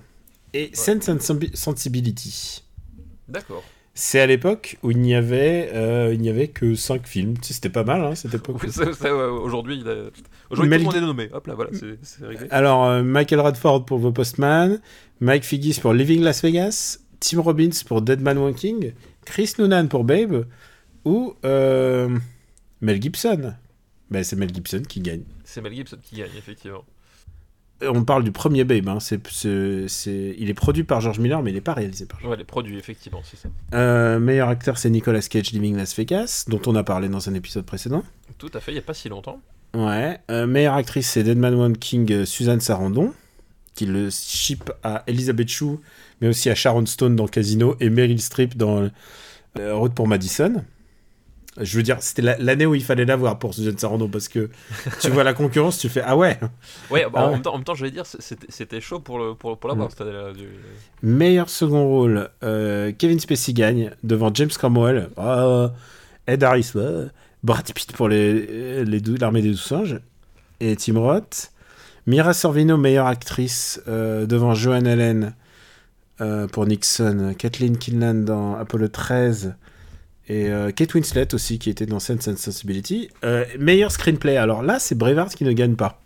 et Sense and Sensi- Sensibility. D'accord. C'est à l'époque où il n'y avait, euh, il n'y avait que 5 films. Tu sais, C'était pas mal, hein, cette époque. Oui, ouais, Aujourd'hui, il a- Mel- tout le monde est nommé. Hop là, voilà, c'est c'est réglé. Alors, euh, Michael Radford pour The Postman, Mike Figgis pour Living Las Vegas, Tim Robbins pour Dead Man Walking, Chris Noonan pour Babe, ou euh, Mel Gibson. Ben, c'est Mel Gibson qui gagne. C'est Mel Gibson qui gagne, effectivement. On parle du premier Babe. hein, Il est produit par George Miller, mais il n'est pas réalisé par George Ouais, les produits, effectivement, c'est ça. euh, Meilleur acteur, c'est Nicolas Cage, Living Las Vegas, dont on a parlé dans un épisode précédent. Tout à fait, il n'y a pas si longtemps. Ouais. Euh, meilleure actrice, c'est Dead Man Walking, euh, Suzanne Sarandon, qui le ship à Elizabeth Shue, mais aussi à Sharon Stone dans Casino et Meryl Streep dans Route pour Madison. Je veux dire, c'était la- l'année où il fallait la voir pour Suzanne Sarandon, parce que tu vois la concurrence, tu fais Ah ouais Ouais, bah, Ah en, ouais. Même temps, en même temps, j'allais dire, c'était chaud pour, le, pour, pour l'avoir, Mm. du- Meilleur second rôle, euh, Kevin Spacey gagne devant James Cromwell, ah, Ed Harris, Brad Pitt pour les, les l'armée des douze singes et Tim Roth. Mira Sorvino, meilleure actrice, euh, devant Joan Allen euh, pour Nixon, Kathleen Kinlan dans Apollo 13, et euh, Kate Winslet aussi, qui était dans Sense and Sensibility. Euh, meilleur screenplay, alors là, c'est Braveheart qui ne gagne pas.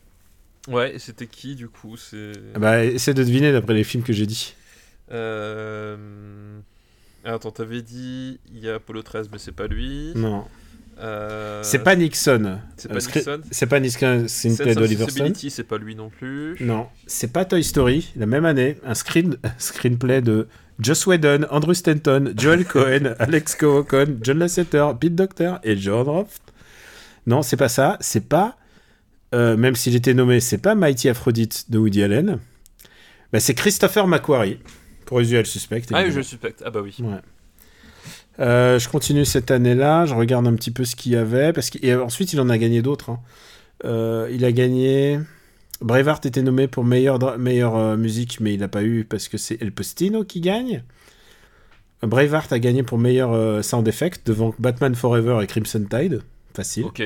Ouais, et c'était qui du coup C'est. Ah Bah, essaie de deviner d'après les films que j'ai dit. Euh... Attends, t'avais dit il y a Apollo 13, mais c'est pas lui. Non. Euh, C'est pas Nixon. C'est Euh, pas Nixon. C'est pas Nixon, screenplay Sense of d'Oliver Stone. C'est pas lui non plus. Non, c'est pas Toy Story, la même année, un screen, screenplay de Joss Whedon, Andrew Stanton, Joel Cohen, Alex Cohen, John Lasseter, Pete Docter et John Roth. Non, c'est pas ça, c'est pas, euh, même s'il était nommé, c'est pas Mighty Aphrodite de Woody Allen. Bah, c'est Christopher McQuarrie, pour Usual Suspect. Ah oui, je évidemment. le suspecte. Ah bah oui. Ouais. Euh, je continue cette année-là, je regarde un petit peu ce qu'il y avait, parce qu'ensuite il en a gagné d'autres. hein. Euh, il a gagné. Braveheart était nommé pour meilleure, meilleure euh, musique, mais il n'a pas eu parce que c'est El Postino qui gagne. Braveheart a gagné pour meilleur euh, sound effect devant Batman Forever et Crimson Tide. Facile. Ok.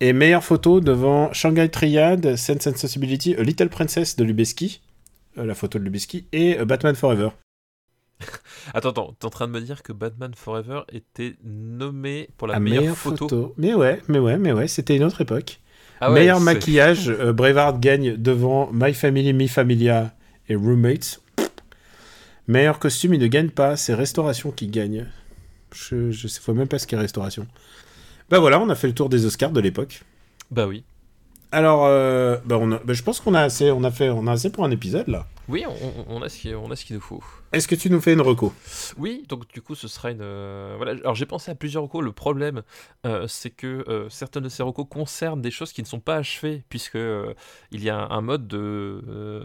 Et meilleure photo devant Shanghai Triad, Sense and Sensibility, A Little Princess de Lubeski, euh, la photo de Lubeski, et Batman Forever. Attends, attends, t'es en train de me dire que Batman Forever était nommé pour la Ah, meilleure, photo. Mais ouais, mais ouais, mais ouais, c'était une autre époque. Ah ouais, Meilleur maquillage, euh, Braveheart gagne devant My Family, Mi Familia et Roommates. Meilleur costume, il ne gagne pas, c'est Restauration qui gagne. Je, je sais même pas ce qu'est Restauration. Bah voilà, on a fait le tour des Oscars de l'époque. Bah oui. Alors, euh, bah on a- bah je pense qu'on a assez, on a fait, on a assez pour un épisode là. Oui, on, a ce qu'il on a ce qu'il nous faut. Est-ce que tu nous fais une reco? Oui, donc du coup, ce sera une. euh, voilà. Alors j'ai pensé à plusieurs recos. Le problème, euh, c'est que euh, certains de ces recos concernent des choses qui ne sont pas achevées, puisque euh, il y a un, un mode de.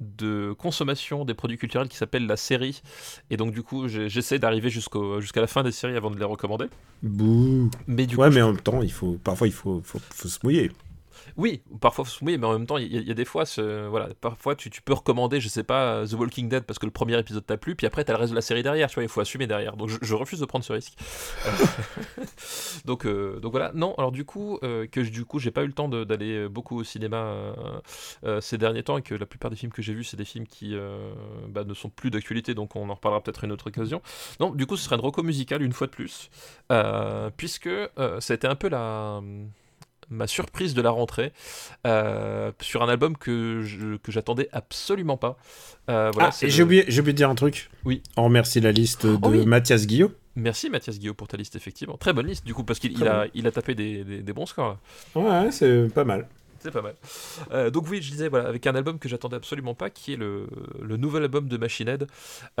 de consommation des produits culturels qui s'appelle la série et donc du coup j'essaie d'arriver jusqu'au jusqu'à la fin des séries avant de les recommander Bouh. mais du Ouais, coup mais en même temps, il faut, parfois, il faut, faut, faut se mouiller. Oui, parfois oui, mais en même temps, il y, a- il y a des fois, ce- voilà, parfois tu, tu peux recommander, je sais pas, The Walking Dead parce que le premier épisode t'a plu, puis après t'as le reste de la série derrière, tu vois, il faut assumer derrière. Donc je, je refuse de prendre ce risque. Euh, donc, euh, donc voilà, non, alors du coup, euh, que du coup, j'ai pas eu le temps d'aller beaucoup au cinéma euh, euh, ces derniers temps et que la plupart des films que j'ai vus, c'est des films qui euh, bah, ne sont plus d'actualité, donc on en reparlera peut-être à une autre occasion. Non, du coup, ce serait une reco musicale une fois de plus, euh, puisque euh, ça a été un peu la ma surprise de la rentrée euh, sur un album que j'attendais absolument pas. Euh, voilà, ah, le- j'ai oublié, de dire un truc. Oui. On remercie la liste de Oh oui. Mathias Guillot. Merci Mathias Guillaume pour ta liste, effectivement. Très bonne liste, du coup, parce qu'il a, il a tapé des, des- des bons scores. là. Ouais, c'est pas mal. C'est pas mal. Euh, donc oui, je disais, voilà, avec un album que j'attendais absolument pas, qui est le, le nouvel album de Machine Head,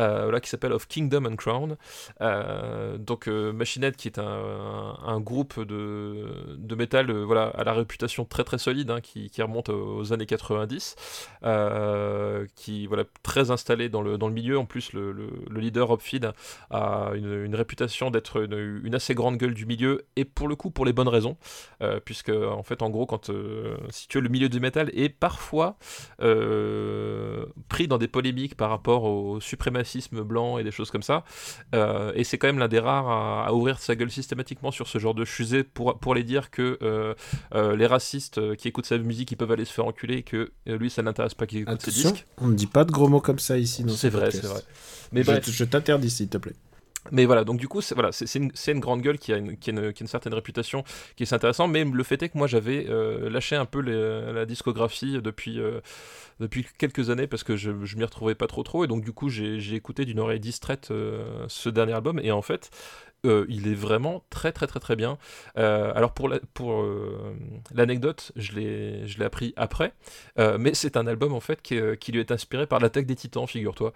euh, qui s'appelle Of Kingdom and Crown. Euh, donc euh, Machine Head, qui est un, un- groupe de, de métal, voilà, à la réputation très très solide, hein, qui, qui remonte aux années 90, euh, qui voilà très installé dans le, dans le milieu. En plus, le, le- le leader Feed a une, une réputation d'être une, assez grande gueule du milieu, et pour le coup pour les bonnes raisons, puisque en fait en gros quand si tu veux le milieu du métal est parfois euh, pris dans des polémiques par rapport au suprémacisme blanc et des choses comme ça, euh, et c'est quand même l'un des rares à, à ouvrir sa gueule systématiquement sur ce genre de fusée pour, pour les dire que euh, les racistes qui écoutent sa musique ils peuvent aller se faire enculer et que lui ça n'intéresse pas qu'il écoute ses Attention, disques. on ne dit pas de gros mots comme ça ici. C'est ce vrai, c'est vrai. Mais je bref. je t'interdis, s'il te plaît. Mais voilà, donc du coup, c'est voilà, une, grande gueule qui a une, certaine réputation, qui est intéressant, mais le fait est que moi j'avais euh, lâché un peu la discographie depuis, euh, depuis quelques années parce que je, m'y retrouvais pas trop trop, et donc du coup j'ai j'ai écouté d'une oreille distraite euh, ce dernier album, et en fait, euh, il est vraiment très très très très bien. Euh, alors pour la- pour euh, l'anecdote, je l'ai je l'ai appris après, mais c'est un album en fait qui, lui est inspiré par l'attaque des Titans, figure-toi.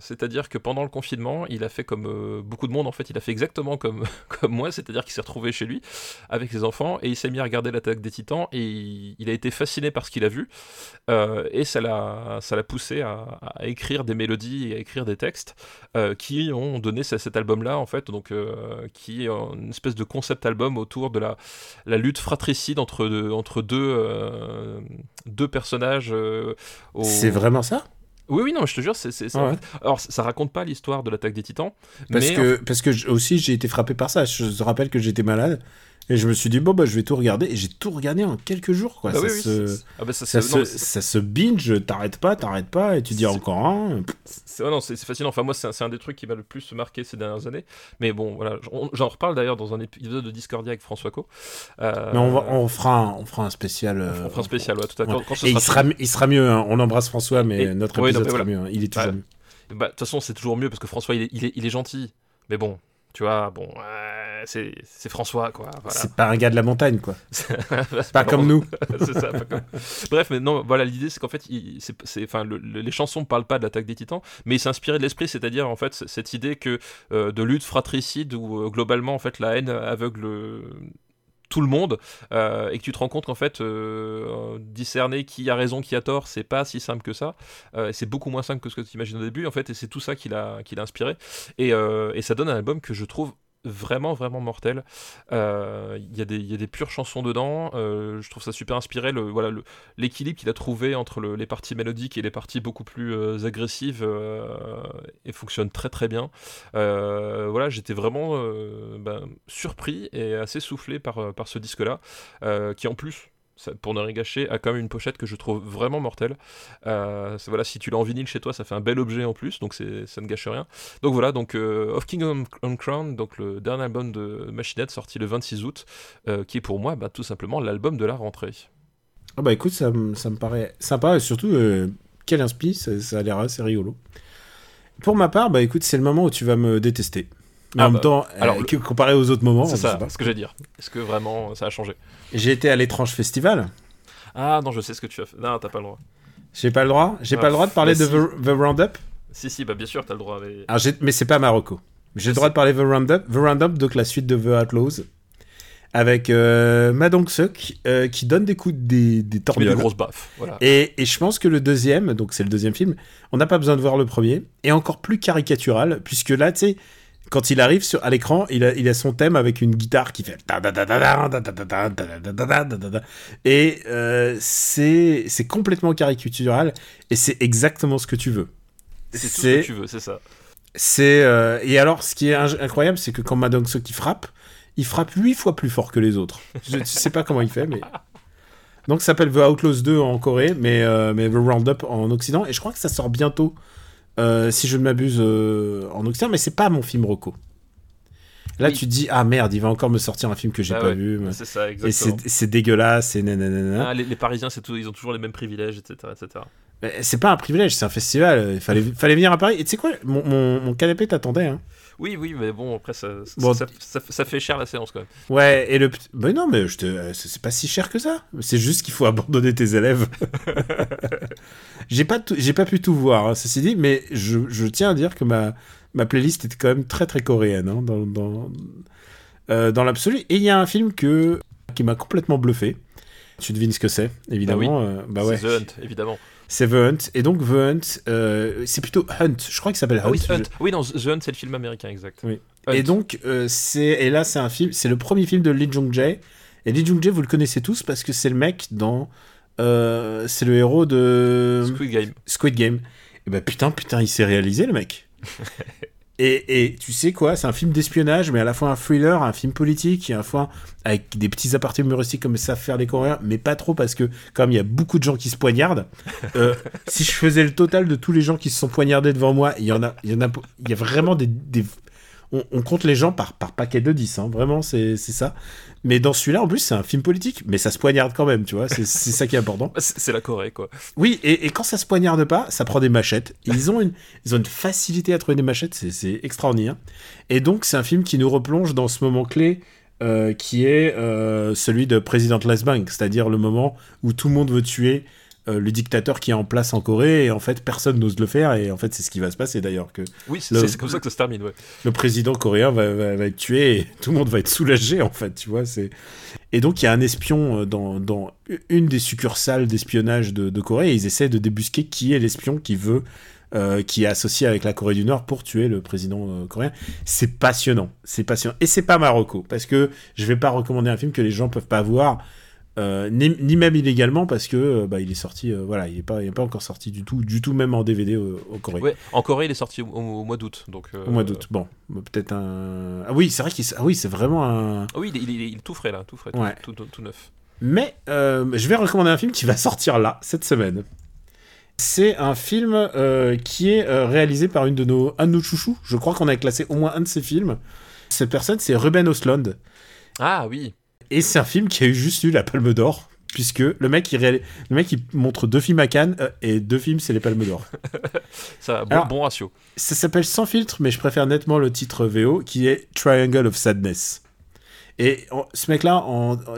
C'est-à-dire que pendant le confinement, il a fait comme beaucoup de monde en fait, il a fait exactement comme comme moi, c'est-à-dire qu'il s'est retrouvé chez lui avec ses enfants et il s'est mis à regarder l'attaque des Titans et il, a été fasciné par ce qu'il a vu et ça l'a ça l'a poussé à, à écrire des mélodies et à écrire des textes qui ont donné ce- cet en fait, donc euh, qui est une espèce de concept album autour de la la lutte fratricide entre deux, entre deux euh, deux personnages. euh, au- C'est vraiment ça? Oui, oui, non, je te jure, c'est c'est en fait. Alors, ça raconte pas l'histoire de l'attaque des titans, Parce mais que, parce que aussi j'ai été frappé par ça. Je te rappelle que j'étais malade Et je me suis dit, bon, bah, je vais tout regarder. Et j'ai tout regardé en quelques jours, quoi. Bah ça, oui, se... ah bah ça, se... non, ça se binge, t'arrêtes pas, t'arrêtes pas, et tu dis encore un. C'est c'est fascinant. Enfin, moi, c'est un, des trucs qui m'a le plus marqué ces dernières années. Mais bon, voilà, j'en- reparle d'ailleurs dans un épisode de Discordia avec François Co. Euh, Mais on, va, on, fera un, on fera un spécial. euh, on fera un spécial, ouais, tout à fait. ouais. Quand- quand ce Et il sera il sera mieux, hein. on embrasse François, mais Et- notre ouais, non, épisode sera mieux. hein. Il est toujours mieux. Bah, de toute façon, c'est toujours mieux parce que François, il est, il est, il est gentil. Mais bon, tu vois, bon, euh, c'est c'est François, quoi. Voilà. C'est pas un gars de la montagne, quoi. C'est Pas comme nous. c'est ça, pas comme- Bref, mais non, voilà, l'idée c'est qu'en fait, il, c'est, c'est- enfin, le- le- les chansons parlent pas de l'attaque des titans, mais il s'est inspiré de l'esprit, c'est-à-dire en fait cette idée que euh, de lutte fratricide où euh, globalement en fait la haine aveugle euh, tout le monde euh, et que tu te rends compte qu'en fait euh, discerner qui a raison qui a tort c'est pas si simple que ça Euh, c'est beaucoup moins simple que ce que tu imagines au début en fait et c'est tout ça qui l'a qui l'a inspiré et, et ça donne un album que je trouve vraiment vraiment mortel Euh, il y, a des- il y a des pures chansons dedans. Euh, je trouve ça super inspiré voilà l'équilibre qu'il a trouvé entre le- les parties mélodiques et les parties beaucoup plus euh, agressives euh, et fonctionne très très bien. Euh, voilà j'étais vraiment euh, ben, surpris et assez soufflé par, euh, par ce disque là qui en plus pour ne rien gâcher, a quand même une pochette que je trouve vraiment mortelle. Euh, voilà, si tu l'as en vinyle chez toi, ça fait un bel objet en plus, donc ça ne gâche rien. Donc voilà, donc euh, Of King on, Crown, donc le dernier album de Machinette sorti le 26 août, euh, qui est pour moi bah, tout simplement l'album de la rentrée. Ah bah écoute, ça, me- ça me paraît sympa et surtout, quel inspi, ça, ça a l'air assez rigolo. Pour ma part, bah écoute, c'est le moment où tu vas me détester. Mais Ah en bah, même temps, alors, euh, comparé aux autres moments, c'est ça, ce que j'allais dire. Est-ce que vraiment ça a changé? J'ai été à l'étrange festival. Ah non, je sais ce que tu as fait. Non, t'as pas le droit. J'ai pas le droit? J'ai Ah, pas le droit de parler bah de si. The, The Roundup. Si, si, bah bien sûr, t'as le droit. Mais... Alors, j'ai- mais c'est pas Marocco. J'ai le droit de parler de The Roundup. The Roundup, donc la suite de The Outlaws, avec euh, Madong Suk euh, qui donne des coups des, des des grosses baffes. Voilà. Et, et je pense que le deuxième, donc c'est le deuxième film, on n'a pas besoin de voir le premier, est encore plus caricatural, puisque là, tu sais, quand il arrive sur, à l'écran, il a, il a son thème avec une guitare qui fait et c'est complètement caricatural et c'est exactement ce que tu veux. C'est ce que tu veux, c'est ça. Et alors ce qui est incroyable, c'est que quand Madong qui frappe, il frappe 8 fois plus fort que les autres. Je ne sais pas comment il fait, mais donc ça s'appelle The Outlaws 2 en Corée, mais mais The Roundup en Occident et je crois que ça sort bientôt euh, si je ne m'abuse, euh, en Occident. Mais c'est pas mon film Rocco. Là, Oui. tu te dis ah merde, il va encore me sortir un film que j'ai Ah pas ouais, vu. C'est ça, Et exactement. c'est c'est dégueulasse, et nanana. Ah, les, les Parisiens, c'est tout, ils ont toujours les mêmes privilèges, etc. etc. C'est pas un privilège, c'est un festival. Il fallait, fallait venir à Paris. Et tu sais quoi, mon, mon, mon canapé t'attendait. Hein. Oui, oui, mais bon, après, ça, ça, Bon. ça, ça- ça fait cher la séance quand même. Ouais, et le. non, mais je te... euh, c'est pas si cher que ça. C'est juste qu'il faut abandonner tes élèves. j'ai pas, tout- j'ai pas pu tout voir, hein, ceci dit, mais je, je tiens à dire que ma, ma playlist était quand même très très coréenne hein, dans, dans, euh, dans l'absolu. Et il y a un film que, qui m'a complètement bluffé. Tu devines ce que c'est, évidemment. euh, Bah, ouais. C'est The Hunt, évidemment. C'est The Hunt. Et donc The Hunt, euh, c'est plutôt Hunt. Je crois qu'il s'appelle Hunt. Ah oui, Je- Hunt. Oui, non, The Hunt, c'est le film américain, exact. Oui. Hunt. Et donc, euh, c'est et là, c'est un film, c'est le premier film de Lee Jung Jae. Et Lee Jung Jae, vous le connaissez tous parce que c'est le mec dans, euh, c'est le héros de Squid Game. Squid Game. Et ben putain, putain, il s'est réalisé le mec. et, et tu sais quoi, c'est un film d'espionnage, mais à la fois un thriller, un film politique, et à la fois avec des petits apartés humoristiques comme savent faire les Coréens, mais pas trop parce que comme il y a beaucoup de gens qui se poignardent, euh, si je faisais le total de tous les gens qui se sont poignardés devant moi, il y en a, il y en a, il y a vraiment des, des- on, on compte les gens par, par paquet de 10, hein, vraiment, c'est ça. Mais dans celui-là, en plus, c'est un film politique, mais ça se poignarde quand même, tu vois, c'est ça qui est important. C'est la Corée, quoi. Oui, et, et quand ça se poignarde pas, ça prend des machettes. Ils ont une, ils ont une facilité à trouver des machettes, c'est- extraordinaire. Et donc, c'est un film qui nous replonge dans ce moment clé euh, qui est euh, celui de President Les Bank, c'est-à-dire le moment où tout le monde veut tuer euh, le dictateur qui est en place en Corée, et en fait, personne n'ose le faire, et en fait, c'est ce qui va se passer d'ailleurs, que Oui, c'est comme ça que ça se termine, ouais. le président coréen va, va- va être tué et tout le monde va être soulagé en fait, tu vois. C'est et donc il y a un espion euh, dans, dans une des succursales d'espionnage de, de Corée et ils essaient de débusquer qui est l'espion qui veut euh, qui est associé avec la Corée du Nord pour tuer le président euh, coréen. C'est passionnant, c'est passionnant et c'est pas Marocco parce que je vais pas recommander un film que les gens peuvent pas voir Euh, ni, ni même illégalement parce que euh, bah, il est sorti, euh, voilà, il est pas, il est pas encore sorti du tout, du tout même en DVD au, au Corée. Ouais, en Corée, il est sorti au, au mois d'août. Donc, euh, Au mois d'août. Bon, bah, peut-être un. Ah oui, c'est vrai qu'il, ah oui, c'est vraiment un. Ah oui, il est, il est- il est tout frais là, tout frais, tout, Ouais. tout, tout- tout neuf. Mais je vais recommander un film qui va sortir là cette semaine. C'est un film qui est réalisé par une de nos, un de nos chouchous. Je crois qu'on a classé au moins un de ses films. Cette personne, c'est Ruben Östlund. Ah oui, Et c'est un film qui a eu juste eu la Palme d'Or. Puisque le mec, il, réal- le mec, il montre deux films à Cannes euh, et deux films, c'est les Palmes d'Or. ça, bon, bon ratio. Ça s'appelle Sans filtre, mais je préfère nettement le titre VO qui est Triangle of Sadness. Et ce mec-là,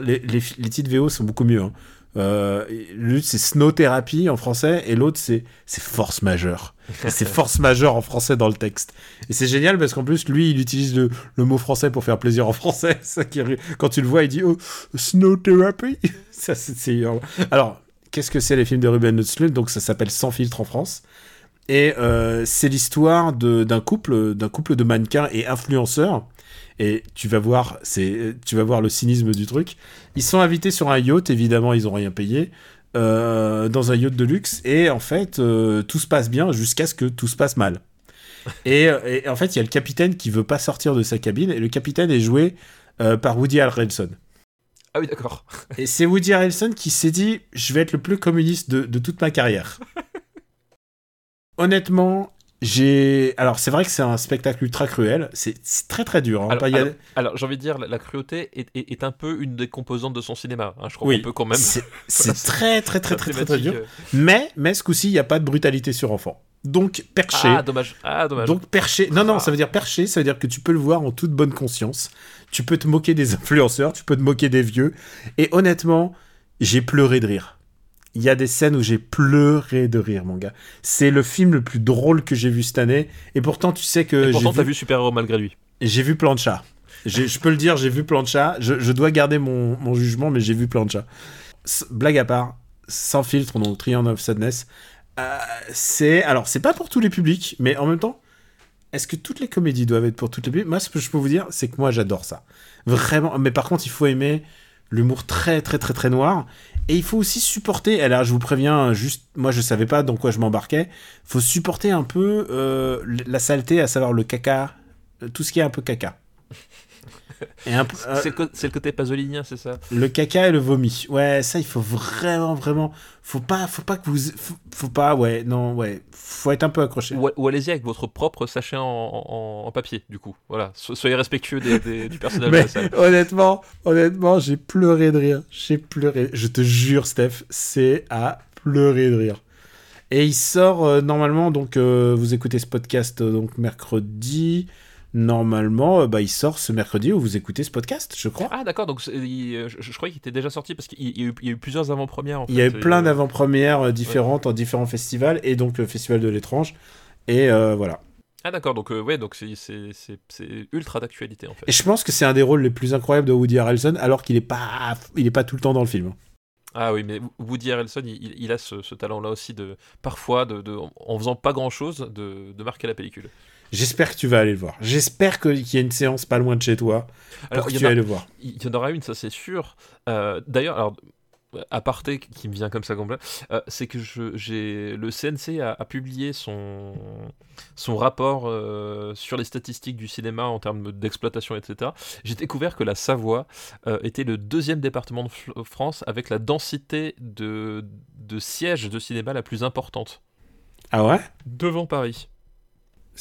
les, les, les titres VO sont beaucoup mieux. hein. Euh, L'une c'est Snow Therapy en français et l'autre c'est Force Majeure. C'est Force Majeure en français dans le texte. Et c'est génial parce qu'en plus lui il utilise le, mot français pour faire plaisir en français. Quand tu le vois il dit oh Snow Therapy. ça c'est Alors qu'est-ce que c'est les films de Ruben Östlund? Donc ça s'appelle Sans filtre en France. Et euh, c'est l'histoire d'un couple, couple de mannequins et influenceurs. Et tu vas voir, tu vas voir le cynisme du truc. Ils sont invités sur un yacht, évidemment, ils ont rien payé, euh, dans un yacht de luxe. Et en fait, euh, tout se passe bien jusqu'à ce que tout se passe mal. Et, et en fait, il y a le capitaine qui veut pas sortir de sa cabine. Et le capitaine est joué euh, par Woody Harrelson. Ah oui, d'accord. Et c'est Woody Harrelson qui s'est dit je vais être le plus communiste de, de toute ma carrière. Honnêtement, j'ai. Alors, c'est vrai que c'est un spectacle ultra cruel. C'est très très dur. hein. Alors, j'ai envie de dire, la, la cruauté est, est- est un peu une des composantes de son cinéma. hein. Je crois Oui, qu'on peut quand même. c'est très très très très très, dur. thématique, Mais, mais ce coup-ci, il n'y a pas de brutalité sur enfant. Donc, euh, perché. Ah, dommage. Ah, dommage. Donc perché, non non, Ah. ça veut dire perché, ça veut dire que tu peux le voir en toute bonne conscience. Tu peux te moquer des influenceurs, tu peux te moquer des vieux. Et honnêtement, j'ai pleuré de rire. Il y a des scènes où j'ai pleuré de rire, mon gars. C'est le film le plus drôle que j'ai vu cette année. Et pourtant, tu sais que Et pourtant, t'as vu, vu Super Héros malgré lui. j'ai vu Plancha. Je peux le dire, j'ai vu Plancha. Je, je dois garder mon, mon jugement, mais j'ai vu Plancha. Blague à part, sans filtre, donc Triangle of Sadness. euh, c'est alors c'est pas pour tous les publics, mais en même temps, est-ce que toutes les comédies doivent être pour toutes les publics? Moi, ce que je peux vous dire, c'est que moi, j'adore ça. Vraiment. Mais par contre, il faut aimer l'humour très, très, très, très noir. Et il faut aussi supporter. Là, je vous préviens, juste, moi, je savais pas dans quoi je m'embarquais. faut supporter un peu euh, la saleté, à savoir le caca, euh, tout ce qui est un peu caca. Et un peu- euh, C'est le, co- c'est le côté pasolinien, c'est ça? Le caca et le vomi. Ouais, ça, il faut vraiment, vraiment. Faut pas, faut pas que vous. Faut, faut pas, ouais, non, ouais. Faut être un peu accroché. Ou, ou allez-y avec votre propre sachet en, en- en papier, du coup. Voilà, So- soyez respectueux des- des- du personnage de la salle. honnêtement, honnêtement, j'ai pleuré de rire. J'ai pleuré. Je te jure, Steph, c'est à pleurer de rire. Et il sort euh, normalement, donc euh, vous écoutez ce podcast euh, donc mercredi. Normalement, euh, bah, il sort ce mercredi où vous écoutez ce podcast, je crois. Ah, d'accord, donc il- euh, je, je croyais qu'il était déjà sorti parce qu'il il y, a eu- il y a eu plusieurs avant-premières. en Il y a eu fait, plein euh, d'avant-premières différentes en différents festivals et donc le festival de l'étrange. Et euh, voilà. Ah, d'accord, donc euh, ouais, donc c'est- ultra d'actualité en fait. Et je pense que c'est un des rôles les plus incroyables de Woody Harrelson, alors qu'il est pas, il est pas tout le temps dans le film. Ah oui, mais Woody Harrelson, il, il- il a ce, ce talent-là aussi de parfois, de, de- en faisant pas grand-chose, de, de marquer la pellicule. J'espère que tu vas aller le voir. J'espère qu'il y a une séance pas loin de chez toi pour Alors, que tu ailles le voir. Il y en aura une, ça c'est sûr. Euh, D'ailleurs, alors, aparté qui me vient comme ça euh, c'est que j'ai le CNC a, a publié son, son rapport euh, sur les statistiques du cinéma en termes d'exploitation, etc. J'ai découvert que la Savoie euh, était le deuxième département de France avec la densité de, de sièges de cinéma la plus importante, Ah ouais? Devant Paris.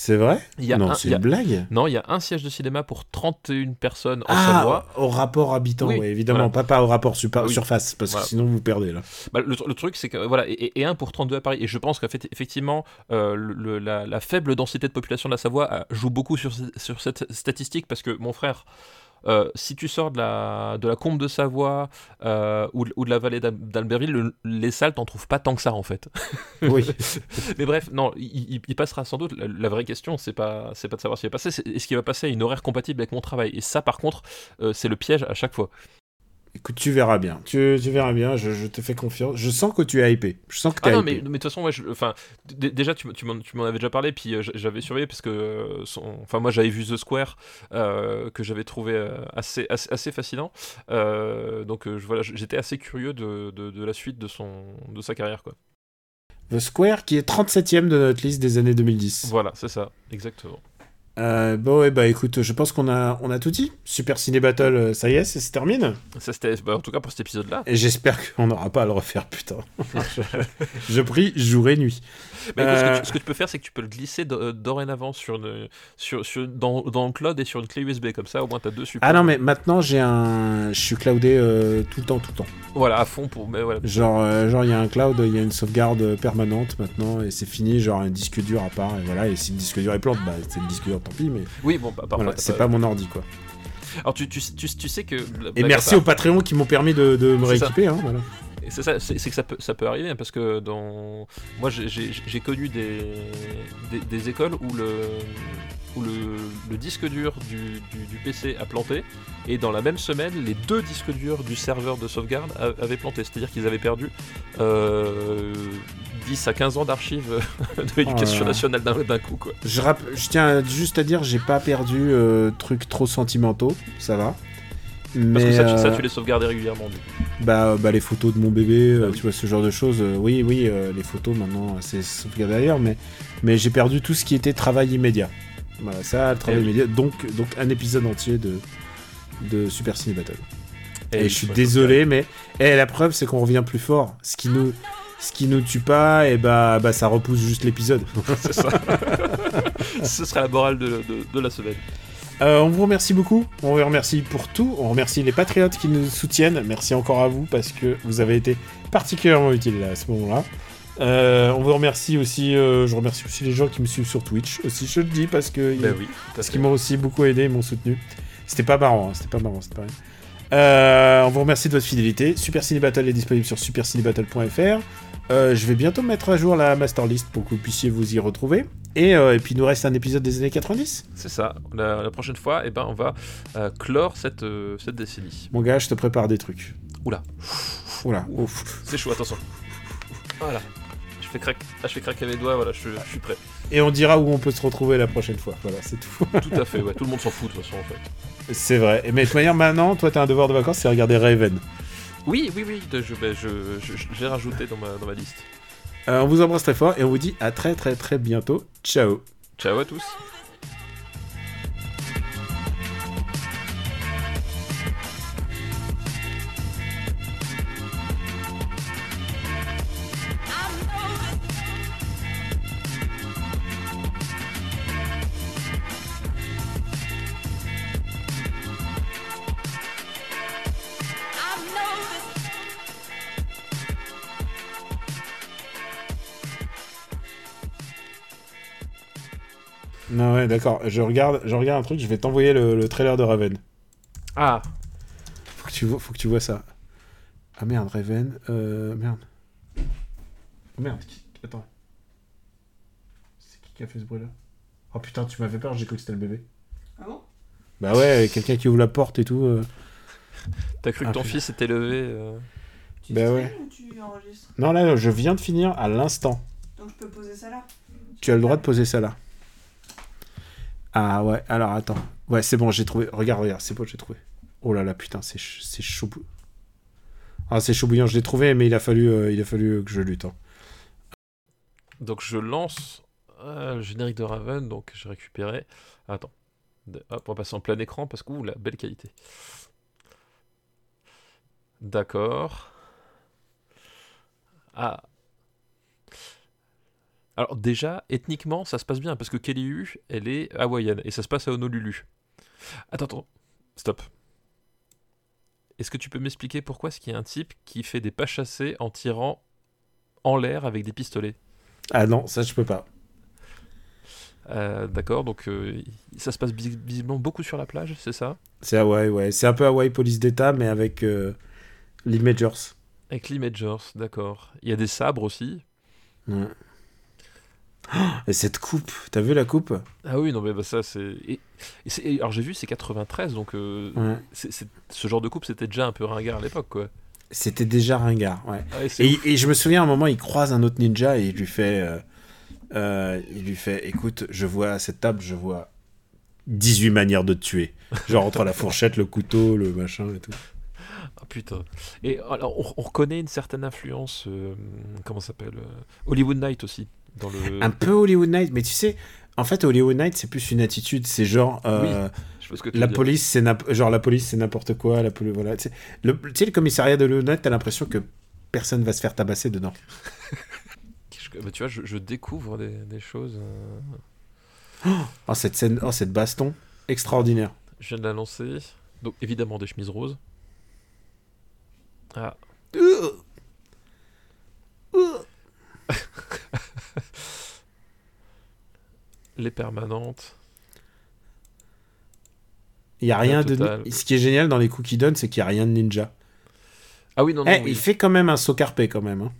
C'est vrai Il y a Non, un- c'est il y a- une blague. Non, il y a un siège de cinéma pour 31 personnes en Ah, Savoie. au rapport habitant, Oui, ouais, évidemment, voilà. pas, pas au rapport super- Oui. surface, parce Voilà. que sinon vous perdez là. Bah, le, le truc, c'est que voilà, et, et un pour 32 à Paris. Et je pense qu'effectivement, euh, le- la, la faible densité de population de la Savoie euh, joue beaucoup sur cette statistique parce que mon frère. Euh, si tu sors de la, de la Combe de Savoie euh, ou, de- ou de la vallée d'Al- d'Albertville, le- les salles, t'en trouves pas tant que ça en fait. Oui. Mais bref, non, il, passera sans doute. La, la vraie question, c'est pas, c'est pas de savoir qui va passer, c'est est-ce qu'il va passer à une horaire compatible avec mon travail? Et ça, par contre, euh, c'est le piège à chaque fois. Écoute, tu verras bien. Tu, tu verras bien. Je, je te fais confiance. Je sens que tu es hypé. Je sens que tu Ah non, hypé. mais mais de toute façon, ouais, enfin, déjà, tu, m'en avais déjà parlé, puis euh, j'avais surveillé parce que, euh, enfin, moi, j'avais vu The Square euh, que j'avais trouvé assez, assez, assez fascinant. Euh, donc, voilà, j'étais assez curieux de, de, de la suite de son, de sa carrière, quoi. The Square qui est 37ème de notre liste des années 2010. Voilà, c'est ça, exactement. Euh, bon, ouais, bah écoute, je pense qu'on a, on a tout dit. Super Ciné Battle, euh, ça y est, ça se termine. Ça, c'était, bah, en tout cas pour cet épisode-là. Et j'espère qu'on n'aura pas à le refaire, putain. je, je prie jour et nuit. Mais écoute, ce, que Euh, tu, ce que tu peux faire, c'est que tu peux le glisser do- dorénavant sur une, sur, sur, dans, dans le cloud et sur une clé USB, comme ça, au moins, t'as deux supports. Ah non, mais maintenant j'ai un. Je suis cloudé euh, tout le temps, tout le temps. Voilà, à fond pour. Mais voilà. Genre, euh, genre il y a un cloud, il y a une sauvegarde euh, permanente maintenant, et c'est fini, genre un disque dur à part, et voilà. Et si le disque dur est plante, bah c'est le disque dur, tant pis, mais Oui, bon, bah, parfois. voilà, c'est pas mon ordi, quoi. Alors, tu, tu, tu, tu sais que. Et merci aux Patreons qui m'ont permis de, de me rééquiper, hein, voilà. C'est ça, c'est que ça peut, ça peut arriver hein, parce que dans moi j'ai- connu des, des, des écoles où le où le, le disque dur du, du, du PC a planté et dans la même semaine les deux disques durs du serveur de sauvegarde a- avaient planté c'est-à-dire qu'ils avaient perdu euh, 10 à 15 ans d'archives de l'éducation Oh nationale d'un coup quoi. Je tiens juste à dire, j'ai pas perdu euh, trucs trop sentimentaux, ça va. Mais Parce que ça, euh, tu les sauvegardais régulièrement du coup. bah, bah, les photos de mon bébé, euh, Bah oui. tu vois, ce genre de choses. euh, oui, oui, euh, les photos maintenant, euh, c'est sauvegardé ailleurs, mais, mais j'ai perdu tout ce qui était travail immédiat. Voilà, ça, le travail Eh oui. immédiat. Donc, donc, un épisode entier de, de Super Ciné Battle. Et, il je suis désolé, mais eh, la preuve, c'est qu'on revient plus fort. Ce qui nous, ce qui nous tue pas, et bah, bah ça repousse juste l'épisode. C'est ça. Ce sera la morale de, de, de la semaine. Euh, on vous remercie beaucoup. On vous remercie pour tout. On remercie les patriotes qui nous soutiennent. Merci encore à vous parce que vous avez été particulièrement utiles à ce moment-là. Euh, on vous remercie aussi. euh, je remercie aussi les gens qui me suivent sur Twitch. Aussi, je le dis parce que Ben oui, parce qu'ils m'ont aussi beaucoup aidé, ils m'ont soutenu. C'était pas marrant, hein, c'était pas marrant, c'était pas rien. On vous remercie de votre fidélité. Super Ciné Battle est disponible sur supercinébattle.fr. Euh, je vais bientôt mettre à jour la master list pour que vous puissiez vous y retrouver. Et, euh, et puis il nous reste un épisode des années 90. C'est ça. La, la prochaine fois, eh ben, on va euh, clore cette, cette décennie. Mon gars, je te prépare des trucs. Oula. Oula, ouf. C'est chaud, attention. Voilà. Je fais, craque... ah, je fais craquer mes doigts, voilà, je, je suis prêt. Et on dira où on peut se retrouver la prochaine fois. Voilà, c'est tout. Tout à fait, ouais. Tout le monde s'en fout de toute façon, en fait. c'est vrai. Mais de toute manière, maintenant, toi, t'as un devoir de vacances, c'est regarder Raven. Oui, oui, oui, ben, je- j'ai rajouté dans ma, dans ma liste. Euh, on vous embrasse très fort et on vous dit à très très très bientôt. Ciao. Ciao à tous. Non, ouais, d'accord. Je regarde, je regarde un truc, je vais t'envoyer le, le trailer de Raven. Ah, Faut que tu vois, faut que tu vois ça. Ah merde, Raven. Euh, merde. Oh, merde, qui... attends. C'est qui qui a fait ce bruit-là? Oh putain, tu m'avais peur, j'ai cru que c'était le bébé. Ah bon? Bah ouais, quelqu'un qui ouvre la porte et tout. euh. t'as cru que Ah, ton putain. fils était levé euh, Tu Bah ouais. ou tu enregistres? Non, là, je viens de finir à l'instant. Donc je peux poser ça là? Tu as le droit de poser ça là. Ah ouais, alors attends. Ouais, c'est bon, j'ai trouvé. Regarde, regarde, c'est bon, j'ai trouvé. Oh là là, putain, c'est ch- c'est chaud. Ah, c'est chaud bouillant, je l'ai trouvé, mais il a fallu, euh, il a fallu que je lutte. hein. Donc je lance euh, le générique de Raven, donc j'ai récupéré. Attends. Hop, on va passer en plein écran parce que, ouh, la belle qualité. D'accord. Ah. Alors déjà, ethniquement, ça se passe bien parce que Kelly elle est hawaïenne et ça se passe à Honolulu. Attends, attends. Stop. Est-ce que tu peux m'expliquer pourquoi est-ce qu'il y a un type qui fait des pas chassés en tirant en l'air avec des pistolets? Ah non, ça je peux pas. Euh, D'accord, donc euh, ça se passe vis- visiblement beaucoup sur la plage, c'est ça? C'est Hawaii, ouais. C'est un peu Hawaii police d'État, mais avec euh, l'Imagers. Avec Lee Majors, d'accord. Il y a des sabres aussi. Ouais. Et cette coupe, t'as vu la coupe? Ah oui, non, mais bah, ça, c'est. et- alors j'ai vu, c'est 93, donc euh, Ouais. ce genre de coupe, c'était déjà un peu ringard à l'époque, quoi. C'était déjà ringard, ouais. Ah Et, je me souviens à un moment, il croise un autre ninja et il lui fait, euh, euh, il lui fait, écoute, je vois à cette table, je vois 18 manières de te tuer. Genre entre la fourchette, le couteau, le machin et tout. Ah putain. Et alors, on, on reconnaît une certaine influence, euh, comment ça s'appelle Hollywood Night aussi. Dans le... Un peu Hollywood Night, mais tu sais, en fait, Hollywood Night, c'est plus une attitude. C'est genre, euh, Je ce que la police, c'est genre la police, c'est n'importe quoi. La poli- voilà. Tu sais, le, tu sais, le commissariat de Hollywood Night, t'as l'impression que personne va se faire tabasser dedans. Bah, tu vois, je, je découvre des, des choses. euh, Oh cette scène, oh cette baston, extraordinaire. Je viens de la lancer. Donc, évidemment, des chemises roses. Ah. Les permanentes. Il y a rien de. Ce qui est génial dans les coups qu'il donne, c'est qu'il y a rien de ninja. Ah oui, non, non. Eh, oui. Il fait quand même un saut carpé quand même. hein.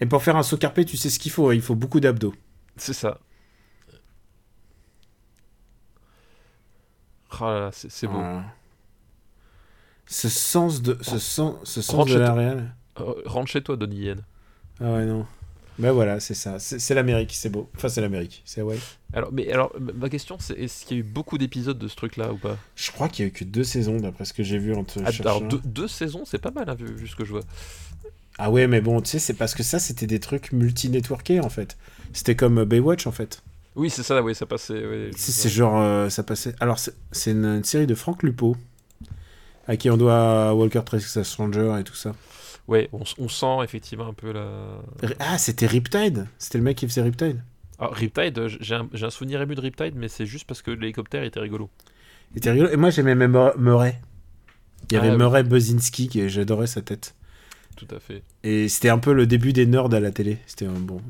Et pour faire un saut carpé, tu sais ce qu'il faut. hein, Il faut beaucoup d'abdos. C'est ça. Oh là là, c'est beau. Voilà. Ce sens de, ce sens, ce sens Rentre de la réelle. Euh, rentre chez toi, Donnie Yen. Ah ouais non. Ben voilà, c'est ça. C'est l'Amérique, c'est beau. Enfin c'est l'Amérique, c'est ouais. Alors, mais alors, ma- question, c'est est-ce qu'il y a eu beaucoup d'épisodes de ce truc-là ou pas? Je crois qu'il y a eu que deux saisons d'après ce que j'ai vu en te Ah. Alors, deux, deux saisons, c'est pas mal, hein, vu, vu ce que je vois. Ah ouais, mais bon, tu sais, c'est parce que ça, c'était des trucs multi-networkés en fait. C'était comme euh, Baywatch en fait. Oui, c'est ça, oui, ça passait. oui, C'est genre, euh, ça passait. Alors, c'est une, une série de Franck Lupo, à qui on doit Walker Texas Stranger et tout ça. Ouais, on, sent effectivement un peu la. Ah, c'était Riptide C'était le mec qui faisait Riptide Alors, Riptide, euh, j'ai un, un souvenir ému de Riptide, mais c'est juste parce que l'hélicoptère était rigolo. Il était rigolo. Et moi, j'aimais même Mur- Murray. Il y avait Ah, oui. Murray Bozinski, qui j'adorais sa tête. Tout à fait. Et c'était un peu le début des nerds à la télé. C'était un bon.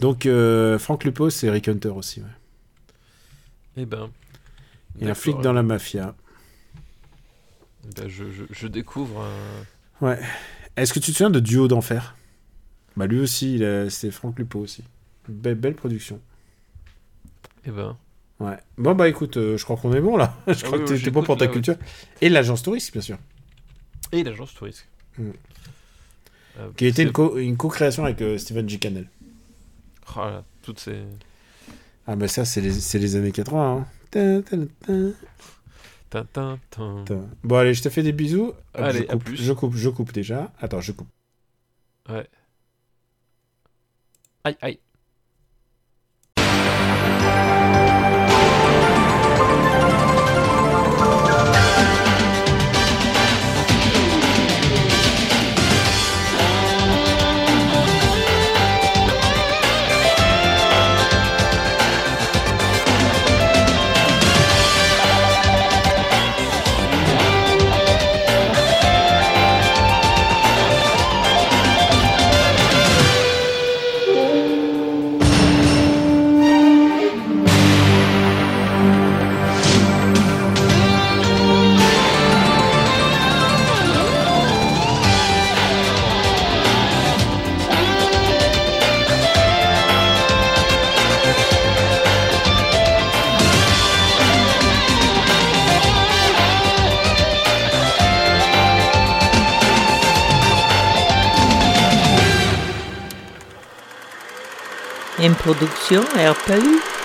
Donc, euh, Franck Lupo, c'est Rick Hunter aussi. ouais. Eh ben. Et un d'accord, flic dans la mafia. eh ben, je, je- je découvre un. Ouais. Est-ce que tu te souviens de Duo d'Enfer? Bah, lui aussi, c'est Franck Lupo aussi. Be- belle production. Eh ben. Ouais. Bon, bah écoute, euh, je crois qu'on est bon là. je crois oui, que t'es- bon pour ta là, ouais. culture. Et l'agence touriste, bien sûr. Et l'agence touriste. Mm. Euh, Qui a été c'est- une, co- une co-création avec euh, Stephen G. Cannell. Oh là, toutes ces. Ah, bah ça, c'est les, années 80. hein. Ta, ta, ta, Tintin. Bon, allez, je te fais des bisous. Hop, Allez, je à coupe, plus. Je coupe, je coupe déjà. Attends, je coupe. Ouais. Aïe, aïe. Production RPU.